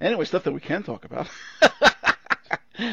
Anyway, stuff that we can talk about.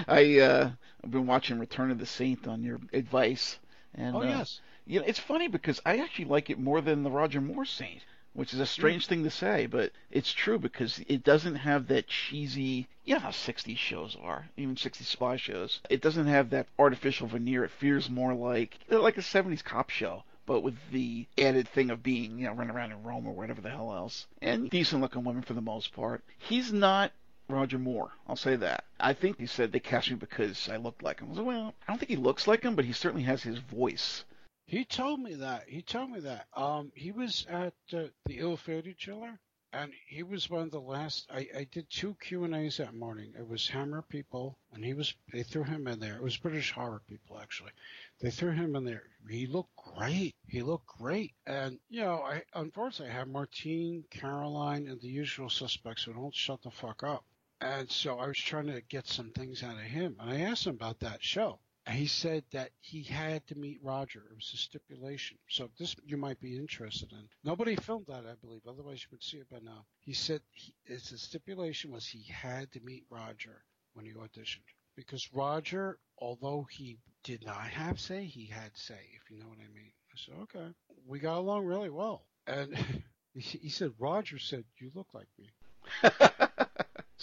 I uh, I've been watching Return of the Saint on your advice, and oh uh, yes. you know it's funny because I actually like it more than the Roger Moore Saint, which is a strange thing to say, but it's true because it doesn't have that cheesy. You know how 60s shows are, even 60s spy shows. It doesn't have that artificial veneer. It feels more like like a 70s cop show but with the added thing of being, you know, running around in Rome or whatever the hell else. And decent looking women for the most part. He's not Roger Moore. I'll say that. I think he said they cast me because I looked like him. I well, I don't think he looks like him, but he certainly has his voice. He told me that. He told me that. Um, he was at uh, the ill-fated chiller, and he was one of the last. I, I did two Q and A's that morning. It was Hammer people, and he was. They threw him in there. It was British horror people actually. They threw him in there. He looked great. He looked great. And you know, I unfortunately I have Martine, Caroline, and the usual suspects who don't shut the fuck up. And so I was trying to get some things out of him, and I asked him about that show. He said that he had to meet Roger. It was a stipulation. So this you might be interested in. Nobody filmed that, I believe. Otherwise, you would see it by now. He said he, a stipulation was he had to meet Roger when he auditioned because Roger, although he did not have say, he had say. If you know what I mean. I said okay. We got along really well. And he said Roger said you look like me.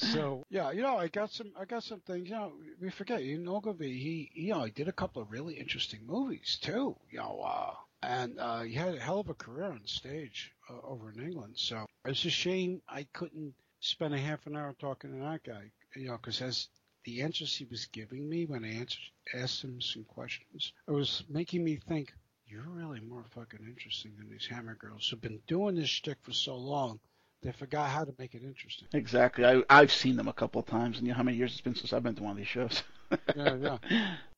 So yeah, you know, I got some, I got some things. You know, we forget. You know, Ogilvy, he, you know, he did a couple of really interesting movies too. You know, uh, and uh, he had a hell of a career on stage uh, over in England. So it's a shame I couldn't spend a half an hour talking to that guy. You know, because as the answers he was giving me when I answered, asked him some questions, it was making me think. You're really more fucking interesting than these Hammer girls who've been doing this shtick for so long they forgot how to make it interesting. Exactly. I, I've seen them a couple of times, and you know how many years it's been since I've been to one of these shows. yeah, yeah.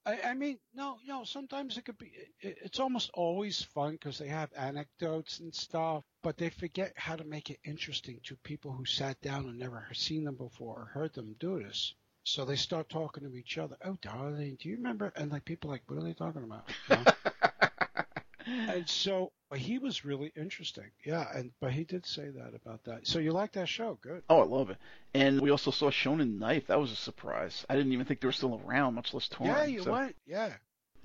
I, I mean, no, you know, sometimes it could be. It, it's almost always fun because they have anecdotes and stuff, but they forget how to make it interesting to people who sat down and never seen them before or heard them do this. So they start talking to each other. Oh, darling, do you remember? And like people like, what are they talking about? You know? and so he was really interesting. Yeah, and but he did say that about that. So you like that show? Good. Oh, I love it. And we also saw Shonen Knife. That was a surprise. I didn't even think they were still around, much less touring. Yeah, you so. went. Yeah.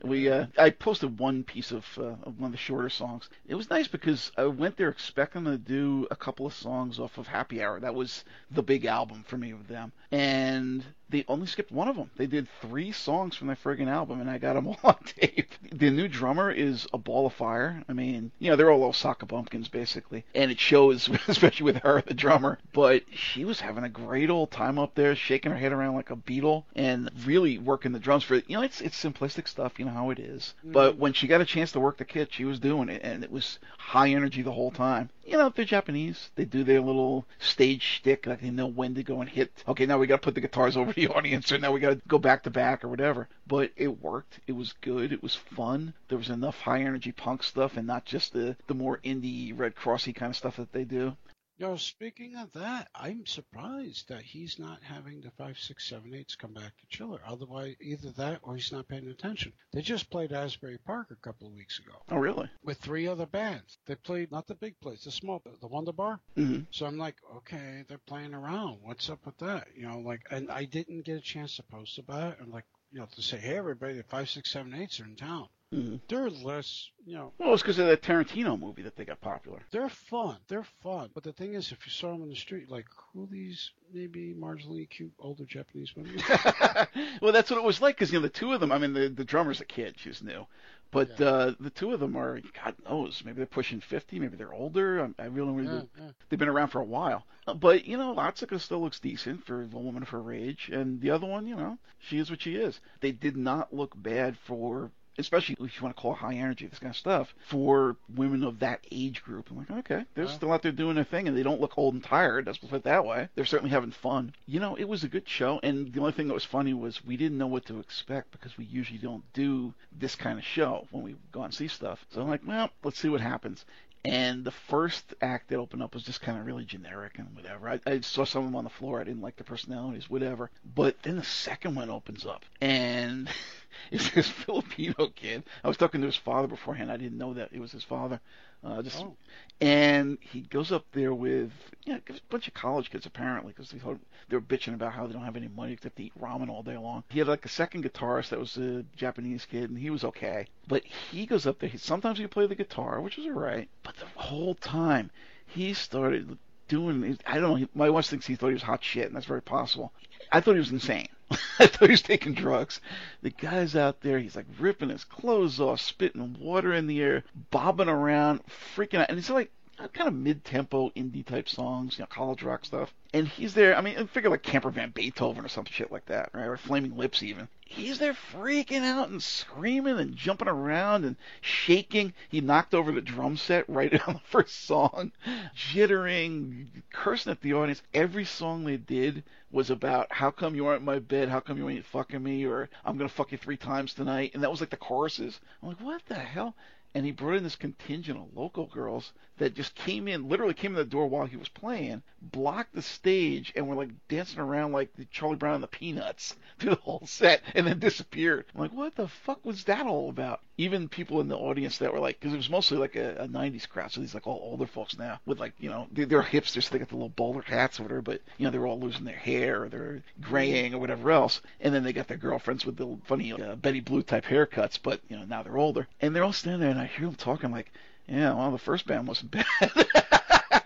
We uh, I posted one piece of, uh, of one of the shorter songs. It was nice because I went there expecting to do a couple of songs off of Happy Hour. That was the big album for me with them, and they only skipped one of them. They did three songs from their friggin' album, and I got them all on tape. The new drummer is a ball of fire. I mean, you know, they're all Osaka bumpkins basically, and it shows, especially with her, the drummer. But she was having a great old time up there, shaking her head around like a beetle, and really working the drums for it. you know, it's it's simplistic stuff, you know how it is. Mm-hmm. But when she got a chance to work the kit, she was doing it, and it was high energy the whole time. You know, they're Japanese. They do their little stage shtick, like they know when to go and hit. Okay, now we got to put the guitars over the audience, or now we got to go back to back or whatever. But it worked. It was good. It was fun. There was enough high energy punk stuff, and not just the the more indie Red Crossy kind of stuff that they do. You know, speaking of that, I'm surprised that he's not having the five, six, seven, eights come back to Chiller. Otherwise, either that or he's not paying attention. They just played Asbury Park a couple of weeks ago Oh, really? with three other bands. They played not the big place, the small, the Wonder Bar. hmm So I'm like, okay, they're playing around. What's up with that? You know, like, and I didn't get a chance to post about it. And like, you know, to say, hey, everybody, the five, six, seven, eights are in town. Hmm They're less, you know, Well, it's because of that Tarantino movie that they got popular. they're fun. They're fun. But the thing is, if you saw them in the street, like, who are these maybe marginally cute older Japanese women? well, that's what it was like because you know the two of them. I mean, the the drummer's a kid; she's new, but Yeah. uh, the two of them are God knows, maybe they're pushing fifty, maybe they're older. I, I really, really yeah, yeah. they've been around for a while. Uh, But you know, Latsuka still looks decent for a woman of her age, and the other one, you know, she is what she is. They did not look bad for. Especially if you want to call it high energy, this kind of stuff, for women of that age group. I'm like, okay, they're still out there doing their thing, and they don't look old and tired. Let's put it that way. They're certainly having fun. You know, it was a good show, and the only thing that was funny was we didn't know what to expect because we usually don't do this kind of show when we go and see stuff. So I'm like, well, let's see what happens. And the first act that opened up was just kind of really generic and whatever. I, I saw some of them on the floor. I didn't like the personalities, whatever. But then the second one opens up, and it's this Filipino kid. I was talking to his father beforehand. I didn't know that it was his father. Uh, just Oh. and he goes up there with yeah, a bunch of college kids apparently because they thought they were bitching about how they don't have any money except to eat ramen all day long. He had like a second guitarist that was a Japanese kid, and he was okay. But he goes up there. He, sometimes he play the guitar, which was alright. But the whole time he started doing. I don't know. he- My wife thinks he thought he was hot shit, and that's very possible. I thought he was insane. I thought he was taking drugs. The guy's out there, he's like ripping his clothes off, spitting water in the air, bobbing around, freaking out. And it's like Uh, kind of mid-tempo indie type songs, you know, college rock stuff. And he's there. I mean, figure like Camper Van Beethoven or some shit like that, right? Or Flaming Lips even. He's there freaking out and screaming and jumping around and shaking. He knocked over the drum set right on the first song, jittering, cursing at the audience. Every song they did was about how come you aren't in my bed, how come you ain't fucking me, or I'm gonna fuck you three times tonight. And that was like the choruses. I'm like, what the hell? and he brought in this contingent of local girls that just came in, literally came in the door while he was playing, blocked the stage, and were like dancing around like the Charlie Brown and the Peanuts through the whole set, and then disappeared. I'm like, what the fuck was that all about? Even people in the audience that were like, because it was mostly like a, a '90s crowd, so these like all older folks now with like, you know, they, they're hipsters, so they got the little bowler hats or whatever, but you know, they're all losing their hair or they're graying or whatever else, and then they got their girlfriends with the funny uh, Betty Blue type haircuts, but you know, now they're older, and they're all standing there, and I hear them talking like, yeah, well, the first band wasn't bad.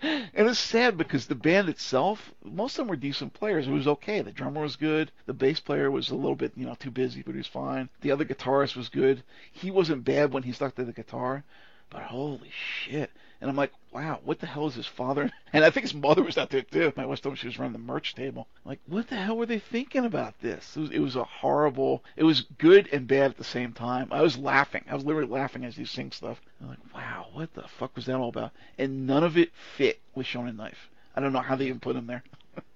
and it's sad because the band itself, most of them were decent players. It was okay. The drummer was good. The bass player was a little bit, you know, too busy, but he was fine. The other guitarist was good. He wasn't bad when he stuck to the guitar, but holy shit. And I'm like, wow, what the hell is his father? And I think his mother was out there too. My wife told me she was running the merch table. Like, what the hell were they thinking about this? It was, it was a horrible. It was good and bad at the same time. I was laughing. I was literally laughing as he sing stuff. I'm like, wow, what the fuck was that all about? And none of it fit with Shonen Knife. I don't know how they even put him there.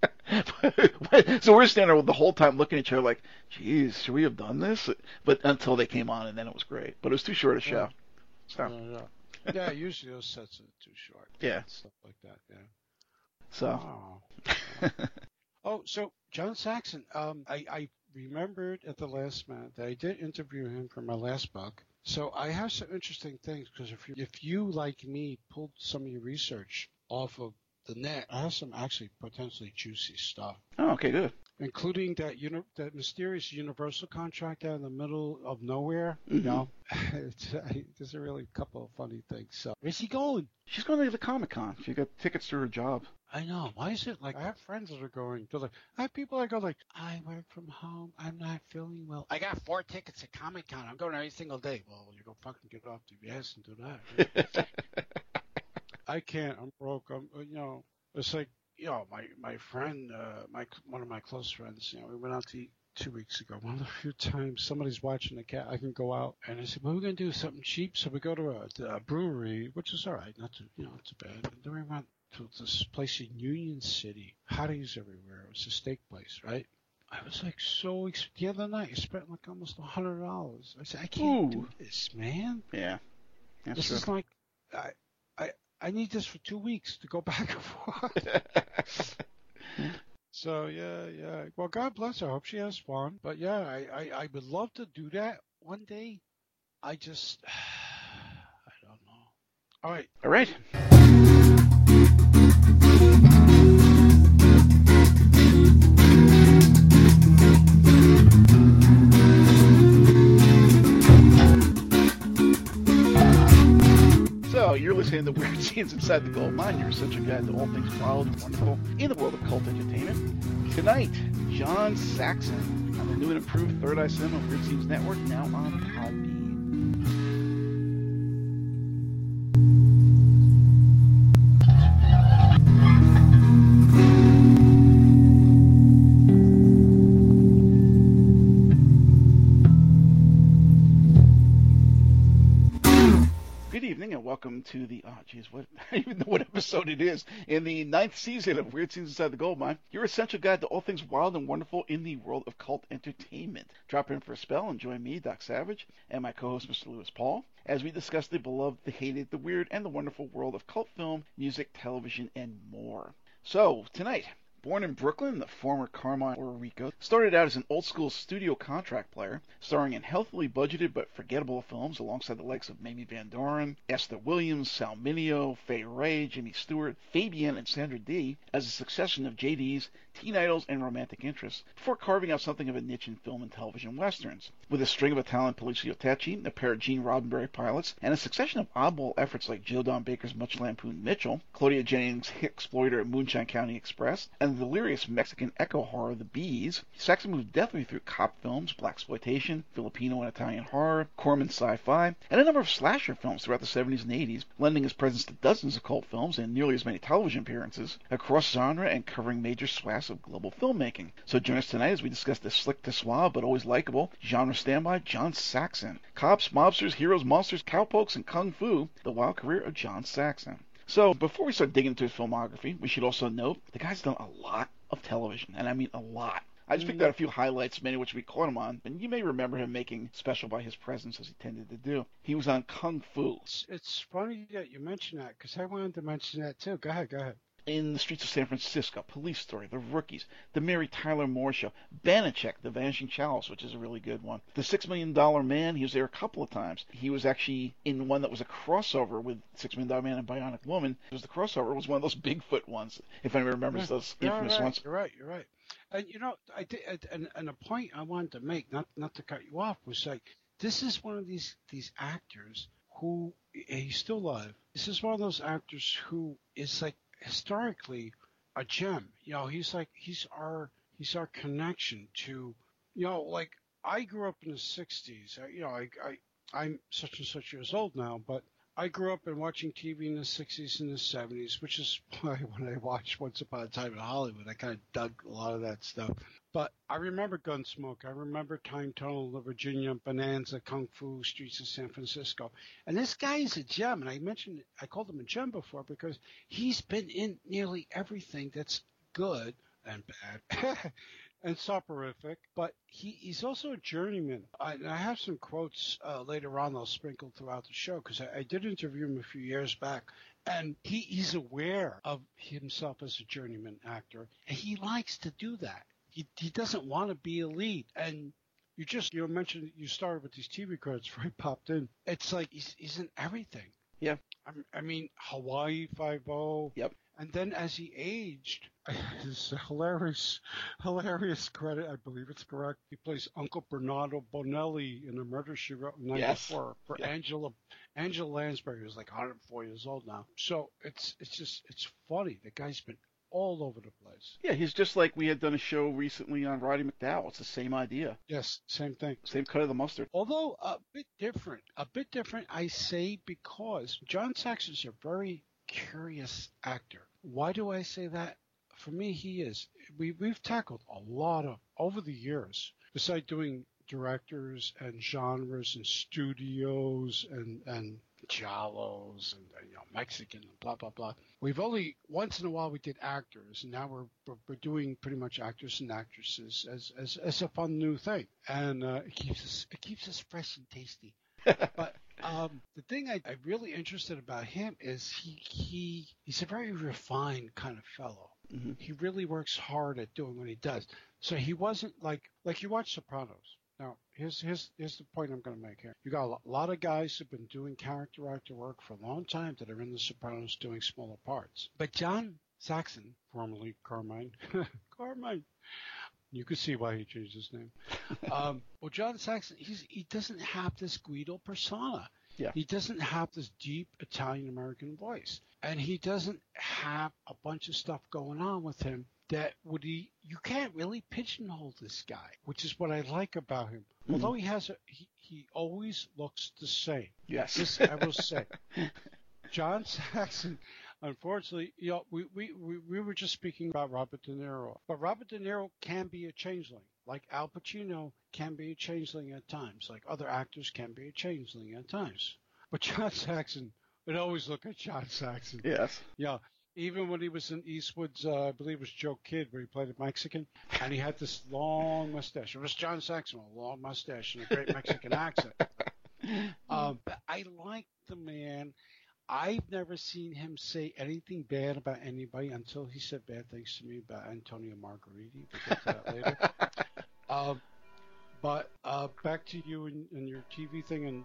so we're standing there the whole time looking at each other like, geez, should we have done this? But until they came on, and then it was great. But it was too short a show. So Yeah, yeah. Yeah, usually those sets are too short. Yeah. Stuff like that, yeah. so Oh. Oh, so John Saxon, um, I, I remembered at the last minute that I did interview him for my last book. So I have some interesting things because if you, if you like me pulled some of your research off of the net, I have some actually potentially juicy stuff, oh, okay, good. Including that uni- that mysterious Universal contract out in the middle of nowhere. Mhm. You know, it's, I, there's a really couple of funny things. So where's he going? She's going to the Comic Con. She got tickets to her job. I know. Why is it like I have friends that are going? They're like, I have people that go like, I work from home. I'm not feeling well. I got four tickets at Comic Con. I'm going every single day. Well, you go fucking get off the ass and do that. I can't. I'm broke. I'm. You know, it's like you know, my my friend, uh, my one of my close friends. You know, we went out to eat two weeks ago. One of the few times somebody's watching the cat, I can go out and I said, "Well, we're gonna do something cheap." So we go to a, a brewery, which is all right, not too you know, not too bad. And then we went to this place in Union City. Hotties everywhere. It was a steak place, right? I was like so ex- the other night. I spent like almost a hundred dollars. I said, I can't do this, man. Yeah, that's This true. is like, I, I, need this for two weeks to go back and forth. so yeah, yeah. Well, God bless her. I hope she has fun. But yeah, I, I, I would love to do that one day. I just, I don't know. All right. All right. You're listening to Weird Scenes Inside the Gold Mine. You're such a guide to all things wild and wonderful in the world of cult entertainment. Tonight, John Saxon on the new and improved Third Eye Cinema Weird Scenes Network, now on Podbean. To the oh geez what I even know what episode it is in the ninth season of Weird Scenes Inside the Gold Mine. Your essential guide to all things wild and wonderful in the world of cult entertainment. Drop in for a spell and join me, Doc Savage, and my co-host Mr. Lewis Paul as we discuss the beloved, the hated, the weird, and the wonderful world of cult film, music, television, and more. So tonight, Born in Brooklyn, the former Carmine Orrico started out as an old school studio contract player, starring in healthily budgeted but forgettable films alongside the likes of Mamie Van Doren, Esther Williams, Sal Mineo, Fay Wray, Jimmy Stewart, Fabian, and Sandra Dee, as a succession of JDs, teen idols, and romantic interests, before carving out something of a niche in film and television westerns. With a string of Italian poliziotteschi, a pair of Gene Roddenberry pilots, and a succession of oddball efforts like Joe Don Baker's Much Lampooned Mitchell, Claudia Jennings' exploiter at Moonshine County Express, and delirious Mexican eco horror The Bees, Saxon moved deftly through cop films, blaxploitation, Filipino and Italian horror, Corman sci-fi, and a number of slasher films throughout the 70s and 80s, lending his presence to dozens of cult films and nearly as many television appearances across genre and covering major swaths of global filmmaking. So join us tonight as we discuss the slick to suave but always likable genre standby John Saxon. Cops, mobsters, heroes, monsters, cowpokes, and kung fu, the wild career of John Saxon. So, before we start digging into his filmography, we should also note the guy's done a lot of television, and I mean a lot. I just picked mm-hmm. out a few highlights, many of which we caught him on, and you may remember him making special by his presence as he tended to do. He was on Kung Fu. It's, it's funny that you mention that because I wanted to mention that too. Go ahead, go ahead. In the Streets of San Francisco, Police Story, The Rookies, The Mary Tyler Moore Show, Banacek, The Vanishing Chalice, which is a really good one. The Six Million Dollar Man, he was there a couple of times. He was actually in one that was a crossover with Six Million Dollar Man and Bionic Woman. It was the crossover. It was one of those Bigfoot ones, if anybody remembers those infamous right, ones. You're right, you're right. And you know, I did, and, and a point I wanted to make, not not to cut you off, was like this is one of these these actors who he's still alive. This is one of those actors who is like historically a gem. You know, he's like he's our he's our connection to you know like I grew up in the '60s. You know, I, I I'm such and such years old now, but I grew up in watching TV in the 60s and the 70s, which is when I watched Once Upon a Time in Hollywood, I kind of dug a lot of that stuff. But I remember Gunsmoke. I remember Time Tunnel, The Virginian, Bonanza, Kung Fu, Streets of San Francisco. And this guy is a gem. And I mentioned, I called him a gem before because he's been in nearly everything that's good and bad. and soporific, but he, he's also a journeyman. I, I have some quotes uh, later on I'll sprinkle throughout the show because I, I, did interview him a few years back, and he, he's aware of himself as a journeyman actor, and he likes to do that. He, he doesn't want to be a lead, and you just you mentioned you started with these TV credits right popped in. It's like he's, he's in everything. Yeah. I, I mean Hawaii Five O. Yep. And then as he aged, his hilarious, hilarious credit, I believe it's correct. He plays Uncle Bernardo Bonelli in A Murder She Wrote in '94 Yes. for Yeah. Angela, Angela Lansbury, who's like 104 years old now. So it's it's just it's funny. The guy's been all over the place. Yeah, he's just like we had done a show recently on Roddy McDowall. It's the same idea, Yes, same thing. same cut of the mustard. Although a bit different, a bit different, I say because John Saxon's a very curious actor. Why do I say that? For me, he is. We, we've tackled a lot of, over the years, besides doing directors and genres and studios and, and giallos and, and, you know Mexican and blah blah blah. We've only once in a while we did actors, and now we're we're, doing pretty much actors and actresses as as, as a fun new thing, and uh, it keeps us it keeps us fresh and tasty. but um, the thing I, I'm really interested about him is he he he's a very refined kind of fellow. Mhm. He really works hard at doing what he does. So he wasn't like like you watch Sopranos. Now here's here's here's the point I'm going to make here. You got a lot of guys who've been doing character actor work for a long time that are in the Sopranos doing smaller parts. But John Saxon, formerly Carmine, Carmine. You could see why he changed his name. um, well, John Saxon, he's, he doesn't have this Guido persona. Yeah. He doesn't have this deep Italian American voice. And he doesn't have a bunch of stuff going on with him that would he you can't really pigeonhole this guy, which is what I like about him. Mhm. Although he has a he, he always looks the same. Yes. This I will say. John Saxon, unfortunately, you know, we, we, we, we were just speaking about Robert De Niro, but Robert De Niro can be a changeling, like Al Pacino can be a changeling at times, like other actors can be a changeling at times. But John Saxon, would always look at John Saxon. yes. Yeah. Even when he was in Eastwood's, uh, I believe it was Joe Kidd, where he played a Mexican, and he had this long mustache. It was John Saxon, a long mustache and a great Mexican accent. Um, but I like the man. I've never seen him say anything bad about anybody until he said bad things to me about Antonio Margheriti. We'll get to that later. Um, but uh, back to you and, and your TV thing, and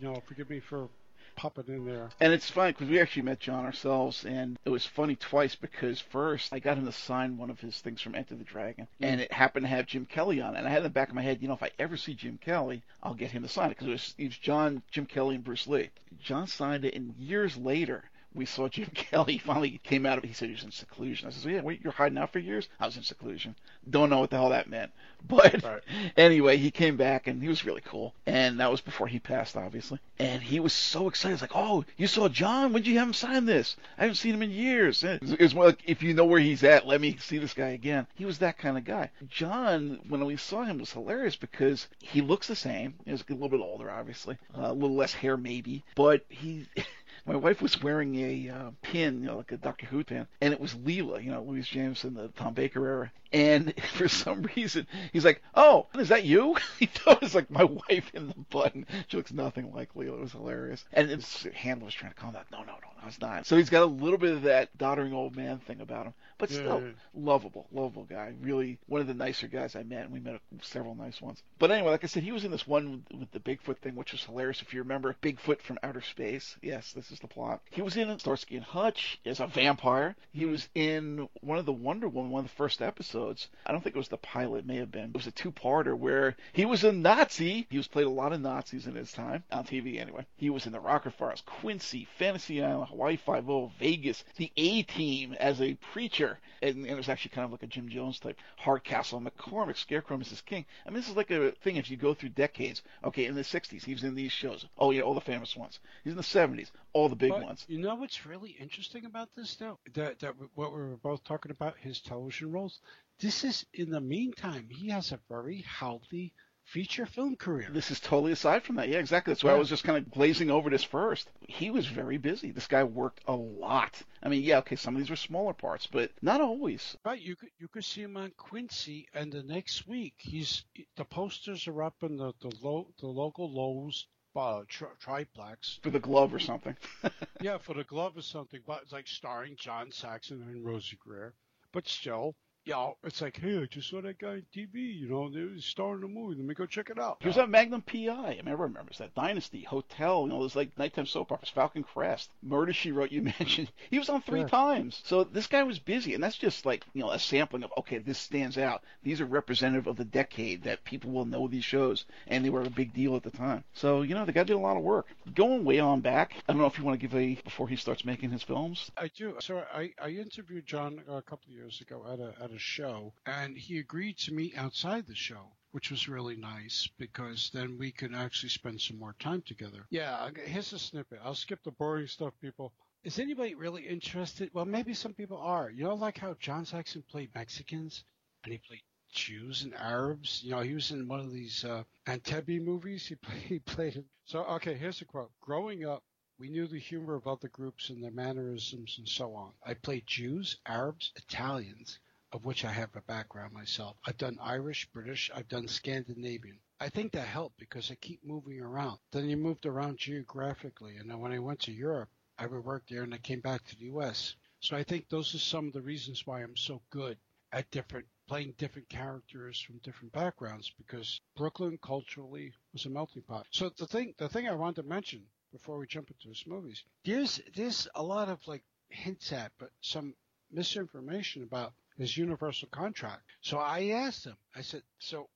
you know, forgive me for popping in there. And it's funny because we actually met John ourselves, and it was funny twice because first I got him to sign one of his things from Enter the Dragon, and it happened to have Jim Kelly on it. And I had in the back of my head, you know, if I ever see Jim Kelly, I'll get him to sign it because it was, it was John, Jim Kelly, and Bruce Lee. John signed it, and years later. We saw Jim Kelly finally came out of it. He said he was in seclusion. I said, "Yeah, wait, you're hiding out for years." I was in seclusion. Don't know what the hell that meant, but Right. anyway, he came back and he was really cool. And that was before he passed, obviously. And he was so excited. He's like, "Oh, you saw John? When'd you have him sign this? I haven't seen him in years." It was- it was more like, if you know where he's at, let me see this guy again. He was that kind of guy. John, when we saw him, was hilarious because he looks the same. He's a little bit older, obviously, uh, a little less hair maybe, but he. My wife was wearing a uh, pin, you know, like a Doctor Who pin, and it was Leela, you know, Louise Jameson the Tom Baker era. And for some reason, he's like, "Oh, is that you?" He thought it was like my wife in the button. She looks nothing like Leela. It was hilarious. And his handler was trying to calm down. No, no, no, no, it's not. So he's got a little bit of that doddering old man thing about him, but still yeah. lovable, lovable guy. Really one of the nicer guys I met, and we met several nice ones. But anyway, like I said, he was in this one with, with the Bigfoot thing, which was hilarious. If you remember Bigfoot from Outer Space, yes, this is the plot. He was in Starsky and Hutch as a vampire. He hmm. was in one of the Wonder Woman, one of the first episodes. I don't think it was the pilot, it may have been. It was a two-parter where he was a Nazi. He was played a lot of Nazis in his time on TV anyway. He was in the Rockford Files, Quincy, Fantasy Island, Hawaii Five-O, Vegas, the A-Team as a preacher, and, and it was actually kind of like a Jim Jones type. Hardcastle, McCormick, Scarecrow, Mrs. King. I mean, this is like a thing if you go through decades. Okay, in the 60s, he was in these shows. Oh yeah, all the famous ones. He's in the 70s, all the big But ones. You know what's really interesting about this, though? That that what we were both talking about his television roles. This is in the meantime, he has a very healthy feature film career. This is totally aside from that. Yeah, exactly. That's why I was just kind of glazing over this first. He was very busy. This guy worked a lot. I mean, yeah, okay, some of these were smaller parts, but not always. Right, you could you could see him on Quincy, and the next week he's the posters are up in the the, lo, the local Lowe's uh, tri- triplex. For the glove or something. yeah, for the glove or something, but it's like starring John Saxon and Rosey Grier. But still, you know, it's like, hey, I just saw that guy on TV. You know, they was starring a movie. Let me go check it out. He was on Magnum PI. I mean, I remember that Dynasty, Hotel, you know, those like nighttime soap operas, Falcon Crest, Murder She Wrote. You mentioned he was on three Yeah. times. So this guy was busy, and that's just like you know a sampling of okay, this stands out. These are representative of the decade that people will know these shows, and they were a big deal at the time. So you know the guy did a lot of work. Going way on back, I don't know if you want to give a before he starts making his films. I do. So I, I interviewed John a couple of years ago at a at a show, and he agreed to meet outside the show, which was really nice because then we could actually spend some more time together. Yeah, here's a snippet. I'll skip the boring stuff, people. Is anybody really interested? Well, maybe some people are. You know, like how John Saxon played Mexicans and he played Jews and Arabs. You know, he was in one of these uh, Entebbe movies. He played, he played it. So, okay, here's a quote. Growing up, we knew the humor of other groups and their mannerisms and so on. I played Jews, Arabs, Italians, of which I have a background myself. I've done Irish, British, I've done Scandinavian. I think that helped because I keep moving around. Then you moved around geographically, and then when I went to Europe, I would work there and I came back to the U.S. So I think those are some of the reasons why I'm so good at different playing different characters from different backgrounds because Brooklyn culturally was a melting pot. So the thing the thing I wanted to mention before we jump into his movies, there's there's a lot of like hints at but some misinformation about his universal contract. So I asked him, I said, so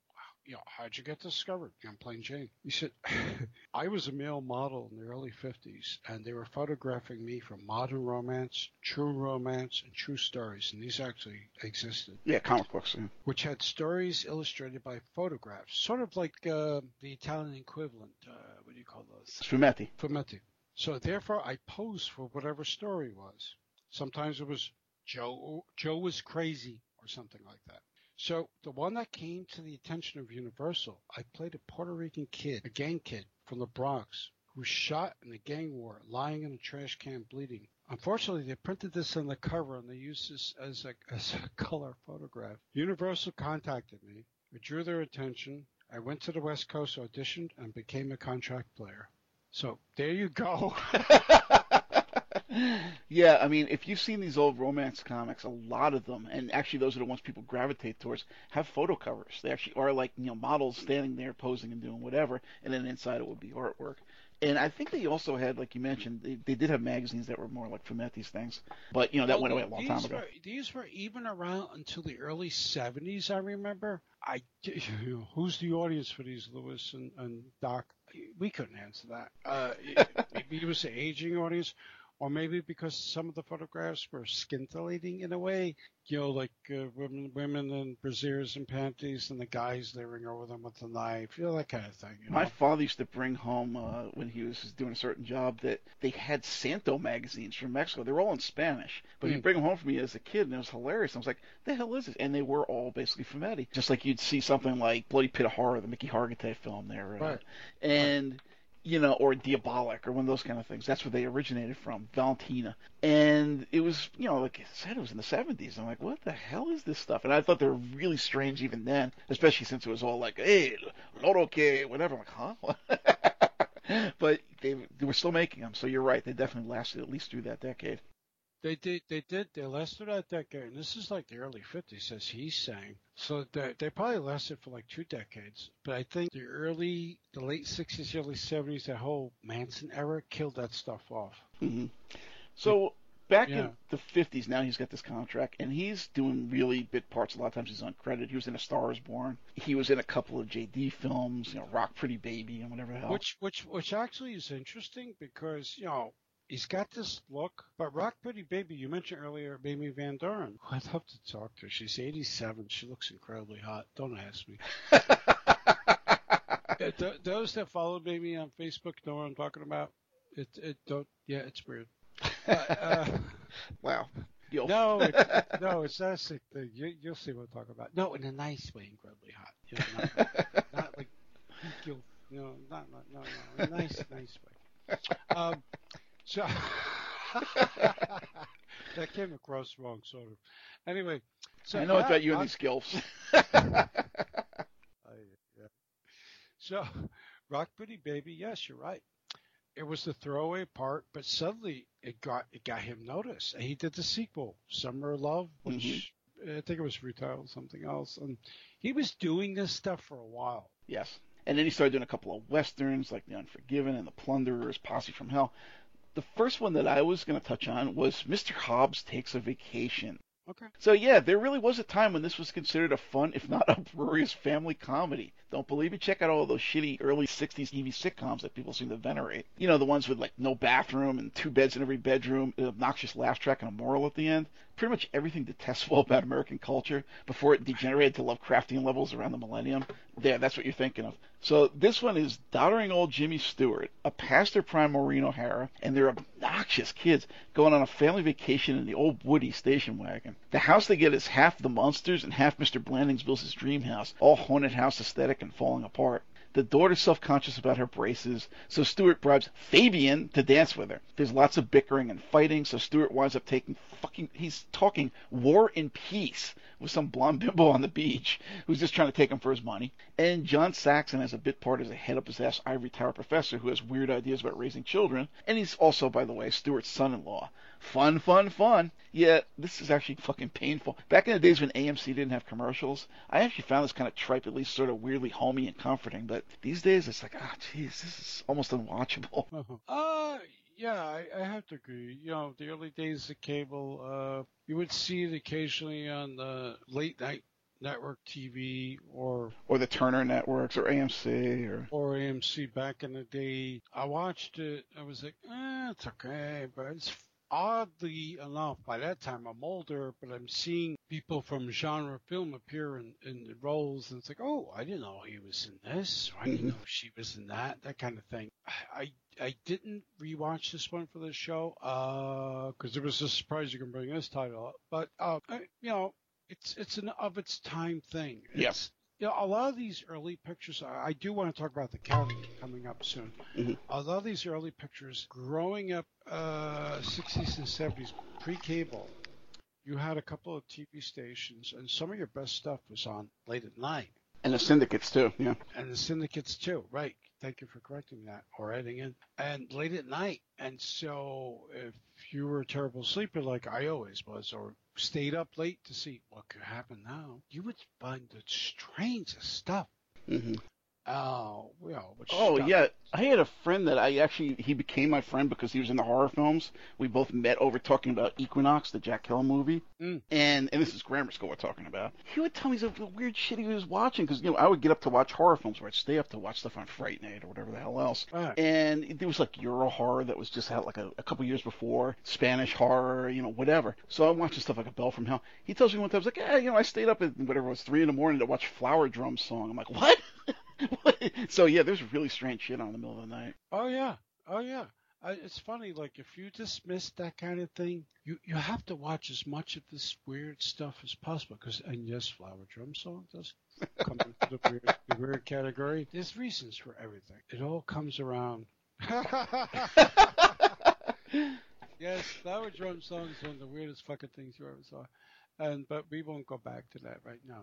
you know, how'd you get discovered? I'm plain Jane. He said, I was a male model in the early 50s, and they were photographing me for modern romance, true romance, and true stories, and these actually existed Yeah, comic books. yeah. which had stories illustrated by photographs, sort of like uh, the Italian equivalent. Uh, what do you call those? Fumetti. Fumetti. So therefore, I posed for whatever story was. Sometimes it was Joe. Joe was crazy, or something like that. So the one that came to the attention of Universal, I played a Puerto Rican kid, a gang kid from the Bronx, who was shot in a gang war, lying in a trash can bleeding. Unfortunately, they printed this on the cover and they used this as a, as a color photograph. Universal contacted me. I drew their attention. I went to the West Coast, auditioned, and became a contract player. So there you go. yeah, I mean, if you've seen these old romance comics, a lot of them, and actually those are the ones people gravitate towards, have photo covers. They actually are like you know models standing there posing and doing whatever, and then inside it would be artwork. And I think they also had, like you mentioned, they, they did have magazines that were more like Fumetti's things, but you know that Well, went away a long time ago. Were, these were even around until the early 70s, I remember. I, who's the audience for these, Lewis and, and Doc? We couldn't answer that. Uh, maybe it was the aging audience, or maybe because some of the photographs were scintillating in a way, you know, like uh, women, women in brasiers and panties, and the guys leering over them with a knife, you know, that kind of thing. You know? My father used to bring home uh, when he was doing a certain job that they had Santo magazines from Mexico. They were all in Spanish, but he'd Mm. bring them home for me as a kid, and it was hilarious. I was like, "The hell is this?" And they were all basically Fumetti, just like you'd see something like Bloody Pit of Horror, the Mickey Hargitay film there, uh, Right. and you know, or Diabolik, or one of those kind of things. That's where they originated from, Valentina. And it was, you know, like I said, it was in the 70s. I'm like, what the hell is this stuff? And I thought they were really strange even then, especially since it was all like, hey, loro que, whatever. I'm like, huh? but they, they were still making them, so you're right. They definitely lasted at least through that decade. They did. They did. They lasted that decade, and this is like the early '50s, as he's saying. So they they probably lasted for like two decades. But I think the early, the late '60s, early '70s, that whole Manson era killed that stuff off. hmm So back Yeah. in the 50s, now he's got this contract, and he's doing really bit parts. A lot of times he's uncredited. He was in A Star Is Born. He was in a couple of JD films, you know, Rock Pretty Baby and whatever the hell. Which which which actually is interesting because you know. He's got this look, but Rock Pretty Baby, you mentioned earlier, Mamie Van Doren. I'd love to talk to her. She's 87. She looks incredibly hot. Don't ask me. Uh, th- those that follow me on Facebook know what I'm talking about. It, it don't, yeah, it's weird. But, uh, wow. No, it, no, it's not a sick thing. You, you'll see what I'm talking about. No, in a nice way, incredibly hot. You know, not, not like you'll, no, not, not, no, no, a nice, nice way. Um, so that came across wrong, sort of. Anyway, so I know it's about you and these skills. I, yeah. So, Rock Pretty Baby, yes, you're right. It was the throwaway part, but suddenly it got it got him noticed. And he did the sequel, Summer of Love, which mm-hmm. I think it was retitled something else. And he was doing this stuff for a while. yes. And then he started doing a couple of westerns like The Unforgiven and The Plunderers, Posse from Hell. The first one that I was going to touch on was Mr. Hobbs Takes a Vacation. Okay. So yeah, there really was a time when this was considered a fun, if not uproarious, family comedy. Don't believe me? Check out all those shitty early '60s TV sitcoms that people seem to venerate. You know, the ones with like no bathroom and two beds in every bedroom, an obnoxious laugh track and a moral at the end. Pretty much everything detestable about American culture before it degenerated to Lovecraftian levels around the millennium. There, that's what you're thinking of. So this one is doddering old Jimmy Stewart, a pastor prime Maureen O'Hara, and their obnoxious kids going on a family vacation in the old Woody station wagon. The house they get is half the monsters and half Mr. Blandingsville's dream house, all haunted house aesthetic and falling apart. The daughter's self-conscious about her braces, so Stewart bribes Fabian to dance with her. There's lots of bickering and fighting, so Stewart winds up taking fucking, he's talking war and peace with some blonde bimbo on the beach who's just trying to take him for his money. And John Saxon has a bit part as a head up his ass ivory tower professor who has weird ideas about raising children. And he's also, by the way, Stewart's son-in-law. Fun, fun, fun. Yeah, this is actually fucking painful. Back in the days when AMC didn't have commercials, I actually found this kind of tripe, at least sort of weirdly homey and comforting. But these days, it's like, ah, jeez, this is almost unwatchable. Uh, yeah, I, I have to agree. You know, the early days of cable, uh, you would see it occasionally on the late night network TV or Or the Turner Networks or AMC or or AMC back in the day. I watched it. I was like, eh, it's okay, but it's oddly enough by that time I'm older, but I'm seeing people from genre film appear in, in the roles, and it's like, oh, I didn't know he was in this. Or I didn't Mhm. know she was in that. That kind of thing. I I didn't rewatch this one for this show because it was a surprise you can bring this title up, but uh, I, you know. It's it's an of its time thing. Yeah. You know, a lot of these early pictures, I do want to talk about the county coming up soon. Mhm. A lot of these early pictures, growing up, uh, 60s and 70s, pre-cable, you had a couple of TV stations, and some of your best stuff was on late at night. And the syndicates too, yeah. And the syndicates too, right. Thank you for correcting that or adding in. And late at night. And so if you were a terrible sleeper like I always was, or stayed up late to see what could happen now, you would find the strangest stuff. Mm-hmm. Oh, well. Which Oh stuff- yeah, I had a friend that I actually he became my friend because he was in the horror films. We both met over talking about Equinox, the Jack Keller movie, Mm. and and this is grammar school we're talking about. He would tell me some weird shit he was watching because you know I would get up to watch horror films, or I'd stay up to watch stuff on Fright Night or whatever the hell else. Right. And there was like Euro horror that was just out like a, a couple years before, Spanish horror, you know, whatever. So I'm watching stuff like A Bell from Hell. He tells me one time, he's like, yeah, you know, I stayed up at whatever it was, three in the morning to watch Flower Drum Song. I'm like, what? So yeah, there's really strange shit on in the middle of the night. Oh yeah, oh yeah. I, it's funny, like if you dismiss that kind of thing, you you have to watch as much of this weird stuff as possible. Because and yes, Flower Drum Song does come into the weird, the weird category. There's reasons for everything. It all comes around. yes, Flower Drum Song is one of the weirdest fucking things you ever saw. And but we won't go back to that right now.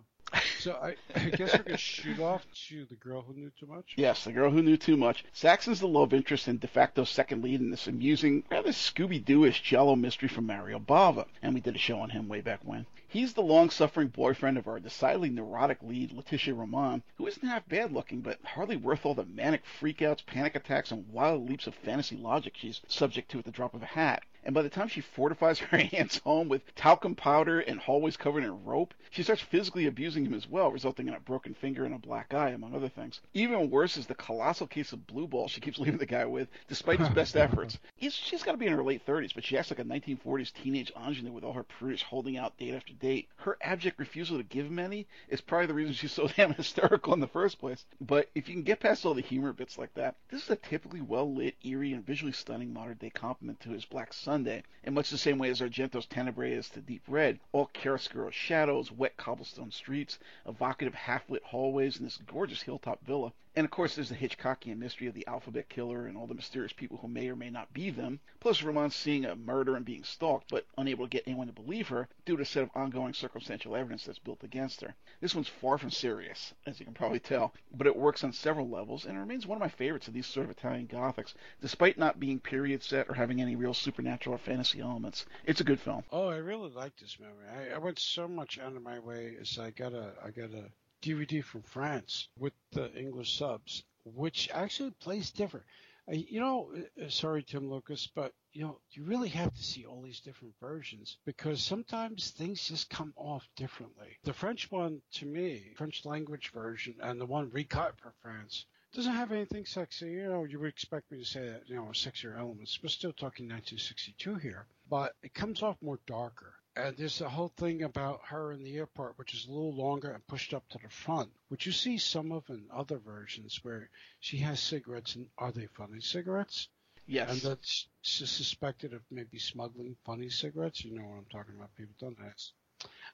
So I, I guess we're gonna shoot off to the girl who knew too much. Yes, the girl who knew too much. Saxon's the love interest and de facto second lead in this amusing, rather Scooby-Doo-ish giallo mystery from Mario Bava, and we did a show on him way back when. He's the long-suffering boyfriend of our decidedly neurotic lead, Letitia Roman, who isn't half bad-looking, but hardly worth all the manic freakouts, panic attacks, and wild leaps of fantasy logic she's subject to at the drop of a hat. And by the time she fortifies her hands home with talcum powder and hallways covered in rope, she starts physically abusing him as well, resulting in a broken finger and a black eye, among other things. Even worse is the colossal case of blue ball she keeps leaving the guy with, despite his best efforts. He's, she's got to be in her late 30s, but she acts like a 1940s teenage ingenue with all her prudish holding out date after date. Her abject refusal to give him any is probably the reason she's so damn hysterical in the first place. But if you can get past all the humor bits like that, this is a typically well lit, eerie, and visually stunning modern day complement to his Black Sunday, in much the same way as Argento's Tenebrae is to Deep Red. All chiaroscuro shadows, wet cobblestone streets, evocative half lit hallways, and this gorgeous hilltop villa. And of course, there's the Hitchcockian mystery of the alphabet killer and all the mysterious people who may or may not be them. Plus, Roman seeing a murder and being stalked, but unable to get anyone to believe her due to a set of ongoing circumstantial evidence that's built against her. This one's far from serious, as you can probably tell, but it works on several levels and it remains one of my favorites of these sort of Italian Gothics, despite not being period set or having any real supernatural or fantasy elements. It's a good film. Oh, I really like this movie. I, I went so much out of my way as I got a I got a DVD from France with the English subs, which actually plays different. Uh, you know, uh, sorry Tim Lucas, but you know you really have to see all these different versions because sometimes things just come off differently. The French one, to me, French language version, and the one recut for France. Doesn't have anything sexy, you know. You would expect me to say that, you know, sexier elements. We're still talking 1962 here, but it comes off more darker. And there's a whole thing about her in the airport, which is a little longer and pushed up to the front, which you see some of in other versions where she has cigarettes, and are they funny cigarettes? Yes. And that's she's suspected of maybe smuggling funny cigarettes. You know what I'm talking about. People don't ask.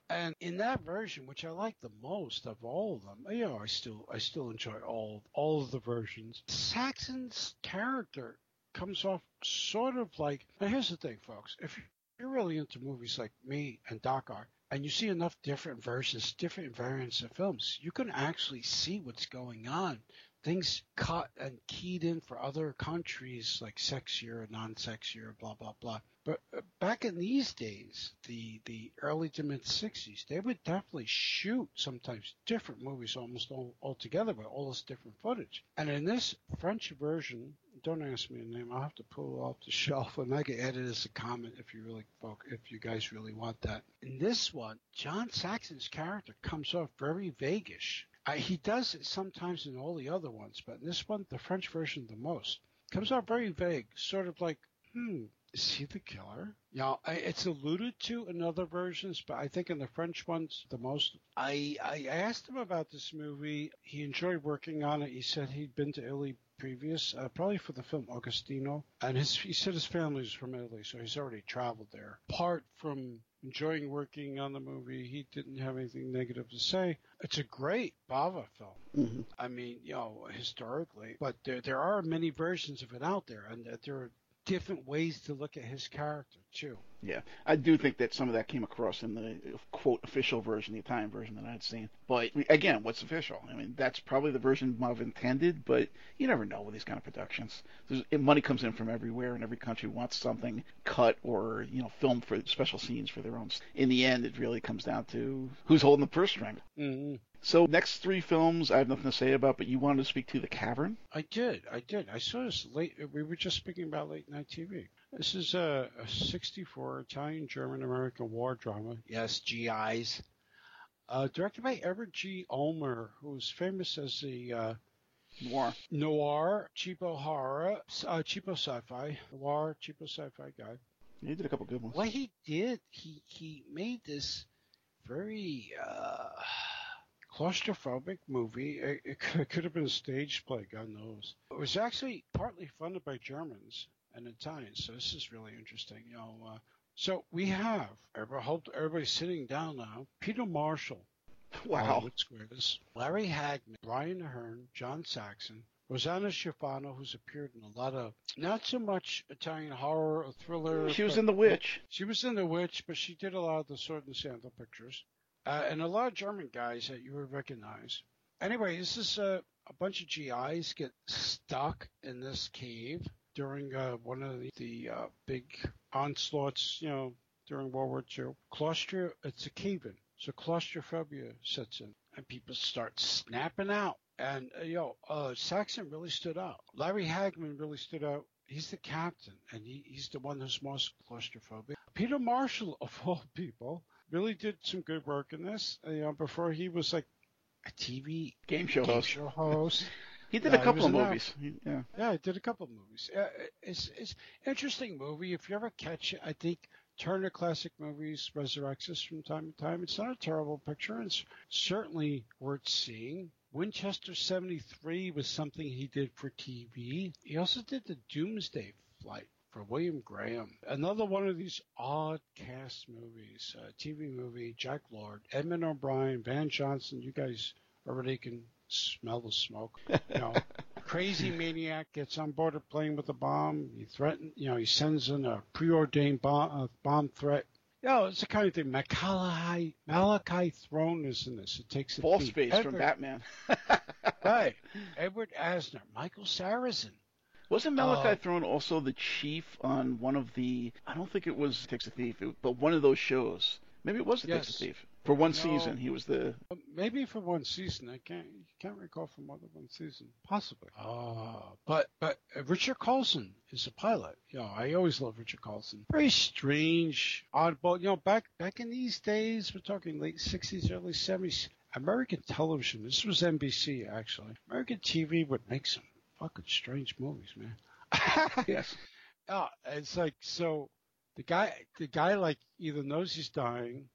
And in that version, which I like the most of all of them, you know, I still I still enjoy all all of the versions. Saxon's character comes off sort of like. Now here's the thing, folks. If you're really into movies like me and Doc are, and you see enough different versions, different variants of films, you can actually see what's going on. Things cut and keyed in for other countries like sexier, non-sexier, blah blah blah. But uh, back in these days, the the early to mid '60s, they would definitely shoot sometimes different movies almost all, all together with all this different footage. And in this French version, don't ask me the name. I'll have to pull off the shelf and I can add it as a comment if you really if you guys really want that. In this one, John Saxon's character comes off very vaguish. Uh, he does it sometimes in all the other ones, but in this one, the French version the most, comes off very vague, sort of like, hmm, is he the killer? Yeah, I, it's alluded to in other versions, but I think in the French ones the most. I I asked him about this movie. He enjoyed working on it. He said he'd been to Italy previous, uh, probably for the film Agostino, and his he said his family's from Italy, so he's already traveled there. Apart from enjoying working on the movie, he didn't have anything negative to say. It's a great Bava film. hmm I mean, you know, historically, but there there are many versions of it out there, and that there different ways to look at his character too. Yeah, I do think that some of that came across in the quote official version, the Italian version that I'd seen. But again, what's official? I mean, that's probably the version Bava intended, but you never know with these kind of productions. There's, money comes in from everywhere, and every country wants something cut or you know filmed for special scenes for their own. In the end, it really comes down to who's holding the purse string. Mm-hmm. So next three films I have nothing to say about, but you wanted to speak to The Cavern. I did, I did. I saw this late. We were just speaking about late night TV. This is a, a 64 Italian German American war drama. Yes, GIs. Uh, directed by Edgar G. Ulmer, who's famous as the uh, Noir. noir, cheapo horror, uh, cheapo sci-fi, noir, cheapo sci-fi guy. He did a couple good ones. What he did, he he made this very uh, claustrophobic movie. It, it, could, it could have been a stage play, God knows. It was actually partly funded by Germans and Italians, so this is really interesting. You know, uh, so we have. I hope everybody's sitting down now. Peter Marshall. Wow. Hollywood Squares. Larry Hagman, Brian Aherne, John Saxon, Rosanna Schiaffino, who's appeared in a lot of not so much Italian horror or thriller. She was in The Witch. She was in The Witch, but she did a lot of the Sword and Sandal pictures, uh, and a lot of German guys that you would recognize. Anyway, this is uh, a bunch of GIs get stuck in this cave during uh, one of the, the uh, big onslaughts, you know, during World War II. Claustro, it's a cave-in, so claustrophobia sets in, and people start snapping out. And uh, yo, uh, Saxon really stood out. Larry Hagman really stood out. He's the captain, and he, he's the one who's most claustrophobic. Peter Marshall, of all people, really did some good work in this. Uh, you know, before he was like a TV Game show game host. show host. He did a couple of movies. He- yeah. Yeah, I did a couple of movies. Uh, it's it's interesting movie. If you ever catch it, I think Turner Classic Movies resurrects us from time to time. It's not a terrible picture. It's certainly worth seeing. Winchester 73 was something he did for TV. He also did the Doomsday Flight for William Graham. Another one of these odd cast movies, uh, TV movie, Jack Lord, Edmund O'Brien, Van Johnson. You guys already can smell the smoke. You know, crazy maniac gets on board a plane with a bomb. He threatens, you know, he sends in a preordained bomb, uh, bomb threat. You know, it's the kind of thing. Malachi, Malachi Throne is in this. It takes a False peek. face from Batman. Right. Edward Asner, Michael Sarrazin. Wasn't Malachi Uh, Throne also the chief on one of the? I don't think it was Takes a Thief, but one of those shows. Maybe it was the Takes a Thief. For one No. season, he was the. Uh, Maybe for one season. I can't can't recall for more than one season. Possibly. Ah, but but uh, Richard Carlson is a pilot. You know, I always love Richard Carlson. Very strange, oddball. You know, back back in these days, we're talking late '60s, early '70s. American television. This was NBC actually. American TV would make some fucking strange movies, man. Yes. Oh, it's like so the guy the guy like either knows he's dying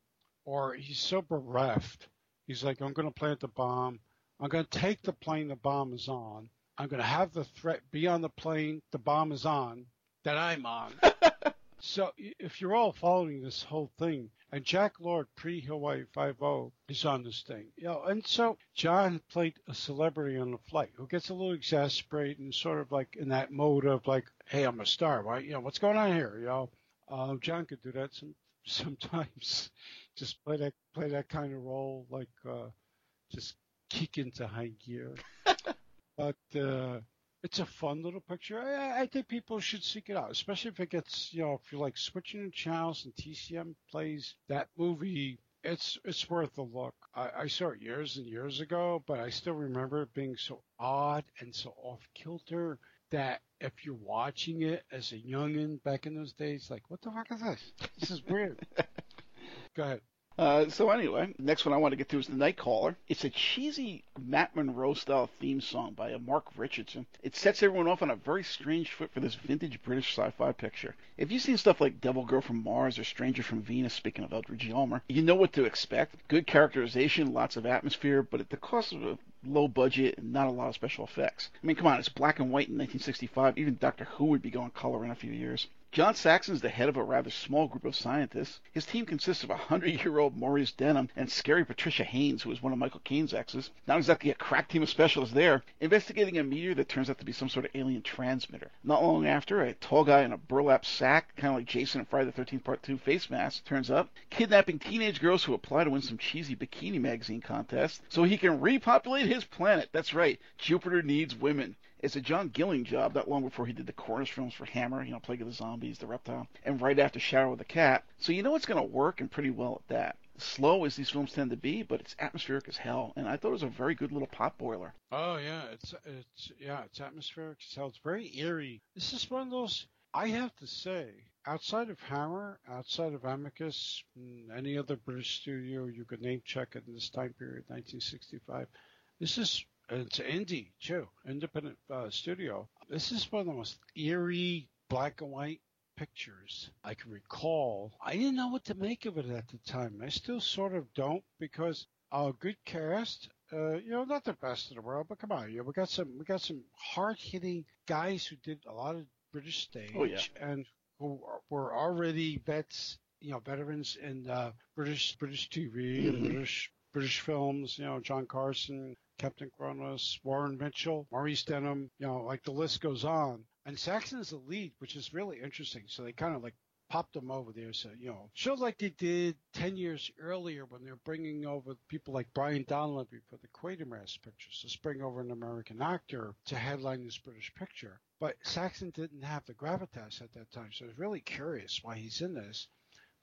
or he's so bereft. He's like, I'm gonna plant the bomb. I'm gonna take the plane the bomb is on. I'm gonna have the threat be on the plane the bomb is on that I'm on. so if you're all following this whole thing, and Jack Lord pre Hawaii Five O is on this thing, you know, and so John played a celebrity on the flight who gets a little exasperated and sort of like in that mode of like, hey, I'm a star, Why, You know, what's going on here? You know, uh, John could do that some sometimes. Just play that play that kind of role, like uh, just kick into high gear. but uh, it's a fun little picture. I, I think people should seek it out, especially if it gets, you know, if you're like switching channels and TCM plays that movie. It's it's worth a look. I, I saw it years and years ago, but I still remember it being so odd and so off kilter that if you're watching it as a youngin back in those days, like, what the fuck is this? This is weird. Go ahead. Uh, so anyway, next one I want to get to is the Night Caller. It's a cheesy Matt Monro style theme song by Mark Richardson. It sets everyone off on a very strange foot for this vintage British sci-fi picture. If you've seen stuff like Devil Girl from Mars or Stranger from Venus, speaking of Edgar G. Ulmer, you know what to expect. Good characterization, lots of atmosphere, but at the cost of a low budget and not a lot of special effects. I mean, come on, it's black and white in 1965. Even Doctor Who would be going color in a few years. John Saxon is the head of a rather small group of scientists. His team consists of a hundred-year-old Maurice Denham and scary Patricia Haines, who is one of Michael Caine's exes. Not exactly a crack team of specialists there, investigating a meteor that turns out to be some sort of alien transmitter. Not long after, a tall guy in a burlap sack, kind of like Jason in Friday the 13th Part 2 face mask, turns up, kidnapping teenage girls who apply to win some cheesy bikini magazine contest so he can repopulate his planet. That's right, Jupiter needs women. It's a John Gilling job not long before he did the Cornish films for Hammer, you know, Plague of the Zombies, The Reptile, and right after Shadow of the Cat. So you know it's going to work and pretty well at that. Slow as these films tend to be, but it's atmospheric as hell, and I thought it was a very good little pot boiler. Oh yeah, it's it's yeah, it's atmospheric as hell. It's very eerie. This is one of those. I have to say, outside of Hammer, outside of Amicus, any other British studio you could name check in this time period, 1965, this is it's indie too, independent uh, studio. This is one of the most eerie black and white pictures I can recall. I didn't know what to make of it at the time. I still sort of don't because a uh, good cast. Uh, you know, not the best in the world, but come on, you know, we got some we got some hard hitting guys who did a lot of British stage oh, yeah. and who were already vets, you know, veterans in uh, British British TV mm-hmm. and British British films. You know, John Carson, Captain Kronos, Warren Mitchell, Maurice Denham, you know, like the list goes on. And Saxon's the lead, which is really interesting. So they kind of like popped them over there. So, you know, shows like they did 10 years earlier when they're bringing over people like Brian Donlevy for the Quatermass pictures. So bring over an American actor to headline this British picture. But Saxon didn't have the gravitas at that time. So it's really curious why he's in this.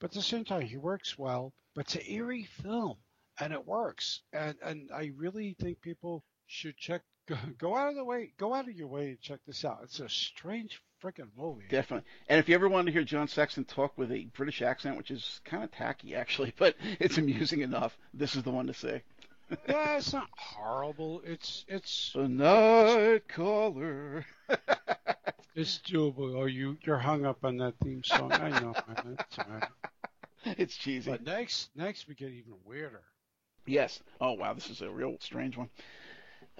But at the same time, he works well. But it's an eerie film and it works. And and I really think people should check go out of the way go out of your way and check this out. It's a strange freaking movie. Definitely. And if you ever wanted to hear John Saxon talk with a British accent, which is kind of tacky actually, but it's amusing enough, this is the one to say. yeah, it's not horrible. It's it's a night caller. it's doable. Oh, you you're hung up on that theme song. I know, man. It's, it's cheesy. But next next we get even weirder. Yes. Oh, wow. This is a real strange one.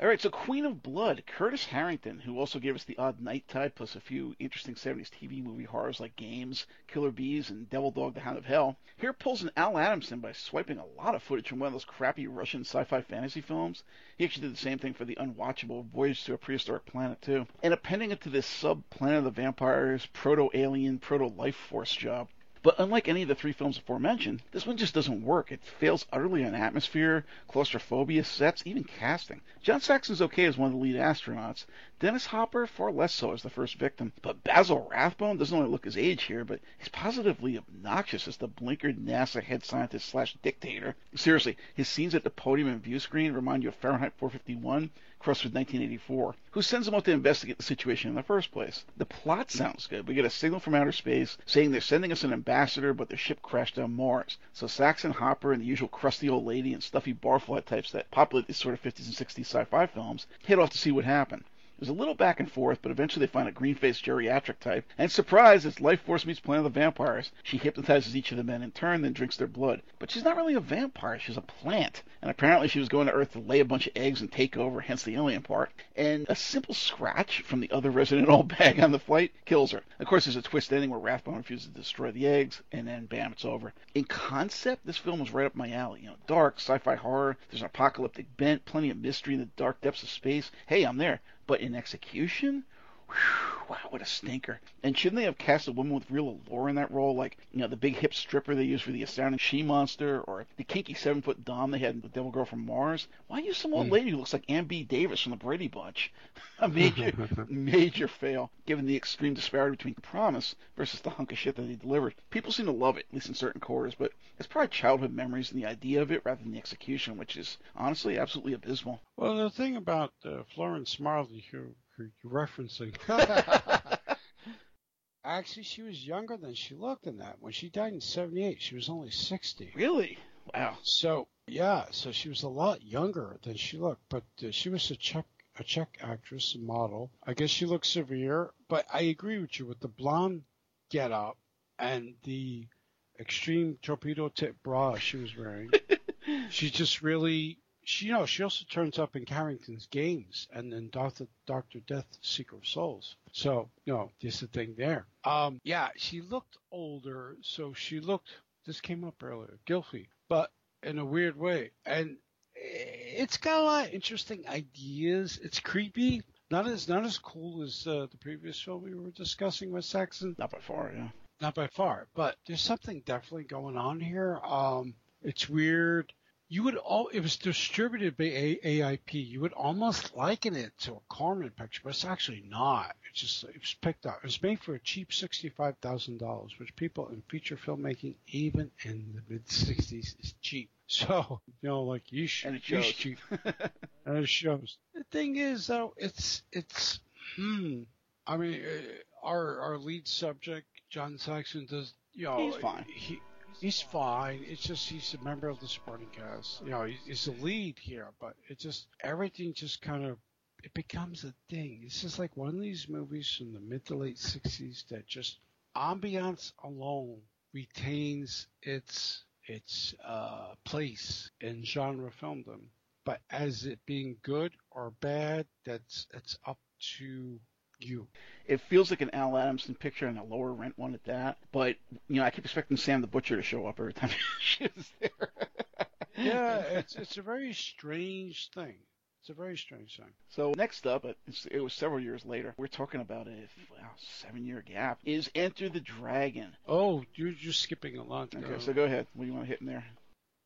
All right, so Queen of Blood, Curtis Harrington, who also gave us the Odd Night Tide, plus a few interesting 70s TV movie horrors like Games, Killer Bees, and Devil Dog the Hound of Hell, here pulls an Al Adamson by swiping a lot of footage from one of those crappy Russian sci-fi fantasy films. He actually did the same thing for the unwatchable Voyage to a Prehistoric Planet, too. And appending it to this sub-Planet of the Vampires, proto-alien, proto-life force job. But unlike any of the three films aforementioned, this one just doesn't work. It fails utterly on atmosphere, claustrophobia, sets, even casting. John Saxon's okay as one of the lead astronauts. Dennis Hopper far less so as the first victim. But Basil Rathbone doesn't only look his age here, but he's positively obnoxious as the blinkered NASA head scientist slash dictator. Seriously, his scenes at the podium and view screen remind you of Fahrenheit 451, crossed with 1984, who sends them out to investigate the situation in the first place. The plot sounds good. We get a signal from outer space saying they're sending us an ambassador, but their ship crashed on Mars. So Saxon, Hopper, and the usual crusty old lady and stuffy barfly types that populate these sort of 50s and 60s sci-fi films head off to see what happened. There's a little back and forth, but eventually they find a green-faced geriatric type, and surprise, it's Life Force meets Planet of the Vampires. She hypnotizes each of the men in turn, then drinks their blood. But she's not really a vampire, she's a plant. And apparently she was going to Earth to lay a bunch of eggs and take over, hence the alien part. And a simple scratch from the other resident old bag on the flight kills her. Of course, there's a twist ending where Rathbone refuses to destroy the eggs, and then bam, it's over. In concept, this film was right up my alley. You know, dark, sci-fi horror, there's an apocalyptic bent, plenty of mystery in the dark depths of space. Hey, I'm there. But in execution, whew, wow, what a stinker. And shouldn't they have cast a woman with real allure in that role, like, you know, the big hip stripper they used for the astounding she monster, or the kinky seven foot dom they had in the Devil Girl from Mars? Why use some old hmm. lady who looks like Ann B. Davis from the Brady Bunch? a major, major fail, given the extreme disparity between the promise versus the hunk of shit that they delivered. People seem to love it, at least in certain quarters, but it's probably childhood memories and the idea of it rather than the execution, which is honestly absolutely abysmal. Well, the thing about uh, Florence Marly, who you're referencing. Actually, she was younger than she looked in that. When she died in 78, she was only 60. Really? Wow. So, yeah, so she was a lot younger than she looked, but uh, she was a Czech a Czech actress and model. I guess she looked severe, but I agree with you with the blonde get up and the extreme torpedo tip bra she was wearing. she just really she, you know, she also turns up in Harrington's Games and then Doctor Doctor Death, Seeker of Souls. So, you know, there's a thing there. Um, yeah, she looked older, so she looked. This came up earlier, guilty, but in a weird way, and it's got a lot of interesting ideas. It's creepy. Not as not as cool as uh, the previous film we were discussing with Saxon. Not by far, yeah. Not by far, but there's something definitely going on here. Um, it's weird. You would all it was distributed by a- AIP. You would almost liken it to a Corman picture, but it's actually not. It's just it was picked up. It was made for a cheap sixty-five thousand dollars, which people in feature filmmaking, even in the mid '60s, is cheap. So you know, like yeesh, And it shows. cheap. and it shows. The thing is, though, it's it's hmm. I mean, uh, our our lead subject, John Saxon, does you know He's fine. He he's fine. It's just he's a member of the supporting cast. You know, he's the lead here, but it just everything just kind of it becomes a thing. It's just like one of these movies from the mid to late '60s that just ambiance alone retains its its uh, place in genre filmdom. But as it being good or bad, that's it's up to you. It feels like an Al Adamson picture and a lower rent one at that. But you know, I keep expecting Sam the Butcher to show up every time she was there. Yeah, it's it's a very strange thing. It's a very strange thing. So next up, it's, it was several years later. We're talking about a wow, seven-year gap. Is Enter the Dragon? Oh, you're just skipping a lot. Okay, so go ahead. What do you want to hit in there?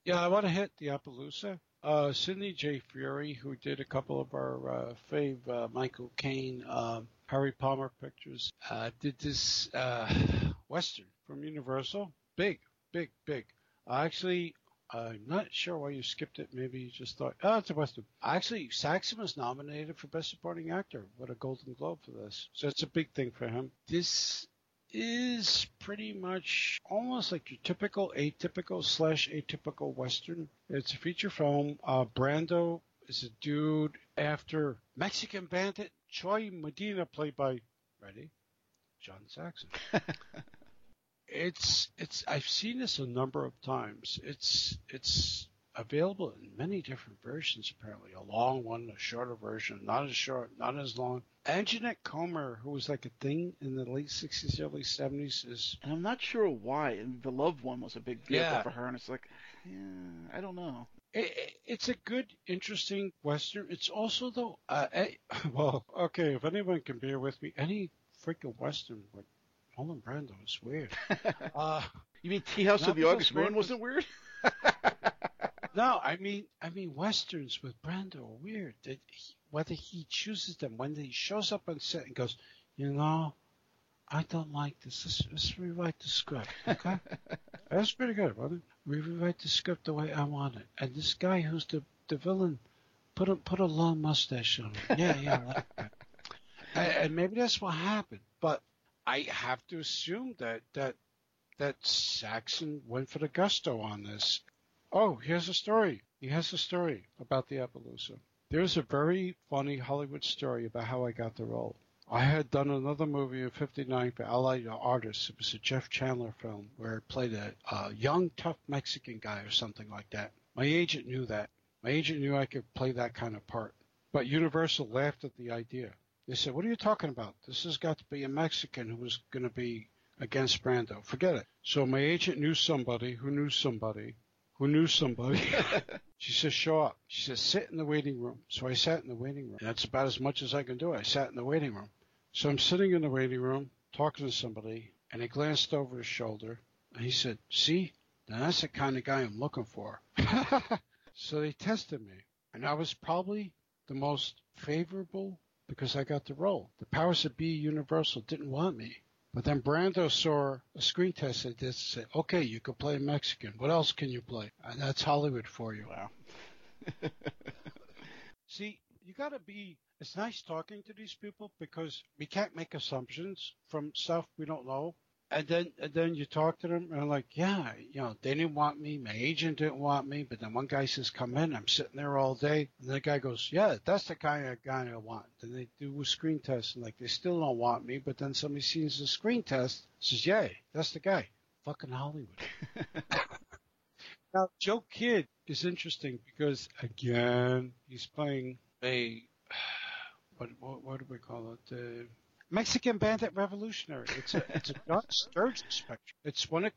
Yeah, I want to hit the Appaloosa. Uh, Sidney J. Furie, who did a couple of our uh, fave uh, Michael Caine, um, Harry Palmer pictures, uh, did this uh, Western from Universal. Big, big, big. Actually, I'm not sure why you skipped it. Maybe you just thought, oh, it's a Western. Actually, Saxon was nominated for Best Supporting Actor with a Golden Globe for this. So it's a big thing for him. This is pretty much almost like your typical atypical slash atypical western. It's a feature film. Uh, Brando is a dude after Mexican bandit Chuy Medina, played by ready John Saxon. it's it's I've seen this a number of times. It's it's available in many different versions apparently. A long one, a shorter version, not as short, not as long. Anjanette Comer, who was like a thing in the late sixties, early seventies, is And I'm not sure why. And the Loved One was a big vehicle Yeah. for her, and it's like, yeah, I don't know. It, it- it's a good, interesting western. It's also though, uh, well, okay, if anyone can bear with me, any freaking western with Marlon Brando is weird. Uh, You mean Tea House of the August Moon wasn't weird? No, I mean, I mean, westerns with Brando are weird. That he, whether he chooses them, when he shows up on set and goes, you know, I don't like this. Let's, let's rewrite the script, okay? That's pretty good, wasn't it? We rewrite the script the way I want it. And this guy who's the the villain, put a put a long mustache on him. Yeah, yeah, like and, and maybe that's what happened. But I have to assume that that that Saxon went for the gusto on this. Oh, here's a story. He has a story about the Appaloosa. There's a very funny Hollywood story about how I got the role. I had done another movie in '59 for Allied Artists. It was a Jeff Chandler film where I played a, a young, tough Mexican guy or something like that. My agent knew that. My agent knew I could play that kind of part. But Universal laughed at the idea. They said, "What are you talking about? This has got to be a Mexican who was going to be against Brando. Forget it." So my agent knew somebody who knew somebody who knew somebody. she says, show up. She says, sit in the waiting room. So I sat in the waiting room. That's about as much as I can do. I sat in the waiting room. So I'm sitting in the waiting room talking to somebody, and he glanced over his shoulder, and he said, see, now that's the kind of guy I'm looking for. so they tested me, and I was probably the most favorable because I got the role. The powers that be Universal didn't want me. But then Brando saw a screen test that did and said, okay, you can play Mexican. What else can you play? And that's Hollywood for you. Wow. See, you got to be. It's nice talking to these people because we can't make assumptions from stuff we don't know. And then, and then you talk to them and like, yeah, you know, they didn't want me. My agent didn't want me. But then one guy says, come in. I'm sitting there all day. And the guy goes, yeah, that's the kind of guy I want. Then they do a screen test and like, they still don't want me. But then somebody sees the screen test, says, yeah, that's the guy. Fucking Hollywood. Now, Joe Kidd is interesting because again, he's playing a what what, what do we call it? Uh, Mexican Bandit Revolutionary. It's a it's a John Sturges spectrum. It's one of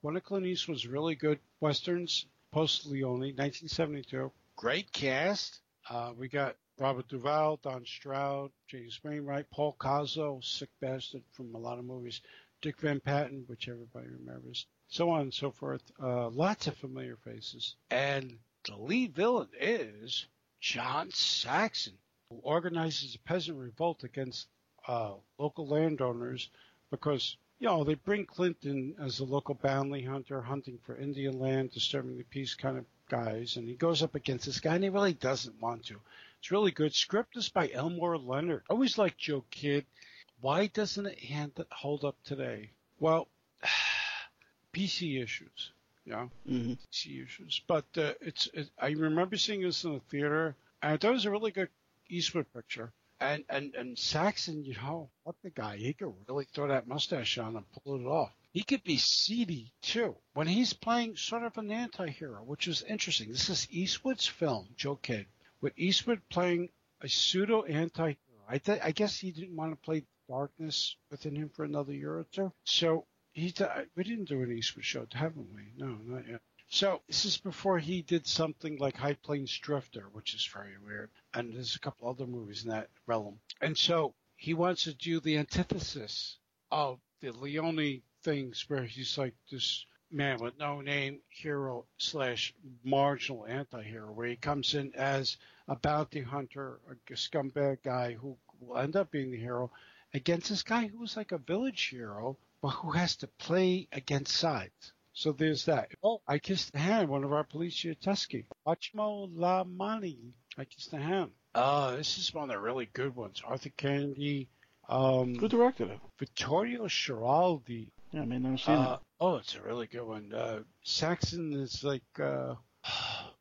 one of Clint Eastwood's really good westerns, post Leone, 1972. Great cast. Uh, we got Robert Duvall, Don Stroud, James Wainwright, Paul Koslo, sick bastard from a lot of movies, Dick Van Patten, which everybody remembers, so on and so forth. Uh, lots of familiar faces. And the lead villain is John Saxon, who organizes a peasant revolt against uh, local landowners because you know, they bring Clinton as a local bounty hunter hunting for Indian land, disturbing the peace kind of guys, and he goes up against this guy, and he really doesn't want to. It's really good. Script is by Elmore Leonard. I always like Joe Kidd. Why doesn't it hold up today? Well, PC issues, you know, mm-hmm. PC issues. But uh, it's it, I remember seeing this in the theater, and I thought it was a really good Eastwood picture. And and and Saxon, you know, what the guy? He could really throw that mustache on and pull it off. He could be seedy too when he's playing sort of an anti-hero, which is interesting. This is Eastwood's film, Joe Kidd, with Eastwood playing a pseudo anti-hero. I th- I guess he didn't want to play darkness within him for another year or two, so he th- we didn't do an Eastwood show, haven't we? No, not yet. So this is before he did something like High Plains Drifter, which is very weird. And there's a couple other movies in that realm. And so he wants to do the antithesis of the Leone things where he's like this man with no name hero slash marginal anti-hero where he comes in as a bounty hunter, a scumbag guy who will end up being the hero against this guy who was like a village hero, but who has to play against sides. So there's that. Oh, I kissed the hand, one of our police here, Tusky. Baciamo le mani. I kissed the hand. Uh, this is one of the really good ones. Arthur Kennedy. Um, Who directed it? Vittorio Schiraldi. Yeah, I mean, I've seen uh, it. Oh, it's a really good one. Uh, Saxon is like, uh,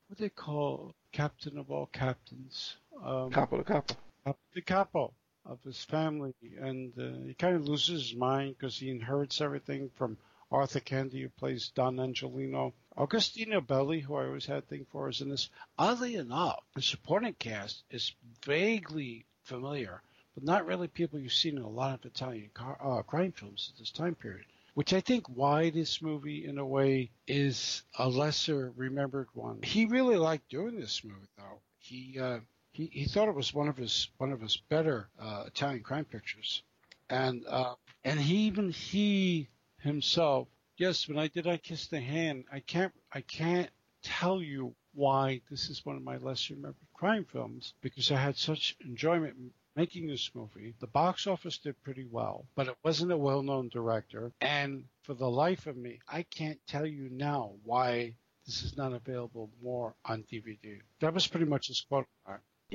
what do they call captain of all captains? Um, capo de capo. Capo de capo of his family. And uh, he kind of loses his mind because he inherits everything from Arthur Kennedy, who plays Don Angelino. Agostino Belli, who I always had a thing for, is in this. Oddly enough, the supporting cast is vaguely familiar, but not really people you've seen in a lot of Italian car, uh, crime films at this time period. Which I think why this movie, in a way, is a lesser remembered one. He really liked doing this movie, though. He uh, he, he thought it was one of his one of his better uh, Italian crime pictures, and uh, and he even he himself, yes, when I did I Kiss the Hand, I can't I can't tell you why this is one of my less remembered crime films because I had such enjoyment making this movie. The box office did pretty well, but it wasn't a well-known director. And for the life of me, I can't tell you now why this is not available more on DVD. That was pretty much his quote.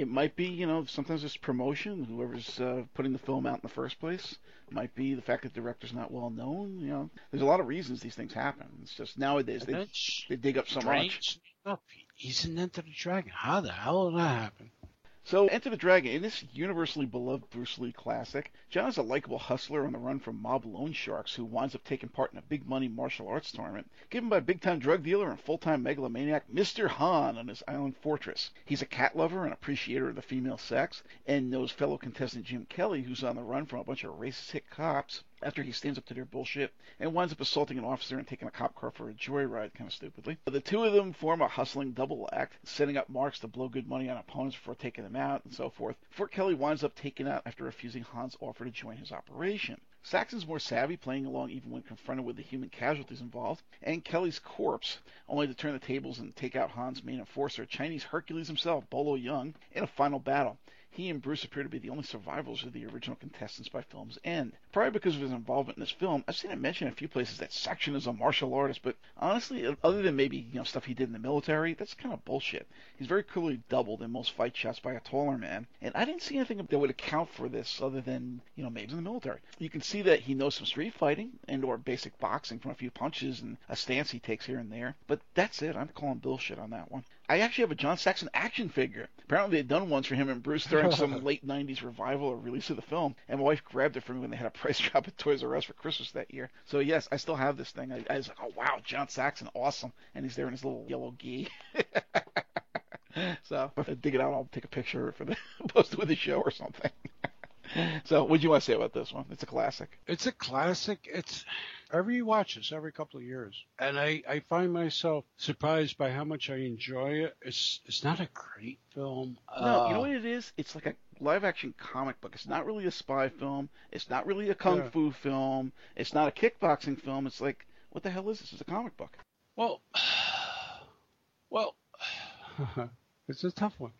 It might be, you know, sometimes it's promotion. Whoever's uh, putting the film out in the first place it might be the fact that the director's not well known. You know, there's a lot of reasons these things happen. It's just nowadays they they dig up so much. He's an Enter the Dragon. How the hell did that happen? So, Enter the Dragon, in this universally beloved Bruce Lee classic, John is a likable hustler on the run from mob loan sharks who winds up taking part in a big money martial arts tournament given by big time drug dealer and full time megalomaniac Mr. Han on his island fortress. He's a cat lover and appreciator of the female sex, and knows fellow contestant Jim Kelly, who's on the run from a bunch of racist hit cops after he stands up to their bullshit and winds up assaulting an officer and taking a cop car for a joyride, kind of stupidly. The two of them form a hustling double act, setting up marks to blow good money on opponents before taking them out and so forth. Fort Kelly winds up taken out after refusing Han's offer to join his operation. Saxon's more savvy, playing along even when confronted with the human casualties involved, and Kelly's corpse, only to turn the tables and take out Han's main enforcer, Chinese Hercules himself, Bolo Yeung, in a final battle he and Bruce appear to be the only survivors of the original contestants by film's end. Probably because of his involvement in this film, I've seen it mentioned in a few places that Saxon is a martial artist, but honestly, other than maybe you know stuff he did in the military, that's kind of bullshit. He's very clearly doubled in most fight shots by a taller man, and I didn't see anything that would account for this other than you know maybe in the military. You can see that he knows some street fighting and or basic boxing from a few punches and a stance he takes here and there, but that's it. I'm calling bullshit on that one. I actually have a John Saxon action figure. Apparently, they'd done ones for him and Bruce during some late '90s revival or release of the film, and my wife grabbed it for me when they had a price drop at Toys R Us for Christmas that year. So yes, I still have this thing. I, I was like, oh wow, John Saxon, awesome, and he's there in his little yellow gi. so if I dig it out, I'll take a picture for the post with the show or something. so, what do you want to say about this one? It's a classic. It's a classic. It's I rewatch this every couple of years, and I, I find myself surprised by how much I enjoy it. It's it's not a great film. No, Uh, you know what it is? It's like a live action comic book. It's not really a spy film. It's not really a kung Yeah. fu film. It's not a kickboxing film. It's like, what the hell is this? It's a comic book. Well, well, it's a tough one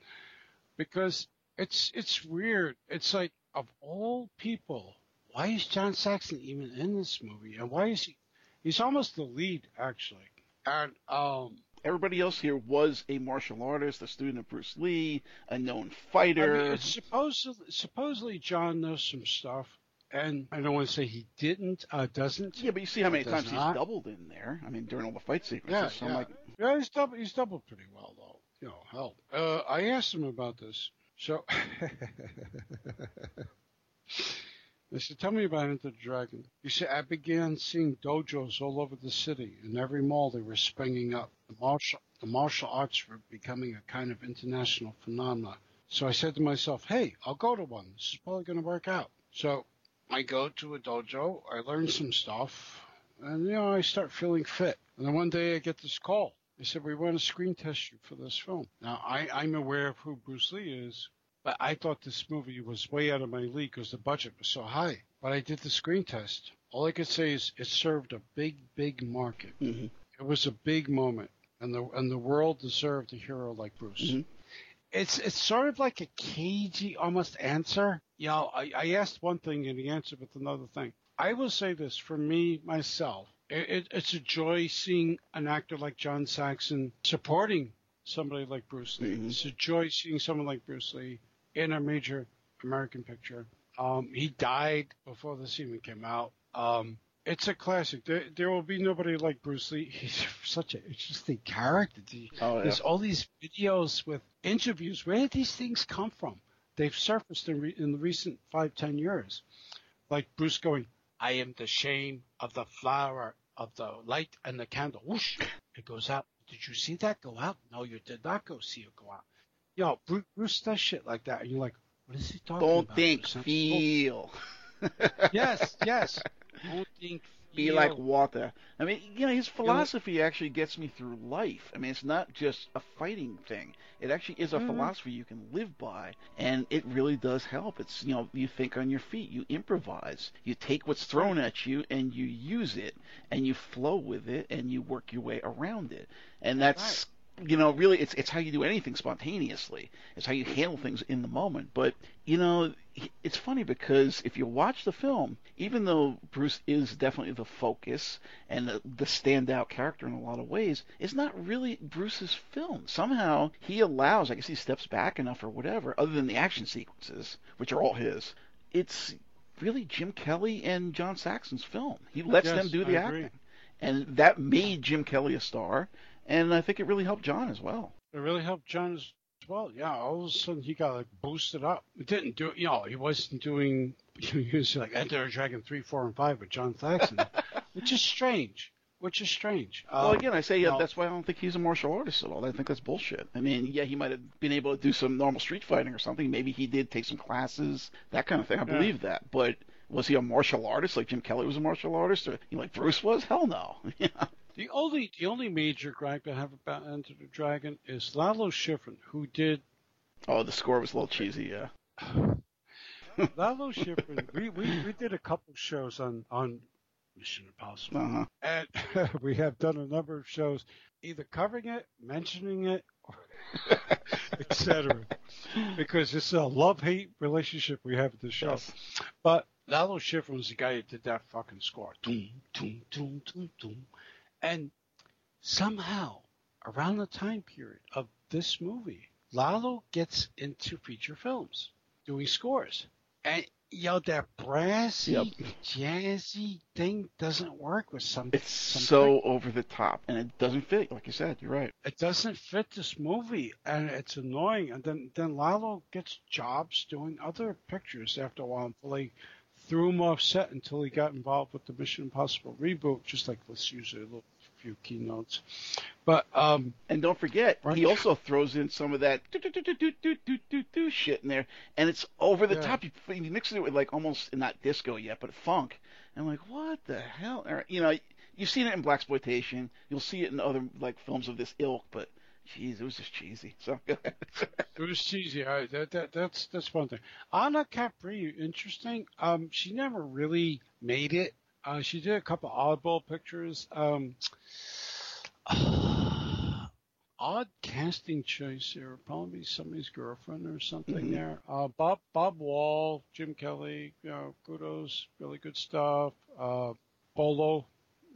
because it's it's weird. It's like of all people, why is John Saxon even in this movie? And why is he? He's almost the lead actually. And um, Everybody else here was a martial artist, a student of Bruce Lee, a known I fighter. mean, supposedly supposedly John knows some stuff. And I don't want to say he didn't, uh, doesn't. yeah, but you see how many times not. he's doubled in there. I mean, during all the fight sequences. Yeah, so I'm yeah. like, Yeah, he's doubled. He's doubled pretty well, though. You know, hell. Uh, I asked him about this. So, I said, "Tell me about Enter the Dragon." You said, "I began seeing dojos all over the city. In every mall, they were springing up. The martial, the martial arts were becoming a kind of international phenomenon." So I said to myself, "Hey, I'll go to one. This is probably going to work out." So I go to a dojo. I learn some stuff, and you know, I start feeling fit. And then one day I get this call. They said, we want to screen test you for this film. Now, I, I'm aware of who Bruce Lee is, but I thought this movie was way out of my league because the budget was so high. But I did the screen test. All I could say is it served a big, big market. mhm. It was a big moment, and the and the world deserved a hero like Bruce. Mhm. It's it's sort of like a cagey almost answer. You know, I, I asked one thing and he answered with another thing. I will say this for me myself. It, it, it's a joy seeing an actor like John Saxon supporting somebody like Bruce Lee. Mhm. It's a joy seeing someone like Bruce Lee in a major American picture. Um, he died before this even came out. Um, it's a classic. There, there will be nobody like Bruce Lee. He's such an interesting character. Oh yeah. There's all these videos with interviews. Where did these things come from? They've surfaced in, re- in the recent five, ten years. Like Bruce going, I am the shame of the flower of the light and the candle. Whoosh! It goes out. Did you see that go out? No, you did not go see it go out. Yo, Bruce, Bruce does shit like that, and you're like, what is he talking about? Don't about? think, Bruce? feel. Yes, yes. Don't think. Be like water. I mean, you know, his philosophy actually gets me through life. I mean, it's not just a fighting thing. It actually is a Mhm. philosophy you can live by, and it really does help. It's you know, you think on your feet, you improvise, you take what's thrown at you, and you use it, and you flow with it, and you work your way around it, and that's. You know, really, it's it's how you do anything spontaneously. It's how you handle things in the moment. But you know, it's funny because if you watch the film, even though Bruce is definitely the focus and the, the standout character in a lot of ways, it's not really Bruce's film. Somehow he allows, I guess he steps back enough or whatever, other than the action sequences, which are all his. It's really Jim Kelly and John Saxon's film. He lets Yes, them do the acting. And that made Jim Kelly a star, and I think it really helped John as well. It really helped John as well. Yeah, all of a sudden he got like boosted up. It didn't do, you know, he wasn't doing. He was like Enter Dragon three, four, and five with John Saxon, which is strange. Which is strange. Well, Um, again, I say yeah, no. that's why I don't think he's a martial artist at all. I think that's bullshit. I mean, yeah, he might have been able to do some normal street fighting or something. Maybe he did take some classes, that kind of thing. I Yeah. believe that. But was he a martial artist like Jim Kelly was a martial artist, or you know, like Bruce was? Hell no. yeah. The only the only major gripe I have about Enter the Dragon is Lalo Schifrin, who did Oh, the score was a little cheesy. Yeah. Lalo Schifrin. We, we we did a couple shows on on Mission Impossible, Uh huh. and we have done a number of shows, either covering it, mentioning it, etc. Because it's a love hate relationship we have at the show. Yes. But Lalo Schifrin was the guy who did that fucking score. Toom, toom, toom, toom, toom. And somehow, around the time period of this movie, Lalo gets into feature films, doing scores. And yo, that brassy, Yep. jazzy thing doesn't work with some. It's some so over the top, and it doesn't fit. Like you said, you're right. it doesn't fit this movie, and it's annoying. And then then Lalo gets jobs doing other pictures after a while they threw him off set until he got involved with the Mission Impossible reboot. Just like let's use a little few keynotes, but um, And don't forget, Right. he also throws in some of that do do do do do do do do shit in there, and it's over the Yeah. top. You, you mix it with like almost not disco yet, but funk. And I'm like, what the hell? Or, you know, you've seen it in black exploitation. You'll see it in other like films of this ilk, but jeez, it was just cheesy. So It was cheesy. I, that, that that's that's one thing. Ahna Capri, interesting. Um, she never really made it. Uh, she did a couple oddball pictures. Um, odd casting choice here. Probably somebody's girlfriend or something Mhm. there. Uh, Bob Bob Wall, Jim Kelly. You know, kudos, really good stuff. Uh, Bolo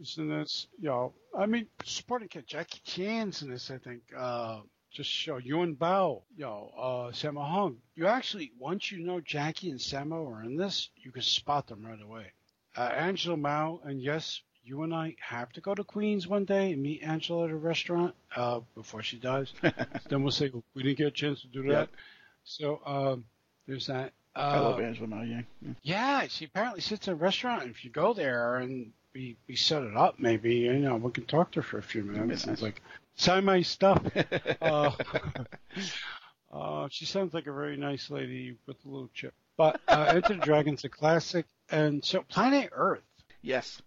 is in this. You know, I mean, supporting kid Jackie Chan's in this. I think. Uh, just show Yuen Biao, you know, uh, Sammo Hung. You actually, once you know Jackie and Sammo are in this, you can spot them right away. Uh, Angela Mao, and yes, you and I have to go to Queens one day and meet Angela at a restaurant uh, before she dies. then we'll say we didn't get a chance to do that. Yep. So um, there's that. Uh, I love Angela Mao Ying. Yeah. yeah, she apparently sits in a restaurant. and If you go there and we, we set it up, maybe you know we can talk to her for a few minutes. It's like sign my stuff. Uh, uh, she sounds like a very nice lady with a little chip. But uh, Enter the Dragon's a classic, and so Planet Earth. Yes.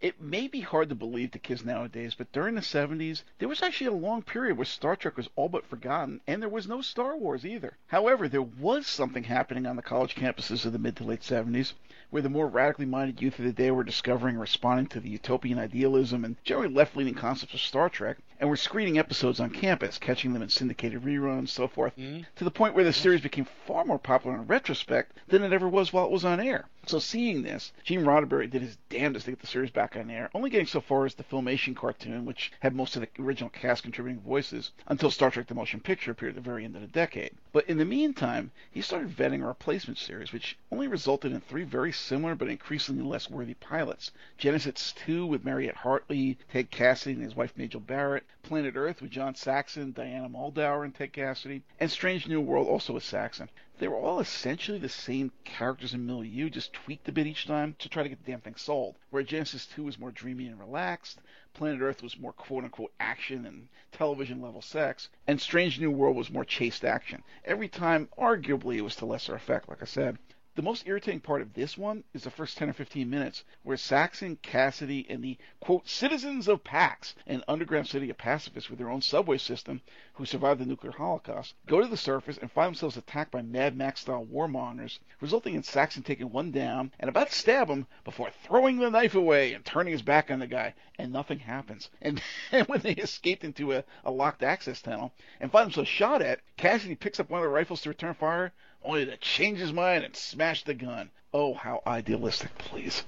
It may be hard to believe to kids nowadays, but during the 70s, there was actually a long period where Star Trek was all but forgotten, and there was no Star Wars either. However, there was something happening on the college campuses of the mid to late 70s, where the more radically minded youth of the day were discovering and responding to the utopian idealism and generally left leaning concepts of Star Trek, and were screening episodes on campus, catching them in syndicated reruns, so forth, mm-hmm. to the point where the series became far more popular in retrospect than it ever was while it was on air. So seeing this, Gene Roddenberry did his damnedest to get the series back on air, only getting so far as the Filmation cartoon, which had most of the original cast contributing voices, until Star Trek The Motion Picture appeared at the very end of the decade. But in the meantime, he started vetting a replacement series, which only resulted in three very similar but increasingly less worthy pilots. Genesis 2 with Mariette Hartley, Ted Cassidy and his wife Majel Barrett, Planet Earth with John Saxon, Diana Muldaur, and Ted Cassidy, and Strange New World also with Saxon. They were all essentially the same characters and milieu, just tweaked a bit each time to try to get the damn thing sold. Where Genesis 2 was more dreamy and relaxed, Planet Earth was more quote unquote action and television level sex, and Strange New World was more chaste action. Every time, arguably, it was to lesser effect, like I said. The most irritating part of this one is the first 10 or 15 minutes, where Saxon, Cassidy, and the, quote, citizens of Pax, an underground city of pacifists with their own subway system who survived the nuclear holocaust, go to the surface and find themselves attacked by Mad Max style warmongers, resulting in Saxon taking one down and about to stab him before throwing the knife away and turning his back on the guy, and nothing happens. And, and when they escaped into a, a locked access tunnel and find themselves shot at, Cassidy picks up one of the rifles to return fire, only to change his mind and smash the gun. Oh, how idealistic, please.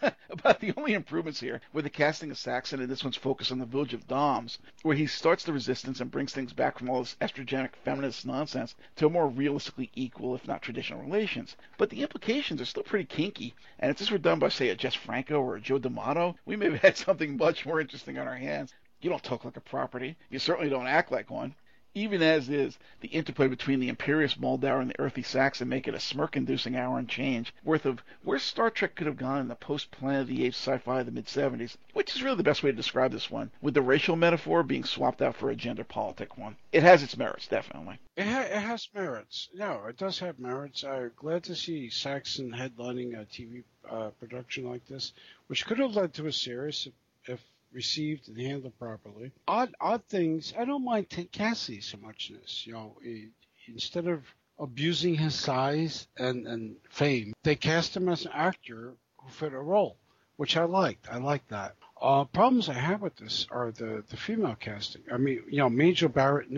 About the only improvements here were the casting of Saxon and this one's focus on the village of Doms, where he starts the resistance and brings things back from all this estrogenic feminist nonsense to more realistically equal, if not traditional, relations. But the implications are still pretty kinky, and if this were done by, say, a Jess Franco or a Joe D'Amato, we may have had something much more interesting on our hands. You don't talk like a property. You certainly don't act like one. Even as is, the interplay between the imperious Muldaur and the earthy Saxon make it a smirk-inducing hour and change, worth of where Star Trek could have gone in the post-Planet of the Apes sci-fi of the mid-70s, which is really the best way to describe this one, with the racial metaphor being swapped out for a gender politic one. It has its merits, definitely. It, ha- it has merits. No, it does have merits. I'm glad to see Saxon headlining a TV uh, production like this, which could have led to a series if, if received and handled properly. Odd, odd things. I don't mind Cassidy so much in this. You know, he, instead of abusing his size and, and fame, they cast him as an actor who fit a role, which I liked. I liked that. Uh, problems I have with this are the, the female casting. I mean, you know, Majel Barrett,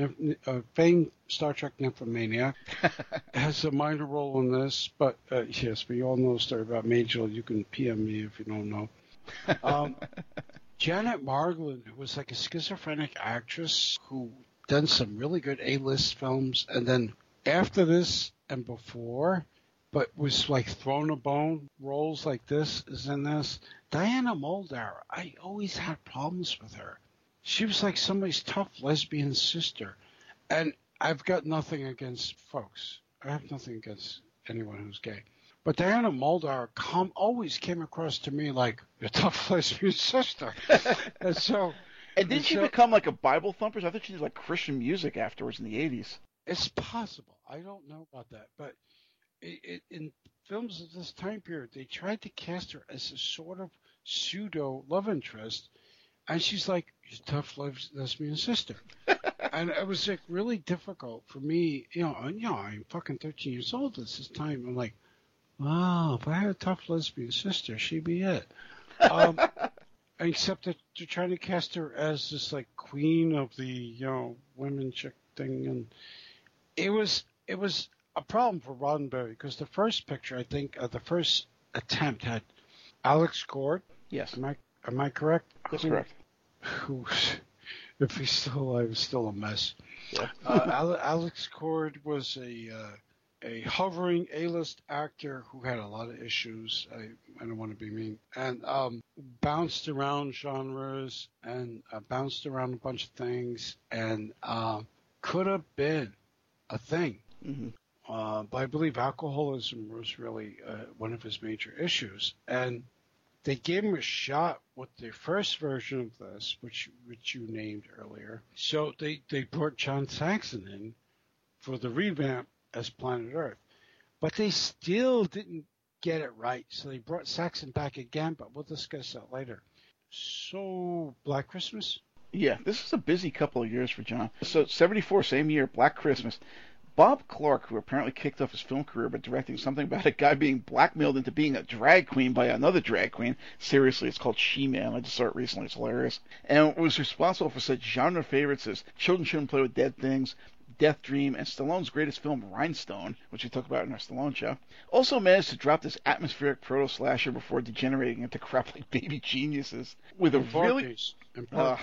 uh, famed Star Trek nymphomaniac, has a minor role in this. But uh, yes, we all know the story about Majel. You can PM me if you don't know. Um, Janet Margolin was like a schizophrenic actress who done some really good A-list films, and then after this and before, but was like thrown a bone roles like this is in this. Diana Muldaur, I always had problems with her. She was like somebody's tough lesbian sister, and I've got nothing against folks. I have nothing against anyone who's gay. But Diana Muldaur com- always came across to me like a tough lesbian sister. and so. And didn't she so, become like a Bible thumper? I thought she did like Christian music afterwards in the 80s. It's possible. I don't know about that. But it, it, in films of this time period, they tried to cast her as a sort of pseudo love interest. And she's like, your tough lesbian sister. and it was like really difficult for me. You know, and, you know, I'm fucking 13 years old at this time. I'm like, wow, if I had a tough lesbian sister, she'd be it. Um, except that they're trying to cast her as this like queen of the you know women chick thing, and it was it was a problem for Roddenberry because the first picture, I think, uh, the first attempt had Alex Cord. Yes. Am I am I correct? That's who, correct. Who, if he's still alive, is still a mess. Yeah. uh, Alex Cord was a uh, a hovering A-list actor who had a lot of issues. I, I don't want to be mean, and um, bounced around genres and uh, bounced around a bunch of things, and uh, could have been a thing. Mm-hmm. Uh, but I believe alcoholism was really uh, one of his major issues, and they gave him a shot with the first version of this, which which you named earlier. So they they brought John Saxon in for the revamp as Planet Earth, but they still didn't get it right. So they brought Saxon back again, but we'll discuss that later. So Black Christmas. Yeah, this is a busy couple of years for John. So 74, same year, Black Christmas. Bob Clark, who apparently kicked off his film career by directing something about a guy being blackmailed into being a drag queen by another drag queen. Seriously, it's called She-Man. I just saw it recently. It's hilarious. And was responsible for such genre favorites as Children Shouldn't Play with Dead Things, Death Dream, and Stallone's greatest film, Rhinestone, which we talked about in our Stallone show. Also managed to drop this atmospheric proto slasher before degenerating into crap like Baby Geniuses with a really. Uh,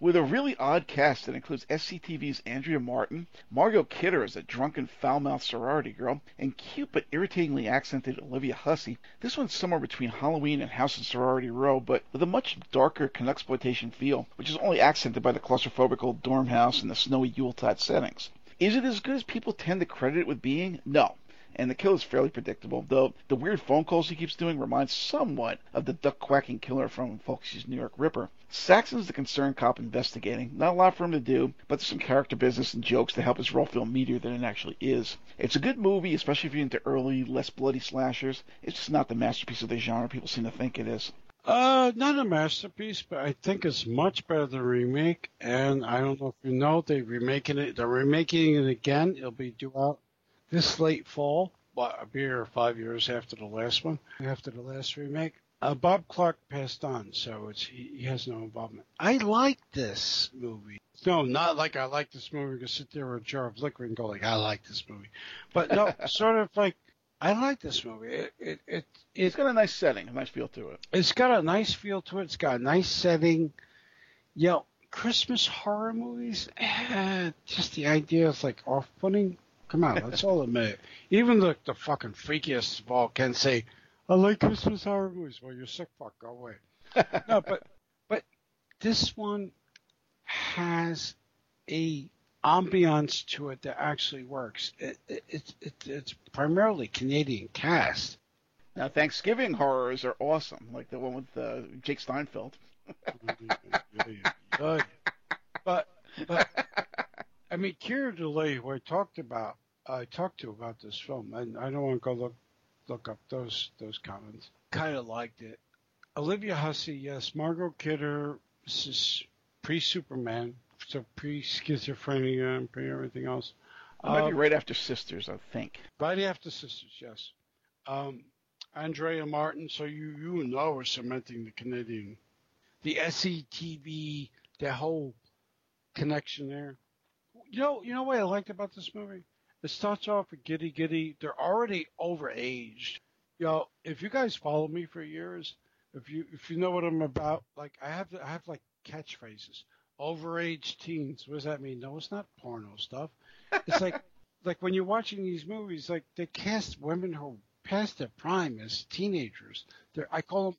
with a really odd cast that includes SCTV's Andrea Martin, Margot Kidder as a drunken foul-mouthed sorority girl, and cute but irritatingly accented Olivia Hussey. This one's somewhere between Halloween and House and Sorority Row, but with a much darker exploitation feel, which is only accented by the claustrophobic old dorm house and the snowy Yuletide settings. Is it as good as people tend to credit it with being? No and the kill is fairly predictable, though the weird phone calls he keeps doing remind somewhat of the duck quacking killer from Fulci's New York Ripper. Saxon's the concerned cop investigating. Not a lot for him to do, but there's some character business and jokes to help his role feel meatier than it actually is. It's a good movie, especially if you're into early, less bloody slashers. It's just not the masterpiece of the genre people seem to think it is. Uh, not a masterpiece, but I think it's much better than the remake. And I don't know if you know, they're remaking it. They're remaking it again. It'll be due out this late fall, a year or five years after the last one, after the last remake. Uh, Bob Clark passed on, so it's he, he, has no involvement. I like this movie. No, not like I like this movie. You can sit there with a jar of liquor and go like, I like this movie. But no, sort of like I like this movie. It, it, it, it's got a nice setting, a nice feel to it. It's got a nice feel to it. It's got a nice setting. You know, Christmas horror movies, eh, just the idea is like off-putting. Come on, let's all admit Even the, the fucking freakiest of all can say, I like Christmas horror movies. Well, you're sick fuck, go away. no, but but this one has a ambiance to it that actually works. It, it, it, it, it's primarily Canadian cast. Now, Thanksgiving horrors are awesome, like the one with uh, Jake Steinfeld. But but I mean, Keir Dullea, who I talked about, I talked to about this film, and I don't want to go look look up those those comments. Kind of liked it. Olivia Hussey, yes. Margot Kidder, this is pre Superman, so pre schizophrenia and pre everything else. It might um, be right after Sisters, I think. Right after Sisters, yes. Um, Andrea Martin, so you you know we're cementing the Canadian, the SCTV, the whole connection there. You know, you know what I liked about this movie? It starts off with Giddy Giddy. They're already overaged. You know, if you guys follow me for years, if you if you know what I'm about, like I have I have like catchphrases. Overaged teens. What does that mean? No, it's not porno stuff. It's like like when you're watching these movies, like they cast women who are past their prime as teenagers. They're, I call them,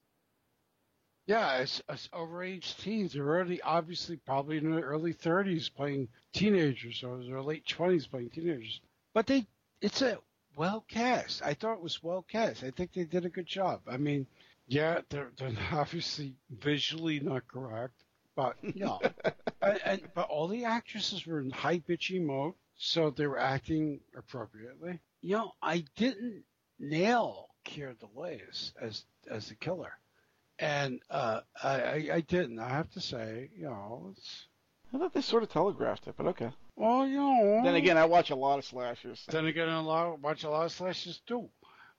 yeah, as, as overage teens. They're already obviously probably in their early 30s playing teenagers or their late 20s playing teenagers. But they, it's a well cast. I thought it was well cast. I think they did a good job. I mean, yeah, they're, they're obviously visually not correct, but you know, and, and, but all the actresses were in high bitchy mode, so they were acting appropriately. You know, I didn't nail Keir Dullea as as the killer, and uh, I, I I didn't. I have to say, you know, it's I thought they sort of telegraphed it, but okay. well, you know. Then again, I watch a lot of slashers. Then again, a lot watch a lot of slashes too,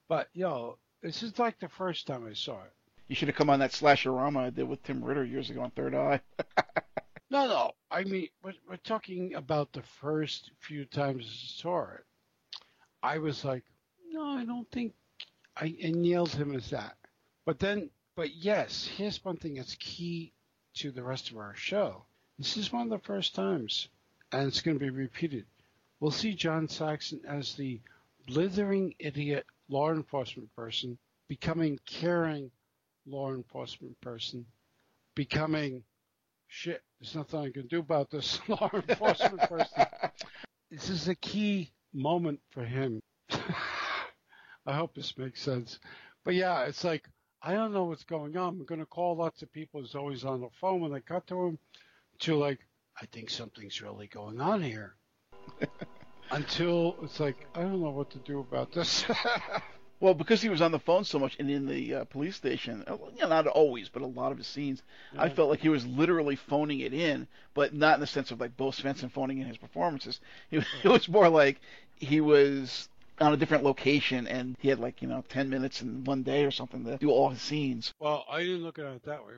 but you know, this is like the first time I saw it. You should have come on that slasherama I did with Tim Ritter years ago on Third Eye. No, no. I mean, we're, we're talking about the first few times I saw it. I was like, no, I don't think I, I nailed him as that. But then, but yes, here's one thing that's key to the rest of our show. This is one of the first times, and it's going to be repeated. We'll see John Saxon as the blithering idiot law enforcement person becoming caring law enforcement person, becoming shit, there's nothing I can do about this law enforcement person. This is a key moment for him. I hope this makes sense. But yeah, it's like, I don't know what's going on. I'm going to call lots of people who's always on the phone when I cut to him to like, I think something's really going on here. Until it's like, I don't know what to do about this. Well, because he was on the phone so much and in the uh, police station, uh, you know, not always, but a lot of his scenes, I felt like he was literally phoning it in, but not in the sense of like Bo Svenson phoning in his performances. It, it was more like he was on a different location and he had like, you know, 10 minutes in one day or something to do all his scenes. well, I didn't look at it that way,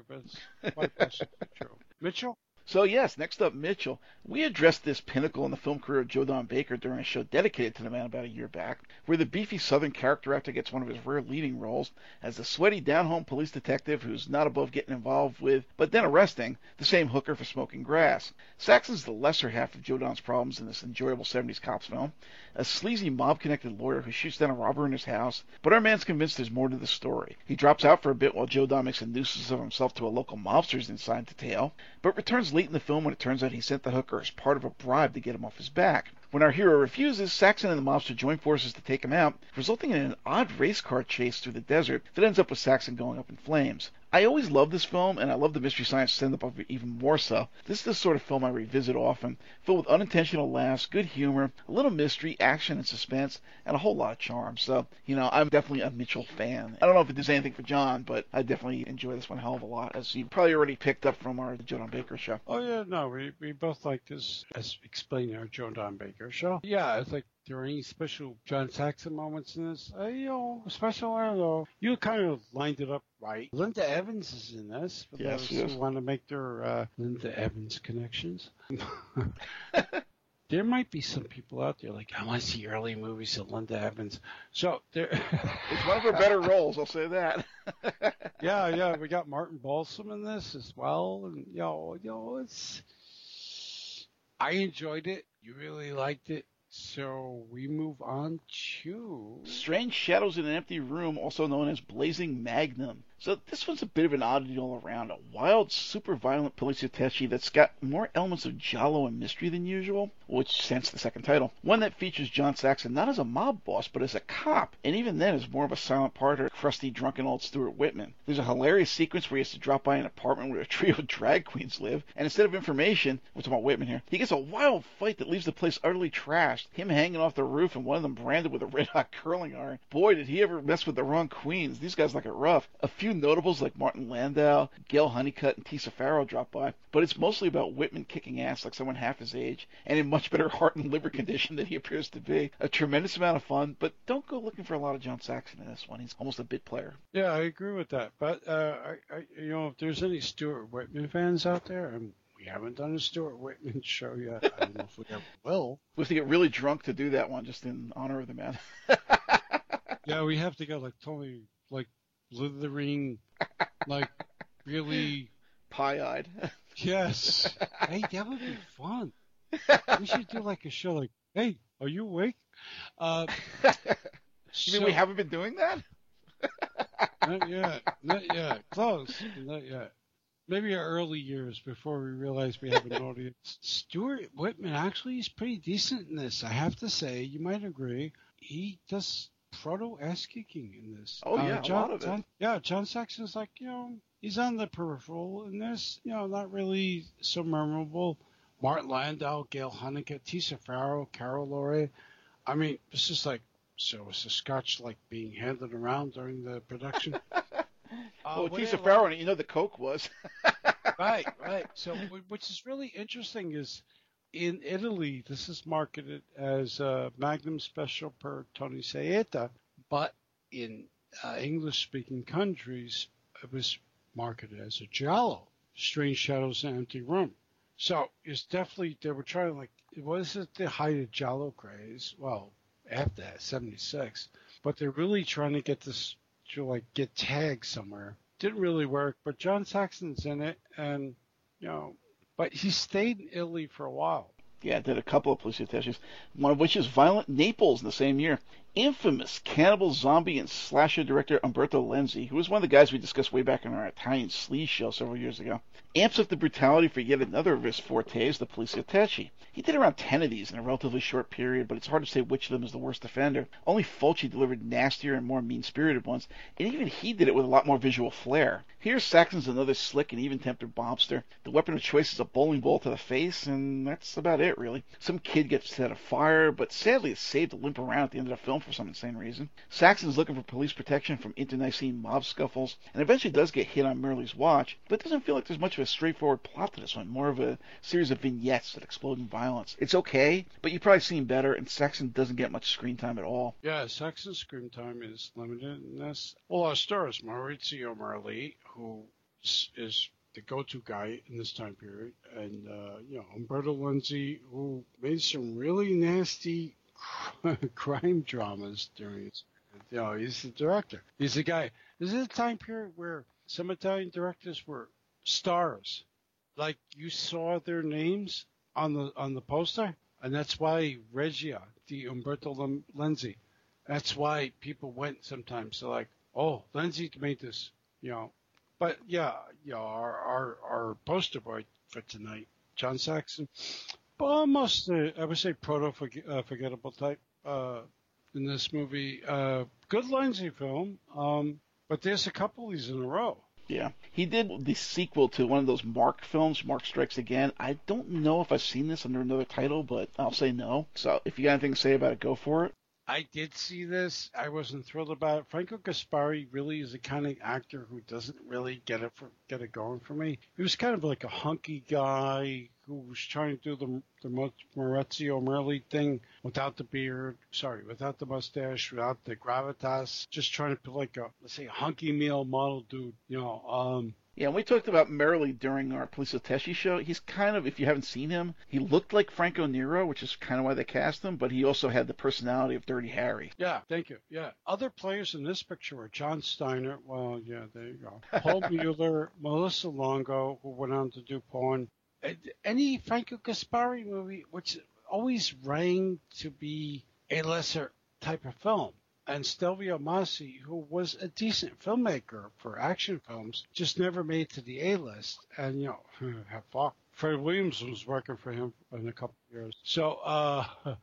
but it's true. Mitchell? So, yes, next up, Mitchell. We addressed this pinnacle in the film career of Joe Don Baker during a show dedicated to the man about a year back, where the beefy Southern character actor gets one of his rare leading roles as the sweaty, down home police detective who's not above getting involved with, but then arresting, the same hooker for smoking grass. Saxon's the lesser half of Joe Don's problems in this enjoyable 70s cops film, a sleazy mob connected lawyer who shoots down a robber in his house, but our man's convinced there's more to the story. He drops out for a bit while Joe Don makes a nuisance of himself to a local mobster's inside the tale, but returns late in the film when it turns out he sent the hooker as part of a bribe to get him off his back. When our hero refuses, Saxon and the mobster join forces to take him out, resulting in an odd race car chase through the desert that ends up with Saxon going up in flames. I always love this film, and I love the Mystery Science send up even more so. This is the sort of film I revisit often, filled with unintentional laughs, good humor, a little mystery, action, and suspense, and a whole lot of charm. So, you know, I'm definitely a Mitchell fan. I don't know if it does anything for John, but I definitely enjoy this one hell of a lot, as you probably already picked up from our Joe Don Baker show. Oh yeah, no, we we both like this as explaining our Joe Don Baker show. Yeah, it's like there are any special John Saxon moments in this? Uh, you know, special. I don't know. You kind of lined it up right. Linda Evans is in this. For Yes, those is. who want to make their uh, Linda Evans connections. there might be some people out there like I want to see early movies of Linda Evans. So there. It's one of her better roles, I'll say that. yeah, yeah, we got Martin Balsam in this as well, and you know, you know, it's. I enjoyed it. You really liked it, so we move on to. Strange Shadows in an Empty Room, also known as Blazing Magnum. So this one's a bit of an oddity all around. A wild, super violent police attache that's got more elements of giallo and mystery than usual, which sense the second title. One that features John Saxon not as a mob boss, but as a cop, and even then is more of a silent partner, crusty, drunken old Stuart Whitman. There's a hilarious sequence where he has to drop by an apartment where a trio of drag queens live, and instead of information, we're talking about Whitman here, he gets a wild fight that leaves the place utterly trashed. Him hanging off the roof and one of them branded with a red hot curling iron. Boy, did he ever mess with the wrong queens. These guys like it rough. A few notables like Martin Landau, Gail Honeycutt, and Tisa Farrow drop by, but it's mostly about Whitman kicking ass like someone half his age and in much better heart and liver condition than he appears to be. A tremendous amount of fun, but don't go looking for a lot of John Saxon in this one. He's almost a bit player. Yeah, I agree with that. But uh, I, I, you know, if there's any Stuart Whitman fans out there, and we haven't done a Stuart Whitman show yet, I don't know if we ever will. We have to get really drunk to do that one just in honor of the man. Yeah, we have to get like totally like blithering, like really Pie-eyed. Yes. hey, that would be fun. We should do like a show like, hey, are you awake? Uh, You mean we haven't been doing that? not yet. Not yet. Close. Not yet. Maybe our early years before we realized we have an audience. Stuart Whitman actually is pretty decent in this. I have to say, you might agree. He does proto ass kicking in this. Oh yeah, uh, John, a lot of it. John, yeah, John Saxon's like you know he's on the peripheral in this. You know, not really so memorable. Martin Landau, Gayle Hunnicutt, Tisa Farrow, Carole Laure. I mean, this is like so. Is the scotch like being handed around during the production? Uh, well, Tisa Farrow, and you know the Coke was. right, right. So, wh- which is really interesting is in Italy, this is marketed as a Magnum Special per Tony Saitta, but in uh, English-speaking countries, it was marketed as a Giallo, Strange Shadows in Empty Room. So it's definitely they were trying like it wasn't the height of Giallo craze. Well, after that, '76, but they're really trying to get this to like get tagged somewhere. Didn't really work, but John Saxon's in it, and you know, but he stayed in Italy for a while. Yeah, did a couple of police attaches, one of which is Violent Naples in the same year. Infamous cannibal, zombie, and slasher director Umberto Lenzi, who was one of the guys we discussed way back in our Italian sleaze show several years ago, amps up the brutality for yet another of his fortes, the police attache. He did around 10 of these in a relatively short period, but it's hard to say which of them is the worst offender. Only Fulci delivered nastier and more mean-spirited ones, and even he did it with a lot more visual flair. Here, Saxon's another slick and even-tempered mobster. The weapon of choice is a bowling ball to the face, and that's about it, really. Some kid gets set afire, but sadly it's saved to limp around at the end of the film for some insane reason. Saxon's looking for police protection from internecine mob scuffles, and eventually does get hit on Merle's watch, but it doesn't feel like there's much of a straightforward plot to this one, more of a series of vignettes that explode in violence. It's okay, but you've probably seen better, and Saxon doesn't get much screen time at all. Yeah, Saxon's screen time is limited in this. Well, our stars Maurizio Merli, who is, is the go-to guy in this time period, and uh, you know Umberto Lenzi, who made some really nasty crime dramas during his. You know, he's the director. He's the guy. This is a time period where some Italian directors were stars, like you saw their names on the on the poster, and that's why Regia, the Umberto Lenzi, that's why people went sometimes. They're like, oh, Lenzi made this, you know. But yeah, yeah, our our, our poster boy for tonight, John Saxon, almost I would say proto uh, forgettable type uh, in this movie. Uh, good Lenzi film, um, but there's a couple of these in a row. Yeah. He did the sequel to one of those Mark films, Mark Strikes Again. I don't know if I've seen this under another title, but I'll say no. So if you got anything to say about it, go for it. I did see this. I wasn't thrilled about it. Franco Gasparri really is the kind of actor who doesn't really get it for, get it going for me. He was kind of like a hunky guy who was trying to do the the Maurizio Merli thing without the beard. Sorry, without the mustache, without the gravitas. Just trying to be like a let's say a hunky male model dude. You know, um, Yeah, and we talked about Merli during our Poliziotteschi show. He's kind of, if you haven't seen him, he looked like Franco Nero, which is kind of why they cast him, but he also had the personality of Dirty Harry. Yeah, thank you. Yeah. Other players in this picture were John Steiner. Well, yeah, there you go. Paul Mueller, Melissa Longo, who went on to do porn. Uh, Any Franco Gasparri movie, which always rang to be a lesser type of film. And Stelvio Massi, who was a decent filmmaker for action films, just never made to the A list. And, you know, fuck. Fred Williams was working for him in a couple of years. So, uh,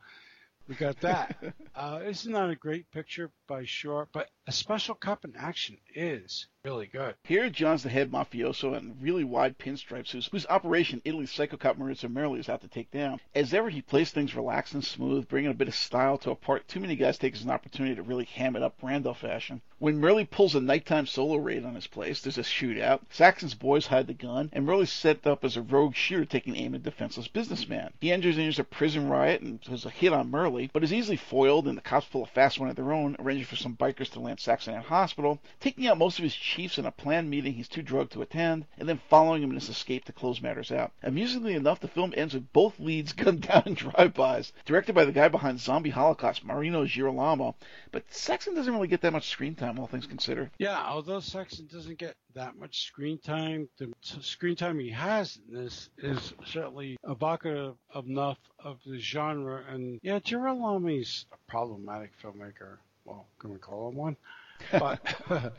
we got that. uh, it's not a great picture by sure, but a special cop in action is really good. Here, John's the head mafioso in really wide pinstripes, whose, whose operation Italy's psycho cop Maurizio Merli is out to take down. As ever, he plays things relaxed and smooth, bringing a bit of style to a part too many guys take as an opportunity to really ham it up Brando fashion. When Merli pulls a nighttime solo raid on his place, there's a shootout. Saxon's boys hide the gun, and Merli's set up as a rogue shooter taking aim at a defenseless businessman. He engineers a prison riot and has a hit on Merli, but is easily foiled, and the cops pull a fast one of their own, arranging for some bikers to land Saxon at hospital, taking out most of his chiefs in a planned meeting he's too drugged to attend, and then following him in his escape to close matters out. Amusingly enough, the film ends with both leads gunned down in drive-bys, directed by the guy behind Zombie Holocaust, Marino Girolami, but Saxon doesn't really get that much screen time, all things considered. Yeah, although Saxon doesn't get that much screen time, the screen time he has in this is certainly evocative enough of the genre. And yeah, Girolami's a problematic filmmaker. well, can we call him one? But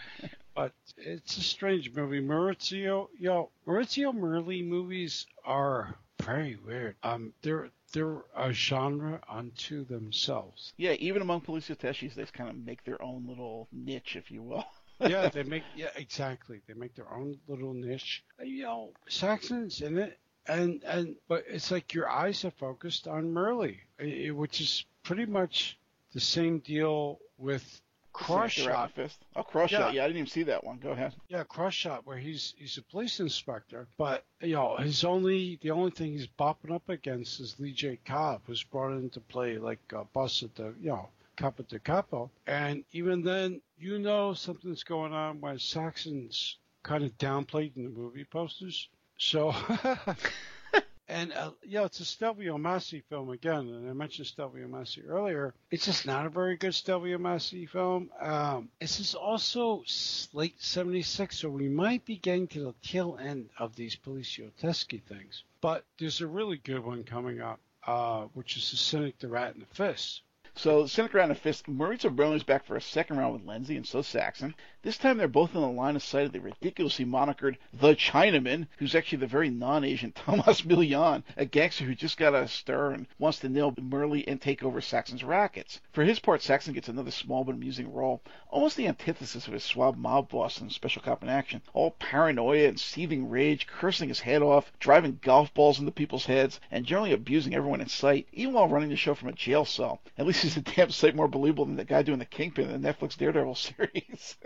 but it's a strange movie. Maurizio, yo, Maurizio Merli movies are very weird. Um, they're they're a genre unto themselves. Yeah, even among poliziotteschi, they kind of make their own little niche, if you will. yeah, they make yeah exactly. They make their own little niche. You know, Saxon's in it, and and but it's like your eyes are focused on Merli, which is pretty much the same deal with Cross Shot. Fist. Oh, Cross yeah. Shot. Yeah, I didn't even see that one. Go ahead. Yeah, Cross Shot, where he's he's a police inspector, but you know his only the only thing he's bopping up against is Lee J. Cobb, who's brought in to play like uh, a boss at the you know capo de capo, and even then you know something's going on when Saxon's kind of downplayed in the movie posters. So And uh, yeah, it's a Stelvio Massi film again, and I mentioned Stelvio Massi earlier. It's just not a very good Stelvio Massi film. Um, this is also late '76, so we might be getting to the tail end of these Poliziotteschi things. But there's a really good one coming up, uh, which is The Cynic, the Rat, and the Fist. So Cynic Rat and Fist, Maurizio Merli's back for a second round with Lenzi, and so Saxon. This time they're both in the line of sight of the ridiculously monikered The Chinaman, who's actually the very non-Asian Tomas Milian, a gangster who just got out of stir and wants to nail Merli and take over Saxon's rackets. For his part, Saxon gets another small but amusing role, almost the antithesis of his suave mob boss in Special Cop in Action. All paranoia and seething rage, cursing his head off, driving golf balls into people's heads, and generally abusing everyone in sight, even while running the show from a jail cell. At least he's a damn sight more believable than the guy doing the Kingpin in the Netflix Daredevil series.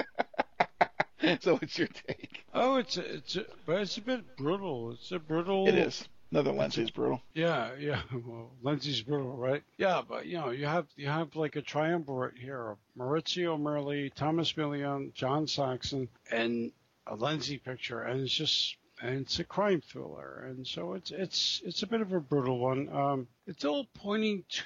so what's your take? Oh, it's a, it's a, but it's a bit brutal. It's a brutal. It is. Another Lenzi's brutal. Yeah, yeah. Well, Lenzi's brutal, right? Yeah, but you know, you have you have like a triumvirate here of Maurizio Merli, Tomas Milian, John Saxon, and a Lenzi picture, and it's just and it's a crime thriller, and so it's it's it's a bit of a brutal one. Um, it's all pointing to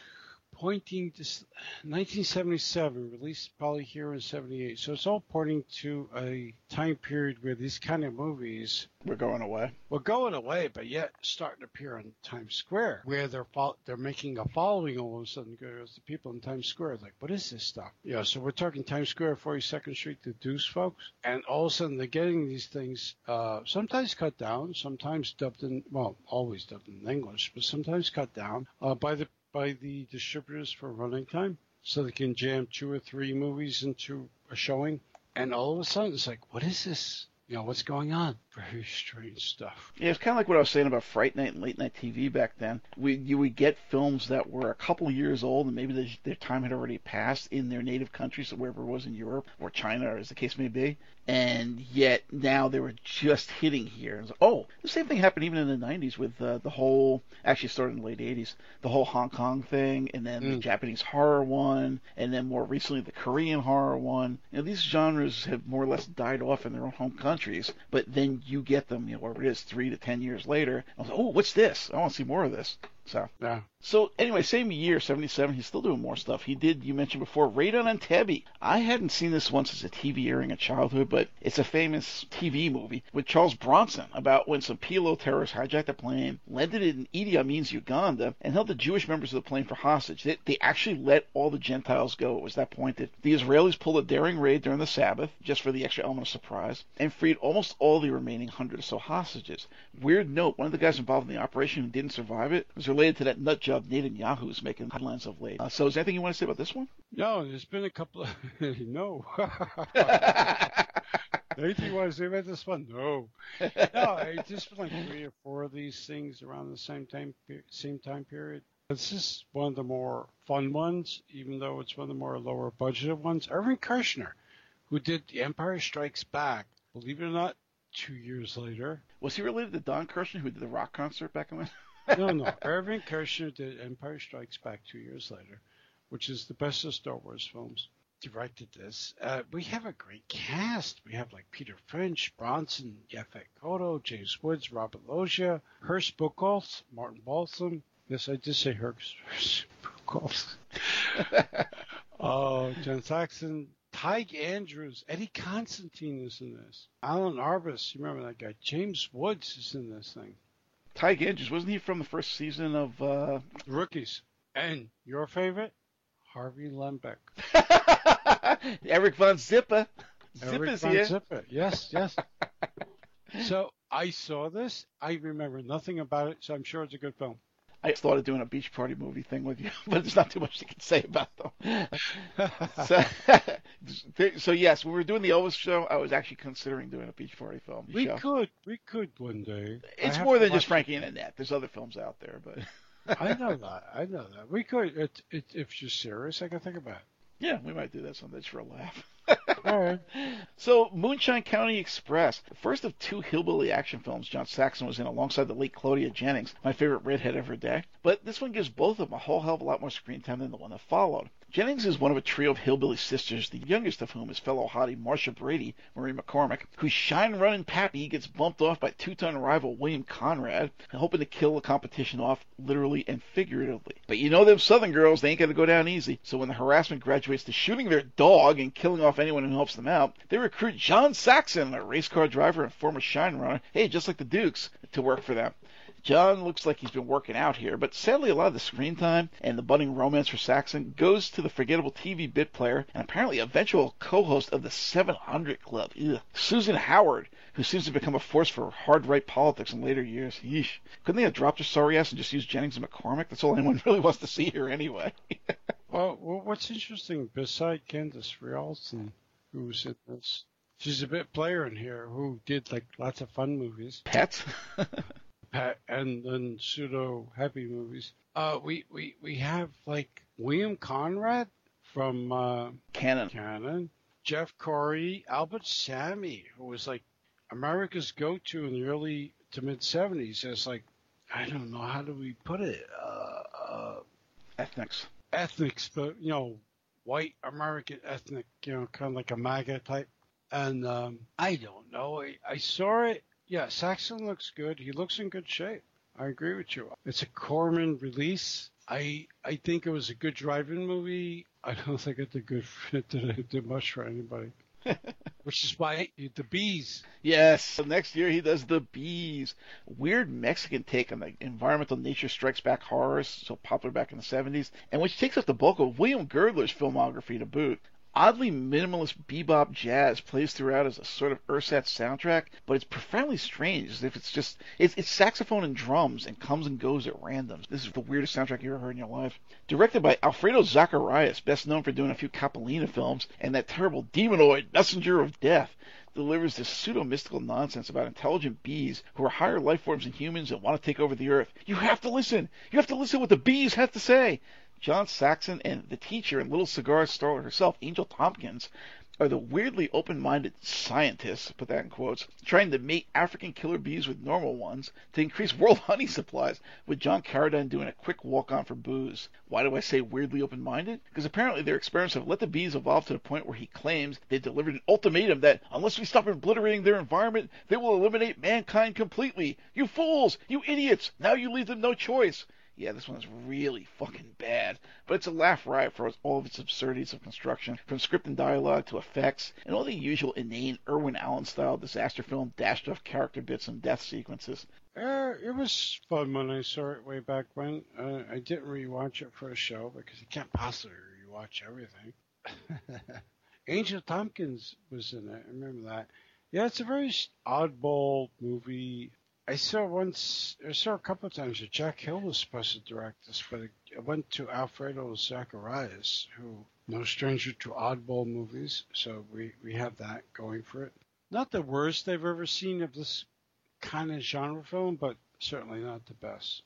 pointing to 1977, released probably here in 78. So it's all pointing to a time period where these kind of movies were going away. Were going away, but yet starting to appear on Times Square, where they're they're making a following all of a sudden. Goes the people in Times Square like, what is this stuff? Yeah, so we're talking Times Square, 42nd Street, the Deuce, folks, and all of a sudden they're getting these things uh, sometimes cut down, sometimes dubbed in well, always dubbed in English, but sometimes cut down uh, by the by the distributors for running time so they can jam two or three movies into a showing. And all of a sudden, it's like, what is this? You know, what's going on? Very strange stuff. Yeah, it's kind of like what I was saying about Fright Night and late night TV back then. We you would get films that were a couple years old and maybe their, time had already passed in their native countries, so wherever it was in Europe or China, or as the case may be, and yet now they were just hitting here. Like, oh, the same thing happened even in the 90s with uh, the whole, actually started in the late 80s, the whole Hong Kong thing, and then mm. the Japanese horror one, and then more recently the Korean horror one. You know, these genres have more or less died off in their own home countries, but then you get them, you know, whatever it is, three to ten years later. I was like, oh, what's this? I want to see more of this. So yeah. So anyway, same year, '77. He's still doing more stuff. He did. You mentioned before, Raid on Entebbe. I hadn't seen this once as a TV airing in childhood, but it's a famous TV movie with Charles Bronson about when some PLO terrorists hijacked a plane, landed it in Idi Amin's Uganda, and held the Jewish members of the plane for hostage. They, they actually let all the Gentiles go. It was that point that The Israelis pulled a daring raid during the Sabbath, just for the extra element of surprise, and freed almost all the remaining hundred or so hostages. Weird note: one of the guys involved in the operation who didn't survive it was related to that nut job Netanyahu is making headlines of late. Uh, so, is there anything you want to say about this one? No, there's been a couple of no. Anything you want to say about this one? No. No, it's just been like three or four of these things around the same time same time period. This is one of the more fun ones, even though it's one of the more lower budgeted ones. Irvin Kershner, who did The Empire Strikes Back, believe it or not, two years later. Was he related to Don Kershner, who did the rock concert back in the no, no. Irvin Kershner did Empire Strikes Back two years later, which is the best of Star Wars films. Directed this. Uh, we have a great cast. We have like Peter Finch, Bronson, Yaphet Kotto, James Woods, Robert Loggia, Hersch Buchholz, Martin Balsam. Yes, I did say Hersch Buchholz. uh, John Saxon, Tige Andrews, Eddie Constantine is in this. Alan Arbus, you remember that guy? James Woods is in this thing. Tige Andrews, wasn't he from the first season of uh... Rookies? And your favorite, Harvey Lembeck. Eric von Zipper. Eric Zipper's von here. Zipper. Yes, yes. so I saw this. I remember nothing about it, so I'm sure it's a good film. I started doing a beach party movie thing with you, but there's not too much you can say about them. so, so yes, when we were doing the Elvis show, I was actually considering doing a beach party film. we show. could, we could one day. It's more than just Frankie and Annette. There's other films out there, but. I know that. I know that. We could. It, it, if you're serious, I can think about it. yeah, we might do that someday just for a laugh. Right. So, Moonshine County Express, the first of two hillbilly action films John Saxon was in alongside the late Claudia Jennings, my favorite redhead of her day. But this one gives both of them a whole hell of a lot more screen time than the one that followed. Jennings is one of a trio of hillbilly sisters, the youngest of whom is fellow hottie Marcia Brady, Maureen McCormick, whose shine running pappy gets bumped off by two-ton rival William Conrad, hoping to kill the competition off literally and figuratively. But you know them southern girls, they ain't gonna go down easy. So when the harassment graduates to shooting their dog and killing off anyone who helps them out, they recruit John Saxon, a race car driver and former shine runner, hey, just like the Dukes, to work for them. John looks like he's been working out here, but sadly a lot of the screen time and the budding romance for Saxon goes to the forgettable TV bit player and apparently eventual co-host of the 700 Club, Ugh. Susan Howard, who seems to become a force for hard right politics in later years. Yeesh. Couldn't they have dropped her sorry ass and just used Jennings and McCormick? That's all anyone really wants to see here anyway. Well, what's interesting, beside Candice Rialson, who's in this, she's a bit player in here who did like lots of fun movies. Pets? pa- and then pseudo happy movies. Uh, we, we, we have like William Conrad from uh, Cannon. Cannon, Jeff Corey, Albert Salmi, who was like America's go-to in the early to mid 70s as like, I don't know, how do we put it? Uh, uh, Ethnics. ethnics, but you know, white American ethnic, you know, kind of like a MAGA type. And um, I don't know. I, I saw it. Yeah, Saxon looks good. He looks in good shape. I agree with you. It's a Corman release. I I think it was a good driving movie. I don't think it did good. It did, did much for anybody. Which is why the bees. Yes. So next year he does the bees. Weird Mexican take on the environmental nature strikes back horrors, so popular back in the 70s, and which takes up the bulk of William Girdler's filmography to boot. Oddly minimalist bebop jazz plays throughout as a sort of ersatz soundtrack, but it's profoundly strange as if it's just it's, it's saxophone and drums and comes and goes at random. This is the weirdest soundtrack you've ever heard in your life. Directed by Alfredo Zacarías, best known for doing a few Capulina films and that terrible demonoid Messenger of Death delivers this pseudo mystical nonsense about intelligent bees who are higher life forms than humans and want to take over the earth. You have to listen. You have to listen what the bees have to say. John Saxon and the teacher and Little Cigar starlet herself, Angel Tompkins, are the weirdly open-minded scientists, put that in quotes, trying to mate African killer bees with normal ones to increase world honey supplies, with John Carradine doing a quick walk-on for booze. Why do I say weirdly open-minded? Because apparently their experiments have let the bees evolve to the point where he claims they delivered an ultimatum that unless we stop obliterating their environment, they will eliminate mankind completely. You fools! You idiots! Now you leave them no choice. Yeah, this one is really fucking bad, but it's a laugh riot for all of its absurdities of construction, from script and dialogue to effects, and all the usual inane Irwin Allen style disaster film dashed off character bits and death sequences. Uh, it was fun when I saw it way back when. Uh, I didn't rewatch it for a show because you can't possibly rewatch everything. Angel Tompkins was in it. I remember that. Yeah, it's a very oddball movie. I saw once, I saw a couple of times that Jack Hill was supposed to direct this, but it went to Alfredo Zacarías, who no stranger to oddball movies. So we we have that going for it. Not the worst I've ever seen of this kind of genre film, but certainly not the best.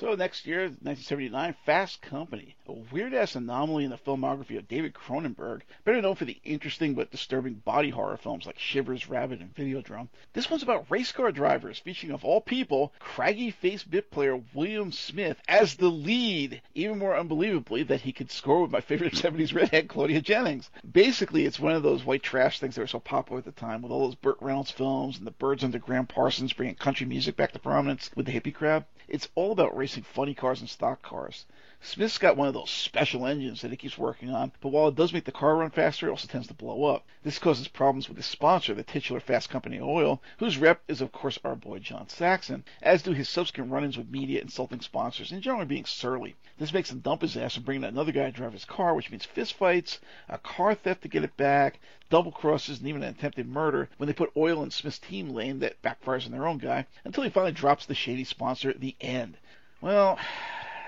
So next year, 1979, Fast Company, a weird-ass anomaly in the filmography of David Cronenberg, better known for the interesting but disturbing body horror films like Shivers, Rabid, and Videodrome. This one's about race car drivers, featuring of all people, craggy-faced bit player William Smith as the lead. Even more unbelievably, that he could score with my favorite 70s redhead, Claudia Jennings. Basically, it's one of those white trash things that were so popular at the time, with all those Burt Reynolds films and the Byrds Under Gram Parsons bringing country music back to prominence with the hippie crowd. It's all about racing funny cars and stock cars. Smith's got one of those special engines that he keeps working on, but while it does make the car run faster, it also tends to blow up. This causes problems with his sponsor, the titular Fast Company Oil, whose rep is of course our boy John Saxon, as do his subsequent run-ins with media, insulting sponsors, and generally being surly. This makes him dump his ass and bring in another guy to drive his car, which means fistfights, a car theft to get it back, double crosses, and even an attempted murder when they put oil in Smith's team lane that backfires on their own guy, until he finally drops the shady sponsor at the end. Well,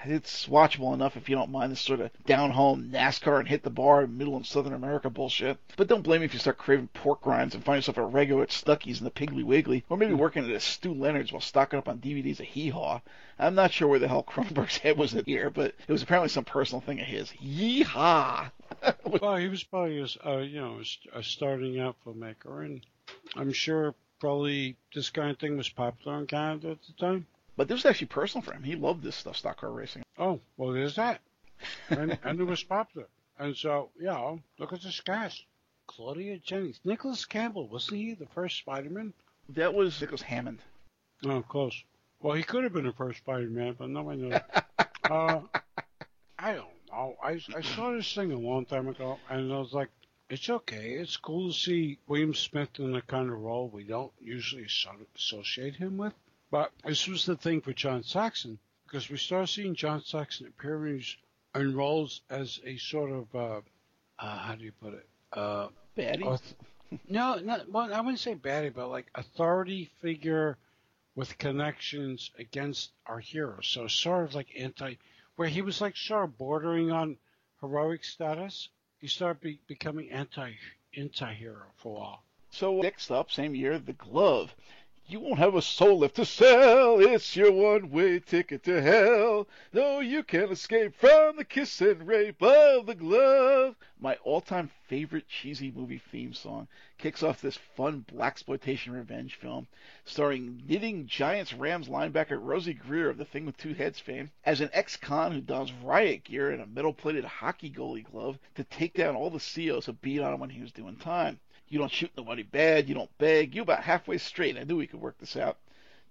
it's watchable enough if you don't mind this sort of down home NASCAR and hit the bar middle and Southern America bullshit. But don't blame me if you start craving pork rinds and find yourself a regular at Stuckey's in the Piggly Wiggly, or maybe working at a Stew Leonard's while stocking up on DVDs of Hee Haw. I'm not sure where the hell Cronenberg's head was at here, but it was apparently some personal thing of his. Yeehaw! well, he was probably a, uh, you know a starting out filmmaker, and I'm sure probably this kind of thing was popular in Canada at the time. But this was actually personal for him. He loved this stuff, stock car racing. Oh, well, there's that. and, and it was popular. And so, yeah, look at this cast. Claudia Jennings. Nicholas Campbell, wasn't he the first Spider-Man? That was Nicholas Hammond. Oh, close. Well, he could have been the first Spider-Man, but nobody knows. uh, I don't know. I, I saw this thing a long time ago, and I was like, it's okay. It's cool to see William Smith in the kind of role we don't usually associate him with. But this was the thing for John Saxon because we start seeing John Saxon appearing in roles as a sort of uh, uh, how do you put it? Uh, baddie. no, not well. I wouldn't say baddie, but like authority figure with connections against our hero. So sort of like anti, where he was like sort of bordering on heroic status. He started be, becoming anti anti hero for a while. So next up, same year, The Glove. You won't have a soul left to sell. It's your one-way ticket to hell. No, you can't escape from the kiss and rape of the glove. My all-time favorite cheesy movie theme song kicks off this fun blaxploitation revenge film, starring knitting Giants Rams linebacker Rosey Grier of The Thing with Two Heads fame as an ex-con who dons riot gear and a metal-plated hockey goalie glove to take down all the CEOs who beat on him when he was doing time. You don't shoot nobody bad. You don't beg. You're about halfway straight. And I knew we could work this out.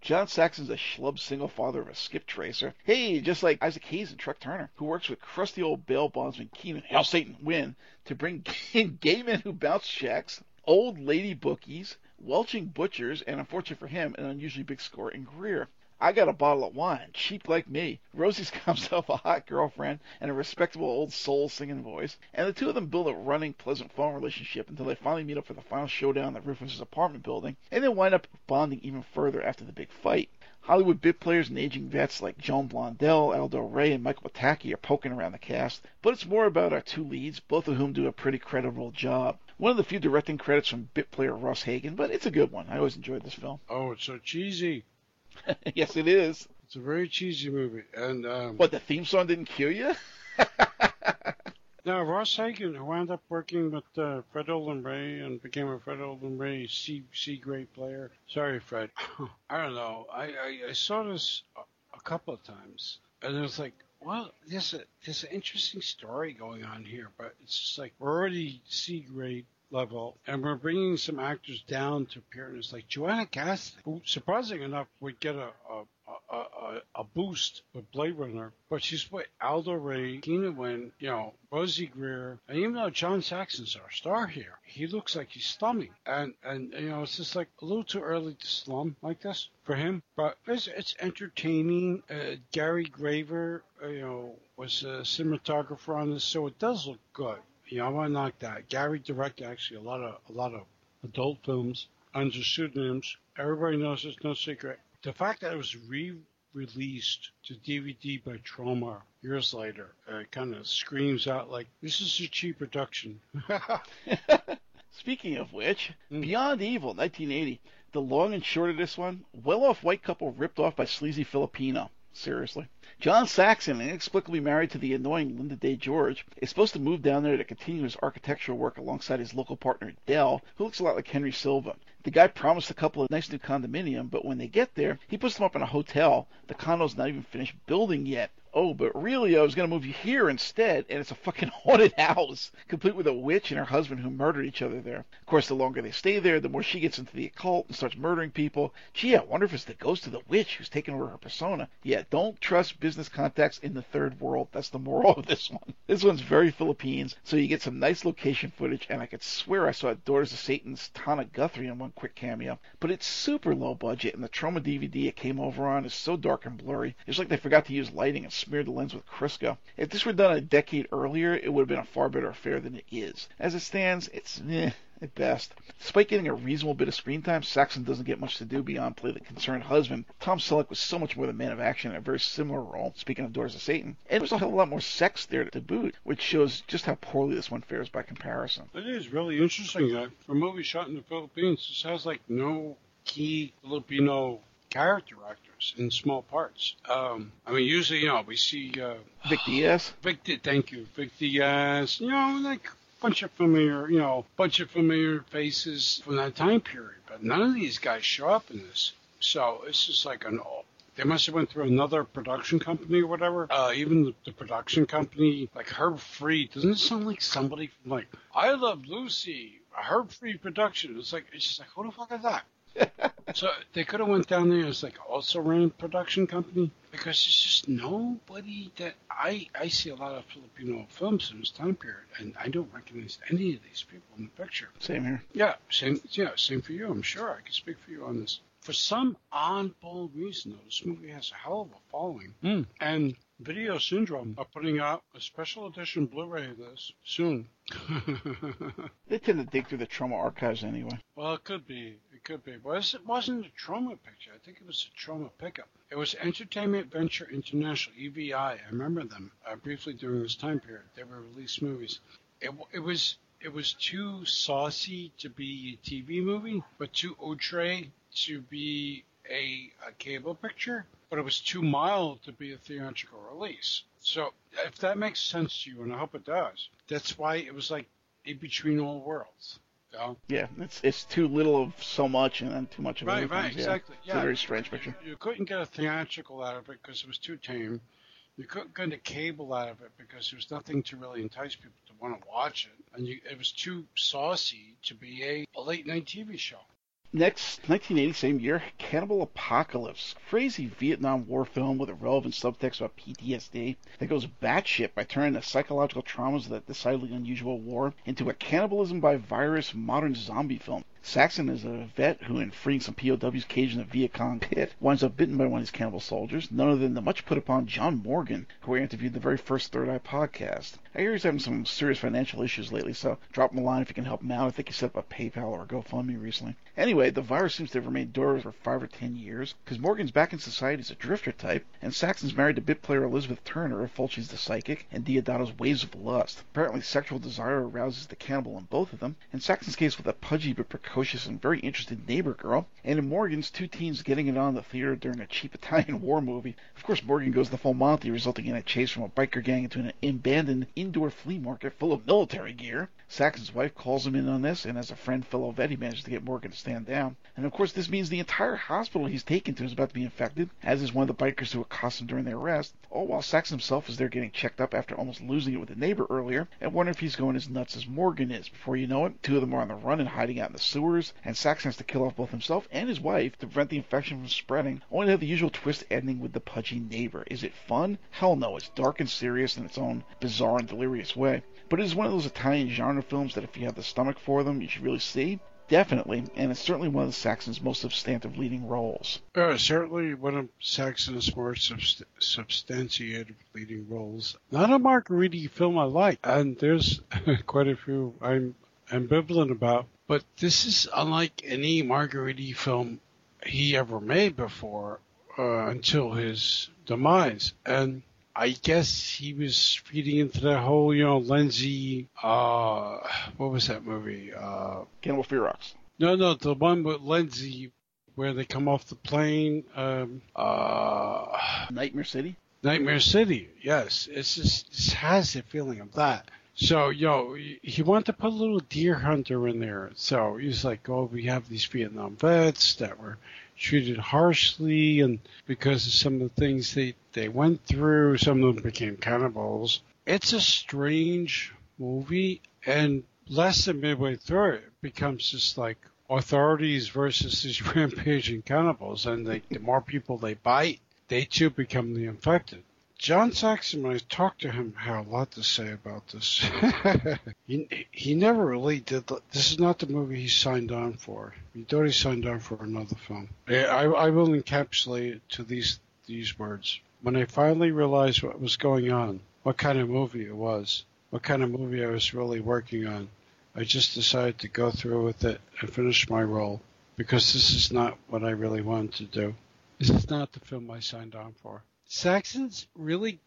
John Saxon's a schlub single father of a skip tracer. Hey, just like Isaac Hayes and Truck Turner, who works with crusty old bail bondsman Keenan, Hell Satan, Wynn, to bring in gay men who bounce checks, old lady bookies, welching butchers, and unfortunately for him, an unusually big score in Grier. I got a bottle of wine, cheap like me. Rosey's got himself a hot girlfriend and a respectable old soul singing voice, and the two of them build a running, pleasant phone relationship until they finally meet up for the final showdown of his apartment building, and then wind up bonding even further after the big fight. Hollywood bit players and aging vets like Joan Blondell, Aldo Ray, and Michael Pataki are poking around the cast, but it's more about our two leads, both of whom do a pretty credible job. One of the few directing credits from bit player Ross Hagen, but it's a good one. I always enjoyed this film. Oh, it's so cheesy. yes, it is. It's a very cheesy movie, and um, what the theme song didn't kill you? now Ross Hagen, who wound up working with uh, Fred Olen Ray and became a Fred Olen Ray C C grade player. Sorry, Fred. I don't know. I, I, I saw this a, a couple of times, and it was like, well, there's a there's an interesting story going on here, but it's just like we're already C grade level, and we're bringing some actors down to appearance, like Joanna Gastein, who, surprising enough, would get a, a a, a, a, boost with Blade Runner, but she's with Aldo Ray, Keenan Wynn, you know, Rosey Grier, and even though John Saxon's our star here, he looks like he's slumming, and and you know, it's just like a little too early to slum like this for him, but it's it's entertaining. Uh, Gary Graver, uh, you know, was a cinematographer on this, so it does look good. You know, I want to knock that. Gary directed actually a lot of a lot of adult films under pseudonyms. Everybody knows it's no secret. The fact that it was re-released to DVD by Troma years later uh, kind of screams out like this is a cheap production. Speaking of which, mm. Beyond Evil, 1980. The long and short of this one: well-off white couple ripped off by sleazy Filipino. Seriously. John Saxon, inexplicably married to the annoying Linda Day George, is supposed to move down there to continue his architectural work alongside his local partner Dell, who looks a lot like Henry Silva. The guy promised the couple a nice new condominium, but when they get there, he puts them up in a hotel the condo's not even finished building yet. Oh, but really, I was going to move you here instead, and it's a fucking haunted house, complete with a witch and her husband who murdered each other there. Of course, the longer they stay there, the more she gets into the occult and starts murdering people. Gee, I wonder if it's the ghost of the witch who's taken over her persona. Yeah, don't trust business contacts in the third world. That's the moral of this one. This one's very Philippines, so you get some nice location footage, and I could swear I saw Daughters of Satan's Tana Guthrie in one quick cameo. But it's super low budget, and the Troma DVD it came over on is so dark and blurry. It's like they forgot to use lighting and smeared the lens with Crisco. If this were done a decade earlier, it would have been a far better affair than it is. As it stands, it's eh, at best. Despite getting a reasonable bit of screen time, Saxon doesn't get much to do beyond play the concerned husband. Tom Selleck was so much more the man of action in a very similar role, speaking of Daughters of Satan. And there's a whole lot more sex there to boot, which shows just how poorly this one fares by comparison. It is really interesting that for a movie shot in the Philippines, this has like no key Filipino character in small parts. Um, I mean, usually, you know, we see uh, Vic Diaz. Vic, thank you, Vic Diaz. You know, like bunch of familiar, you know, bunch of familiar faces from that time period. But none of these guys show up in this. So it's just like an they must have went through another production company or whatever. Uh, even the, the, production company, like Herb Freed, doesn't it sound like somebody from like I Love Lucy, a Herb Freed production? It's like it's just like who the fuck is that? so they could have went down there as like also ran a production company because there's just nobody that I I see a lot of Filipino films in this time period and I don't recognize any of these people in the picture. Same here. Yeah, same yeah, same for you. I'm sure I can speak for you on this. For some oddball reason, though, this movie has a hell of a following. Mm. And Vinegar Syndrome are putting out a special edition Blu-ray of this soon. they tend to dig through the Troma archives anyway. Well, it could be. It could be. But it wasn't a Troma picture. I think it was a Troma pickup. It was Entertainment Venture International, EVI. I remember them uh, briefly during this time period. They were released movies. It, it was it was too saucy to be a TV movie, but too outre to be a, a cable picture but it was too mild to be a theatrical release. So if that makes sense to you, and I hope it does, that's why it was like in between all worlds. Yeah, yeah it's it's too little of so much and then too much of right, everything. Right, exactly. Yeah. It's a very strange picture. You, you couldn't get a theatrical out of it because it was too tame. You couldn't get a cable out of it because there was nothing to really entice people to want to watch it, and you, it was too saucy to be a, a late night TV show. Next, 1980, same year, Cannibal Apocalypse, crazy Vietnam War film with a relevant subtext about PTSD that goes batshit by turning the psychological traumas of that decidedly unusual war into a cannibalism by virus modern zombie film. Saxon is a vet who, in freeing some POWs caged in a Viet Cong pit, winds up bitten by one of these cannibal soldiers, none other than the much put upon John Morgan, who I interviewed in the very first Third Eye podcast. I hear he's having some serious financial issues lately, so drop him a line if you can help him out. I think he set up a PayPal or a GoFundMe recently. Anyway, the virus seems to have remained dormant for five or ten years, because Morgan's back in society as a drifter type, and Saxon's married to bit player Elizabeth Turner, of Fulci's the psychic, and Deodato's Waves of Lust. Apparently, sexual desire arouses the cannibal in both of them. In Saxon's case, with a pudgy but precocious and very interested neighbor girl, and in Morgan's, two teens getting it on in the theater during a cheap Italian war movie. Of course, Morgan goes the full Monty, resulting in a chase from a biker gang into an abandoned indoor flea market full of military gear. Saxon's wife calls him in on this, and as a friend fellow vet, he manages to get Morgan to stand down. And of course, this means the entire hospital he's taken to is about to be infected, as is one of the bikers who accost him during their arrest. All while Saxon himself is there getting checked up after almost losing it with a neighbor earlier, and wonder if he's going as nuts as Morgan is. Before you know it, two of them are on the run and hiding out in the sewers, and Saxon has to kill off both himself and his wife to prevent the infection from spreading, only to have the usual twist ending with the pudgy neighbor. Is it fun? Hell no, it's dark and serious in its own bizarre and delirious way. But it is one of those Italian genre films that if you have the stomach for them, you should really see. Definitely, and it's certainly one of Saxon's most substantive leading roles. Uh, certainly one of Saxon's more subst- substantiated leading roles. Not a Margheriti film I like, and there's quite a few I'm ambivalent about. But this is unlike any Margheriti film he ever made before uh, until his demise. And I guess he was feeding into that whole, you know, Lenzi, uh, what was that movie? Uh, Cannibal Ferox. No, no, the one with Lenzi where they come off the plane. Um, uh, Nightmare City? Nightmare City, yes. It's just, it has a feeling of that. So, yo, he wanted to put a little deer hunter in there. So he's like, oh, we have these Vietnam vets that were treated harshly and because of some of the things they They went through. Some of them became cannibals. It's a strange movie, and less than midway through it, it becomes just like authorities versus these rampaging cannibals, and they, the more people they bite, they too become the infected. John Saxon, when I talked to him, had a lot to say about this. he, he never really did. This is not the movie he signed on for. He thought he signed on for another film. I, I will encapsulate it to these these words. When I finally realized what was going on, what kind of movie it was, what kind of movie I was really working on, I just decided to go through with it and finish my role because this is not what I really wanted to do. This is not the film I signed on for. Saxon's really.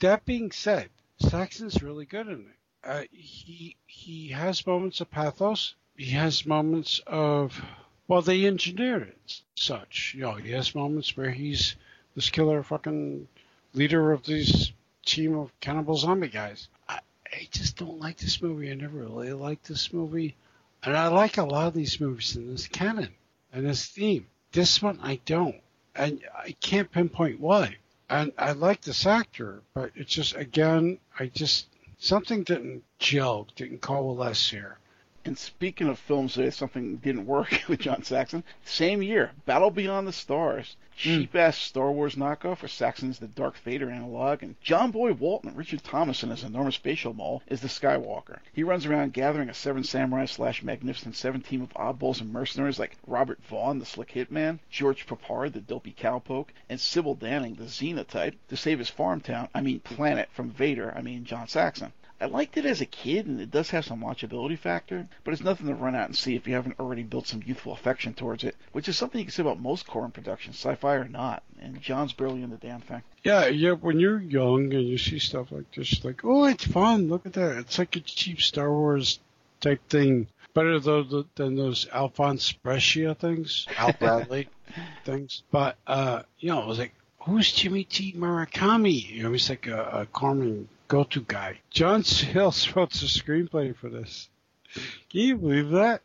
That being said, Saxon's really good in it. Uh, he he has moments of pathos. He has moments of well, they engineered it such. You know, he has moments where he's this killer fucking leader of this team of cannibal zombie guys. I, I just don't like this movie. I never really liked this movie. And I like a lot of these movies in this canon and this theme. This one I don't. And I can't pinpoint why. And I like this actor, but it's just, again, I just, something didn't gel, didn't coalesce here. And speaking of films that something didn't work with John Saxon, same year, Battle Beyond the Stars, mm. cheap ass Star Wars knockoff where Saxon's the Darth Vader analog, and John Boy Walton, Richard Thomas Thomason as enormous facial mole, is the Skywalker. He runs around gathering a Seven Samurai slash Magnificent Seven team of oddballs and mercenaries like Robert Vaughn, the slick hitman, George Peppard, the dopey cowpoke, and Sybil Danning, the Xena type, to save his farm town, I mean planet, from Vader, I mean John Saxon. I liked it as a kid, and it does have some watchability factor, but it's nothing to run out and see if you haven't already built some youthful affection towards it, which is something you can say about most Corman productions, sci-fi or not. And John's barely in the damn thing. Yeah, yeah. When you're young and you see stuff like this, like, oh, it's fun. Look at that. It's like a cheap Star Wars type thing. Better though than those Alphonse Brescia things, Al Bradley things. But uh, you know, it was like, who's Jimmy T. Murakami? You know, he's like a, a Corman go-to guy. John Sayles wrote the screenplay for this. Can you believe that?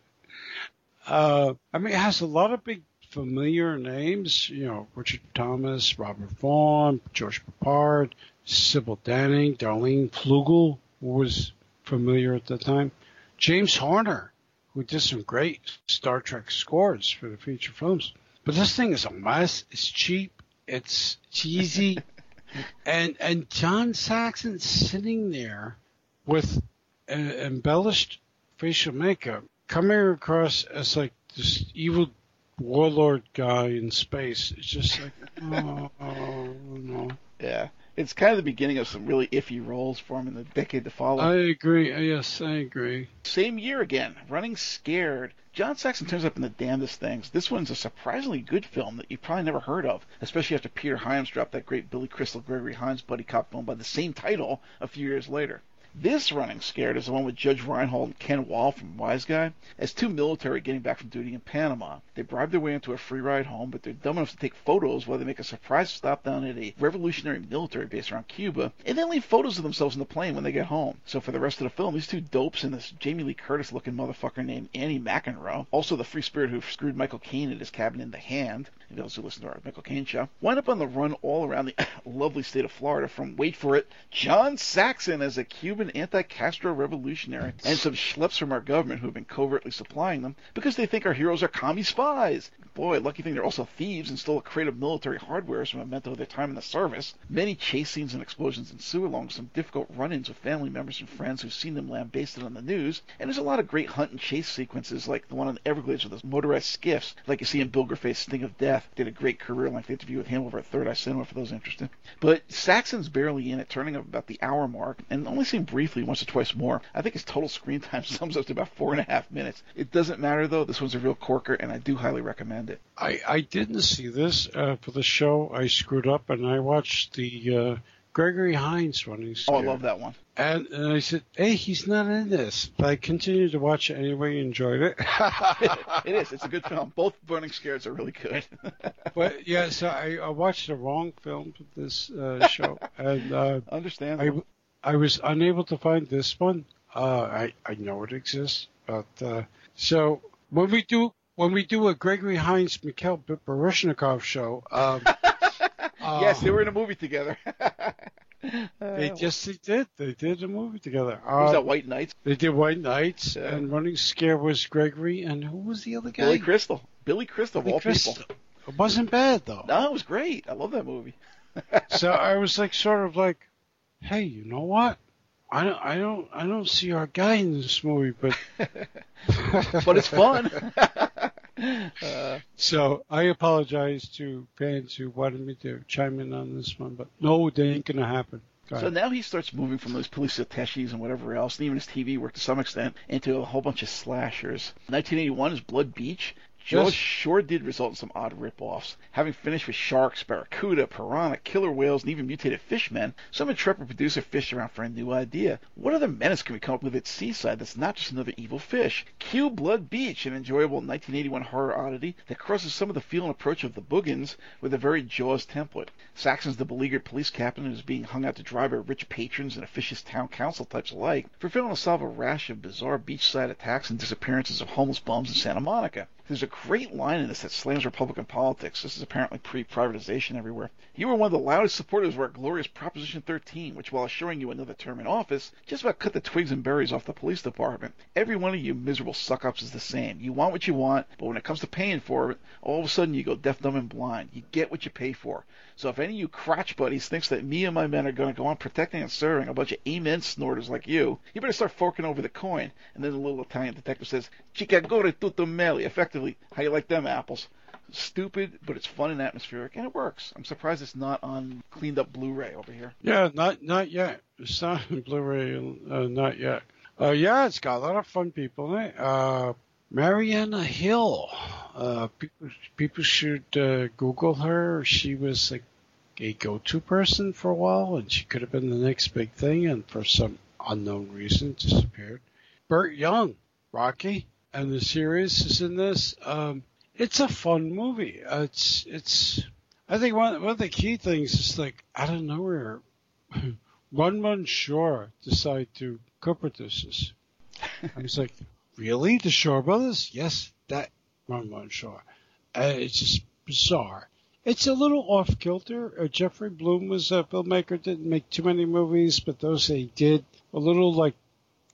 Uh, I mean, it has a lot of big familiar names. You know, Richard Thomas, Robert Vaughn, George Peppard, Sybil Danning, Darlanne Fluegel was familiar at the time. James Horner, who did some great Star Trek scores for the feature films. But this thing is a mess. It's cheap. It's cheesy and and John Saxon sitting there with uh, embellished facial makeup, coming across as like this evil warlord guy in space. It's just like, oh, oh no. Yeah. It's kind of the beginning of some really iffy roles for him in the decade to follow. I agree. Uh, yes, I agree. Same year again, Running Scared. John Saxon turns up in the damnedest things. This one's a surprisingly good film that you've probably never heard of, especially after Peter Hyams dropped that great Billy Crystal Gregory Hines buddy cop film by the same title a few years later. This running scared is the one with Judge Reinhold and Ken Wahl from Wise Guy as two military getting back from duty in Panama. They bribe their way into a free ride home, but they're dumb enough to take photos while they make a surprise stop down at a revolutionary military base around Cuba, and then leave photos of themselves in the plane when they get home. So for the rest of the film, these two dopes and this Jamie Lee Curtis looking motherfucker named Annie McEnroe, also the free spirit who screwed Michael Caine at his cabin in The Hand, those who listen to our Michael Caine show, wind up on the run all around the lovely state of Florida from, wait for it, John Saxon as a Cuban anti-Castro revolutionary, and some schleps from our government who have been covertly supplying them because they think our heroes are commie spies. Boy, lucky thing they're also thieves and stole a crate of military hardware as a memento of their time in the service. Many chase scenes and explosions ensue along some difficult run-ins with family members and friends who've seen them lambasted on the news, and there's a lot of great hunt and chase sequences like the one on the Everglades with those motorized skiffs, like you see in Bill Grefé's Sting of Death. Did a great career-length interview with him over at Third Eye Cinema for those interested. But Saxon's barely in it, turning up about the hour mark, and only seen briefly once or twice more. I think his total screen time sums up to about four and a half minutes. It doesn't matter though. This one's a real corker, and I do highly recommend it. I, I didn't see this uh, for the show. I screwed up, and I watched the uh, Gregory Hines one. He's oh, I love that one. And, and I said, hey, he's not in this. But I continued to watch it anyway, enjoyed it. it is. It's a good film. Both Burning Scares are really good. but yeah, so I, I watched the wrong film for this uh, show. and uh, Understand. I, I was unable to find this one. Uh, I, I know it exists. But uh, so when we do when we do a Gregory Hines Mikhail Baryshnikov show, um, yes, they were in a movie together. They just they did. They did a movie together. What was Uh, that White Knights? They did White Knights, Yeah. and Running Scare was Gregory, and who was the other guy? Billy Crystal. Billy Crystal, of Billy all Crystal. people. It wasn't bad though. No, it was great. I love that movie. so I was like, sort of like, hey, you know what? I don't, I don't, I don't see our guy in this movie, but but it's fun. uh, So I apologize to fans who wanted me to chime in on this one, but no, they ain't gonna happen. Go so now he starts moving from those police attaches and whatever else, and even his TV work to some extent, into a whole bunch of slashers. 1981 is Blood Beach. Jaws sure did result in some odd rip-offs. Having finished with sharks, barracuda, piranha, killer whales, and even mutated fishmen, some intrepid producer fished around for a new idea. What other menace can we come up with at Seaside that's not just another evil fish? Cue Blood Beach, an enjoyable 1981 horror oddity that crosses some of the feel and approach of the Boogens with a very Jaws template. Saxon's the beleaguered police captain who is being hung out to dry by rich patrons and officious town council types alike for failing to solve a rash of bizarre beachside attacks and disappearances of homeless bums in Santa Monica. There's a great line in this that slams Republican politics. This is apparently pre-privatization everywhere. You were one of the loudest supporters of our glorious Proposition 13, which, while assuring you another term in office, just about cut the twigs and berries off the police department. Every one of you miserable suck-ups is the same. You want what you want, but when it comes to paying for it, all of a sudden you go deaf, dumb, and blind. You get what you pay for. So if any of you crotch buddies thinks that me and my men are going to go on protecting and serving a bunch of amen snorters like you, you better start forking over the coin. And then the little Italian detective says, Chicagore tutto meglio. Effectively, how you like them apples? Stupid, but it's fun and atmospheric, and it works. I'm surprised it's not on cleaned up Blu-ray over here. Yeah, not not yet. It's not on Blu-ray, uh, not yet. Uh, yeah, it's got a lot of fun people in it. Uh, Marianna Hill. Uh, people, people should uh, Google her. She was like a go-to person for a while, and she could have been the next big thing, and for some unknown reason disappeared. Burt Young, Rocky, and the series is in this. Um, it's a fun movie. Uh, it's it's. I think one one of the key things is like out of nowhere, Run Run Shaw decide to co-produce this. I was like, really? The Shaw Brothers? Yes, that Run Run Shaw. Uh, it's just bizarre. It's a little off kilter. Uh, Jeffrey Bloom was a filmmaker, didn't make too many movies, but those that he did, a little like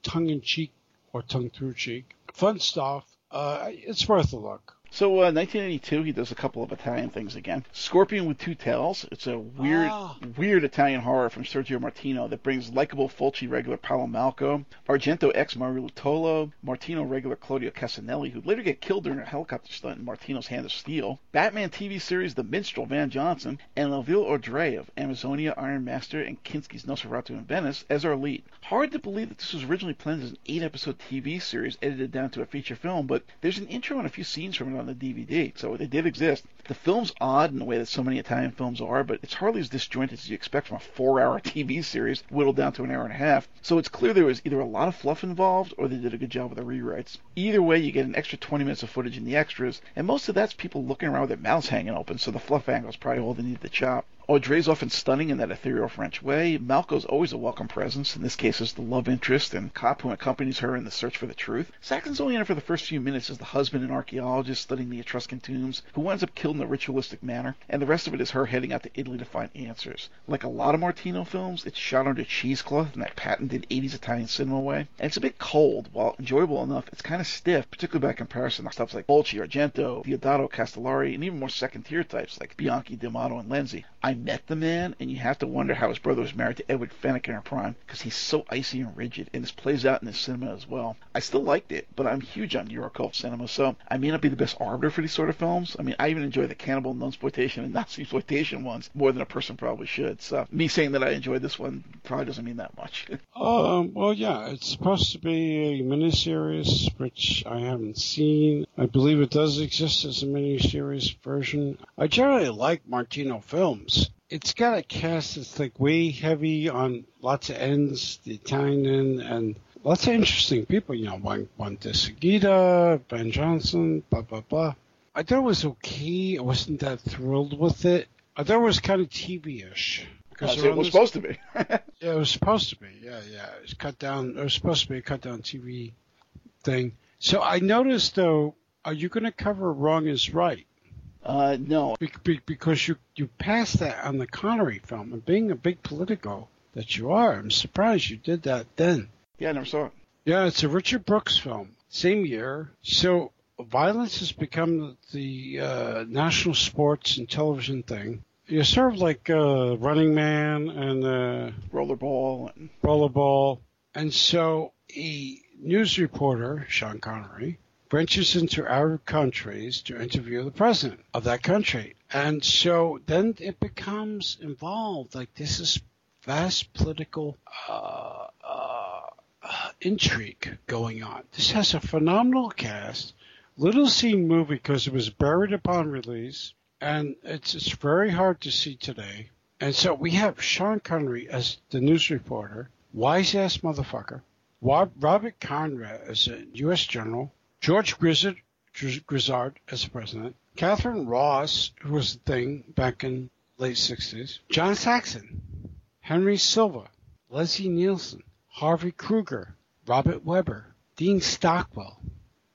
tongue in cheek or tongue through cheek. Fun stuff. Uh, it's worth a look. So, uh, 1982, he does a couple of Italian things again. Scorpion with Two Tails. It's a weird, Ah. weird Italian horror from Sergio Martino that brings likable Fulci regular Paolo Malco, Argento ex Marilù Tolo, Martino regular Claudio Cassinelli, who'd later get killed during a helicopter stunt in Martino's Hand of Steel, Batman TV series The Minstrel Van Johnson, and Elvire Audray of Amazonia, Iron Master, and Kinski's Nosferatu in Venice as our lead. Hard to believe that this was originally planned as an eight-episode TV series edited down to a feature film, but there's an intro and a few scenes from it on the DVD, so they did exist. The film's odd in the way that so many Italian films are, but it's hardly as disjointed as you expect from a four-hour TV series whittled down to an hour and a half. So it's clear there was either a lot of fluff involved or they did a good job with the rewrites. Either way, you get an extra 20 minutes of footage in the extras, and most of that's people looking around with their mouths hanging open, so the fluff angle is probably all they need to chop. Oh, Audray's often stunning in that ethereal French way. Malco's always a welcome presence, in this case as the love interest and cop who accompanies her in the search for the truth. Saxon's only in it for the first few minutes as the husband and archaeologist studying the Etruscan tombs, who winds up killed in a ritualistic manner, and the rest of it is her heading out to Italy to find answers. Like a lot of Martino films, it's shot under cheesecloth in that patented 80s Italian cinema way, and it's a bit cold. While enjoyable enough, it's kind of stiff, particularly by comparison to stuff like Fulci, Argento, Deodato Castellari, and even more second-tier types like Bianchi, D'Amato, and Lenzi. I met the man, and you have to wonder how his brother was married to Edwige Fenech in her prime, because he's so icy and rigid, and this plays out in the cinema as well. I still liked it, but I'm huge on Eurocult cinema, so I may not be the best arbiter for these sort of films. I mean, I even enjoy the cannibal, non-exploitation, and Nazi-exploitation ones more than a person probably should. So me saying that I enjoyed this one probably doesn't mean that much. Um, well, yeah, it's supposed to be a miniseries, which I haven't seen. I believe it does exist as a miniseries version. I generally like Martino films. It's got a cast that's like way heavy on lots of ends, the Italian end, and lots of interesting people. You know, Juan, Juan de Seguida, Ben Johnson, blah, blah, blah. I thought it was okay. I wasn't that thrilled with it. I thought it was kind of TV-ish. Because it was this- supposed to be. yeah, it was supposed to be. Yeah, yeah. It was cut down. It was supposed to be a cut down TV thing. So I noticed though, are you going to cover Wrong is Right? Uh, no. Be- be- because you you passed that on the Connery film, and being a big Politico that you are, I'm surprised you did that then. Yeah, I never saw it. Yeah, it's a Richard Brooks film, same year. So violence has become the uh, national sports and television thing. You're sort of like uh, Running Man and uh, Rollerball. And... Rollerball. And so a news reporter, Sean Connery, ventures into Arab countries to interview the president of that country. And so then it becomes involved. Like this is vast political uh, uh, intrigue going on. This has a phenomenal cast. Little seen movie because it was buried upon release, and it's it's very hard to see today. And so we have Sean Connery as the news reporter, wise ass motherfucker. Robert Conrad as a U.S. general, George Grizzard, Grizzard as the president, Katharine Ross, who was the thing back in late 60s, John Saxon, Henry Silva, Leslie Nielsen, Hardy Kruger, Robert Webber, Dean Stockwell,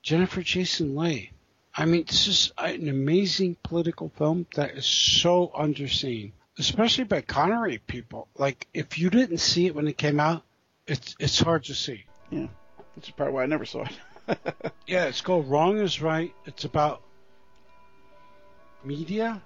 Jennifer Jason Leigh. I mean, this is an amazing political film that is so underseen, especially by Connery people. Like, if you didn't see it when it came out, it's it's hard to see. Yeah, that's probably why I never saw it. yeah, it's called Wrong is Right. It's about media,